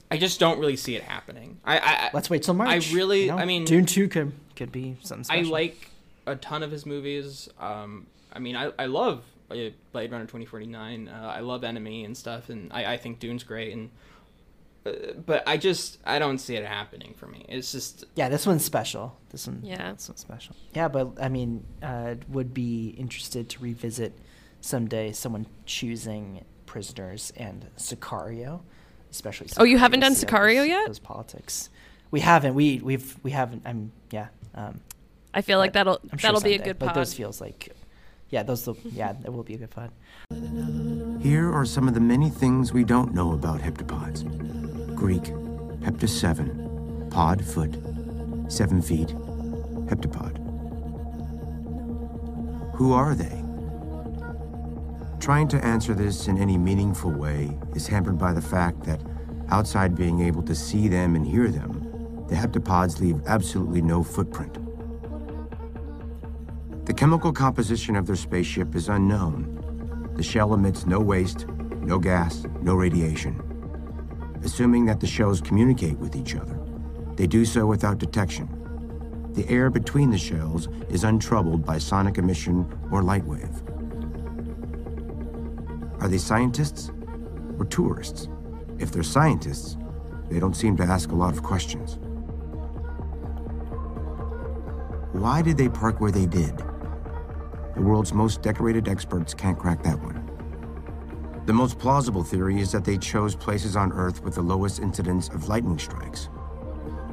S2: I just don't really see it happening. I, I I-
S1: Let's wait till March.
S2: I really
S1: you know?
S2: I mean
S1: Dune Two could could be something
S2: I like a ton of his movies. Um, I mean, I, I love uh, Blade Runner 2049. Uh, I love Enemy and stuff, and I, I think Dune's great. And uh, but I just I don't see it happening for me. It's just
S1: Yeah, this one's special. This one,
S3: Yeah.
S1: this one's special. Yeah, but I mean, uh, would be interested to revisit someday someone choosing prisoners and Sicario, especially.
S3: Oh, you haven't done
S1: see how
S3: Sicario
S1: those-
S3: yet?
S1: Those politics. We haven't. We we've we haven't. I'm yeah. Um,
S3: I feel like that'll
S1: I'm sure
S3: that'll be a
S1: someday,
S3: good
S1: But
S3: pod.
S1: those feels like, yeah, those will- yeah, it will be a good pod.
S19: Here are some of the many things we don't know about heptapods. Greek, hepta 7, pod, foot, 7 feet, heptapod. Who are they? Trying to answer this in any meaningful way is hampered by the fact that, outside being able to see them and hear them, the heptapods leave absolutely no footprint. The chemical composition of their spaceship is unknown. The shell emits no waste, no gas, no radiation. Assuming that the shells communicate with each other, they do so without detection. The air between the shells is untroubled by sonic emission or light wave. Are they scientists or tourists? If they're scientists, they don't seem to ask a lot of questions. Why did they park where they did? The world's most decorated experts can't crack that one. The most plausible theory is that they chose places on Earth with the lowest incidence of lightning strikes.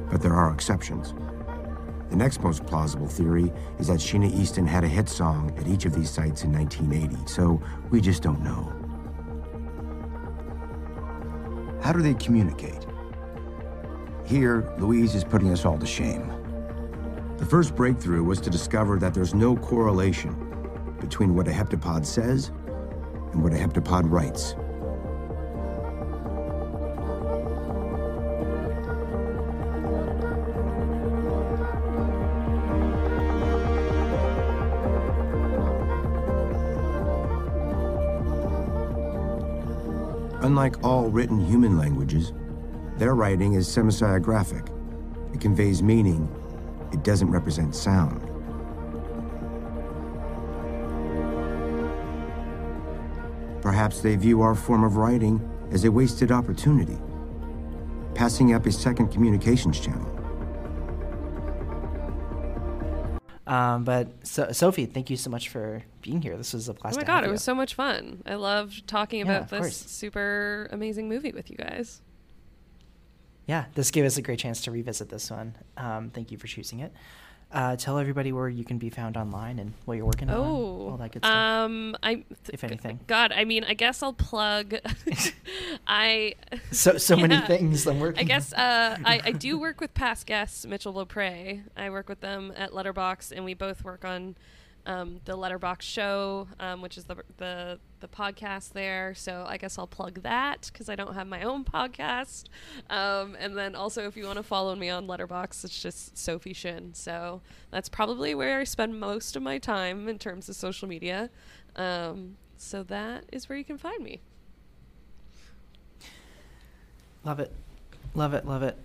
S19: But there are exceptions. The next most plausible theory is that Sheena Easton had a hit song at each of these sites in 1980, so we just don't know. How do they communicate? Here, Louise is putting us all to shame. The first breakthrough was to discover that there's no correlation between what a heptapod says and what a heptapod writes. Unlike all written human languages, their writing is semasiographic. It conveys meaning, it doesn't represent sound. Perhaps they view our form of writing as a wasted opportunity, passing up a second communications channel.
S1: Um, but so, Sophie, thank you so much for being here. This was a blast.
S3: Oh
S1: my
S3: god, it was so much fun. I loved talking
S1: Yeah,
S3: about this
S1: course.
S3: super amazing movie with you guys.
S1: yeah, this gave us a great chance to revisit this one. Um, thank you for choosing it. Uh, tell everybody where you can be found online and what you're working on, all
S3: Oh,
S1: that good stuff.
S3: um, I
S1: if anything.
S3: God, I mean, I guess I'll plug. I
S1: So- so many things I'm working
S3: I guess uh, I I do work with past guests Mitchell Lopre. I work with them at Letterboxd, and we both work on um, the Letterboxd show, um, which is the the the podcast there. So I guess I'll plug that because I don't have my own podcast. Um, and then also, if you want to follow me on Letterboxd, it's just Sophie Shin. So that's probably where I spend most of my time in terms of social media. Um, so that is where you can find me.
S1: Love it. Love it. Love it.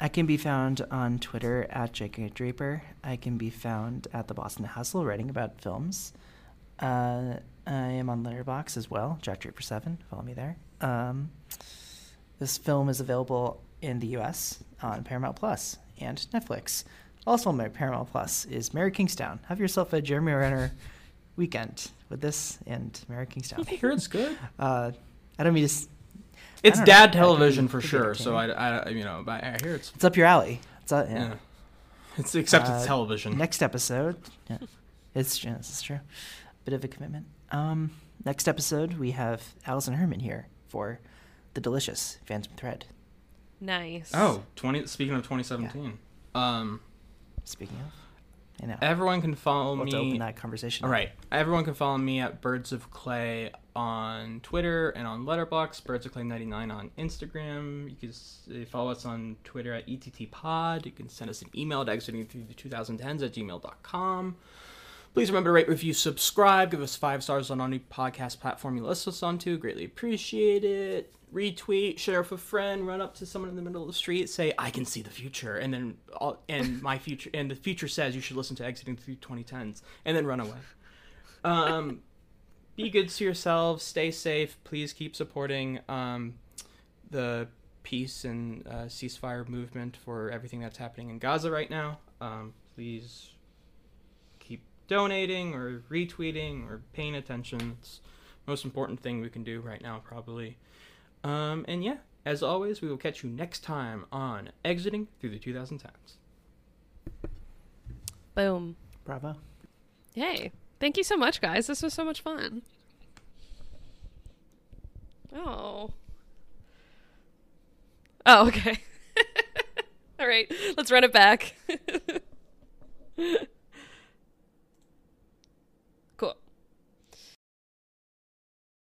S1: I can be found on Twitter at J.K. Draper. I can be found at the Boston Hassle writing about films. Uh, I am on Letterboxd as well, Jack Draper Seven. Follow me there. Um, this film is available in the U.S. on Paramount Plus and Netflix. Also on Paramount Plus is Mary Kingstown. Have yourself a Jeremy Renner weekend with this and Mary Kingstown.
S2: I hear it's good.
S1: Uh, I don't mean to. S- I
S2: It's
S1: don't know.
S2: dad
S1: Yeah, it could
S2: television for sure. So I. I, you know, but I hear it's
S1: It's up your alley. It's uh, yeah.
S2: Yeah. It's except it's
S1: Uh,
S2: television.
S1: Next episode, yeah, it's yeah, this is true. Bit of a commitment. Um, next episode we have Alison Herman here for the delicious Phantom Thread.
S3: Nice.
S2: Oh, 20 speaking of 2017. Um
S1: Speaking of, I know.
S2: Everyone can follow me.
S1: to open that conversation
S2: All right. Everyone can follow me at Birds of Clay on Twitter and on Letterboxd. Birds of Clay 99 on Instagram. You can uh, follow us on Twitter at ETT Pod. You can send us an email at exiting through the 2010s at gmail.com. Please remember to rate, review, subscribe. Give us five stars on any podcast platform you listen us onto. Greatly appreciate it. Retweet, share with a friend, run up to someone in the middle of the street, say, "I can see the future," and then, all, and my future, and the future says you should listen to Exiting Through 2010s, and then run away. Um, be good to yourselves. Stay safe. Please keep supporting um, the peace and uh, ceasefire movement for everything that's happening in Gaza right now. Um, please keep donating or retweeting or paying attention. It's the most important thing we can do right now, probably. Um, and yeah, as always, we will catch you next time on Exiting Through the 2010s.
S3: Boom.
S1: Bravo.
S3: Yay. Thank you so much, guys. This was so much fun. Oh. Oh, okay. All right. Let's run it back.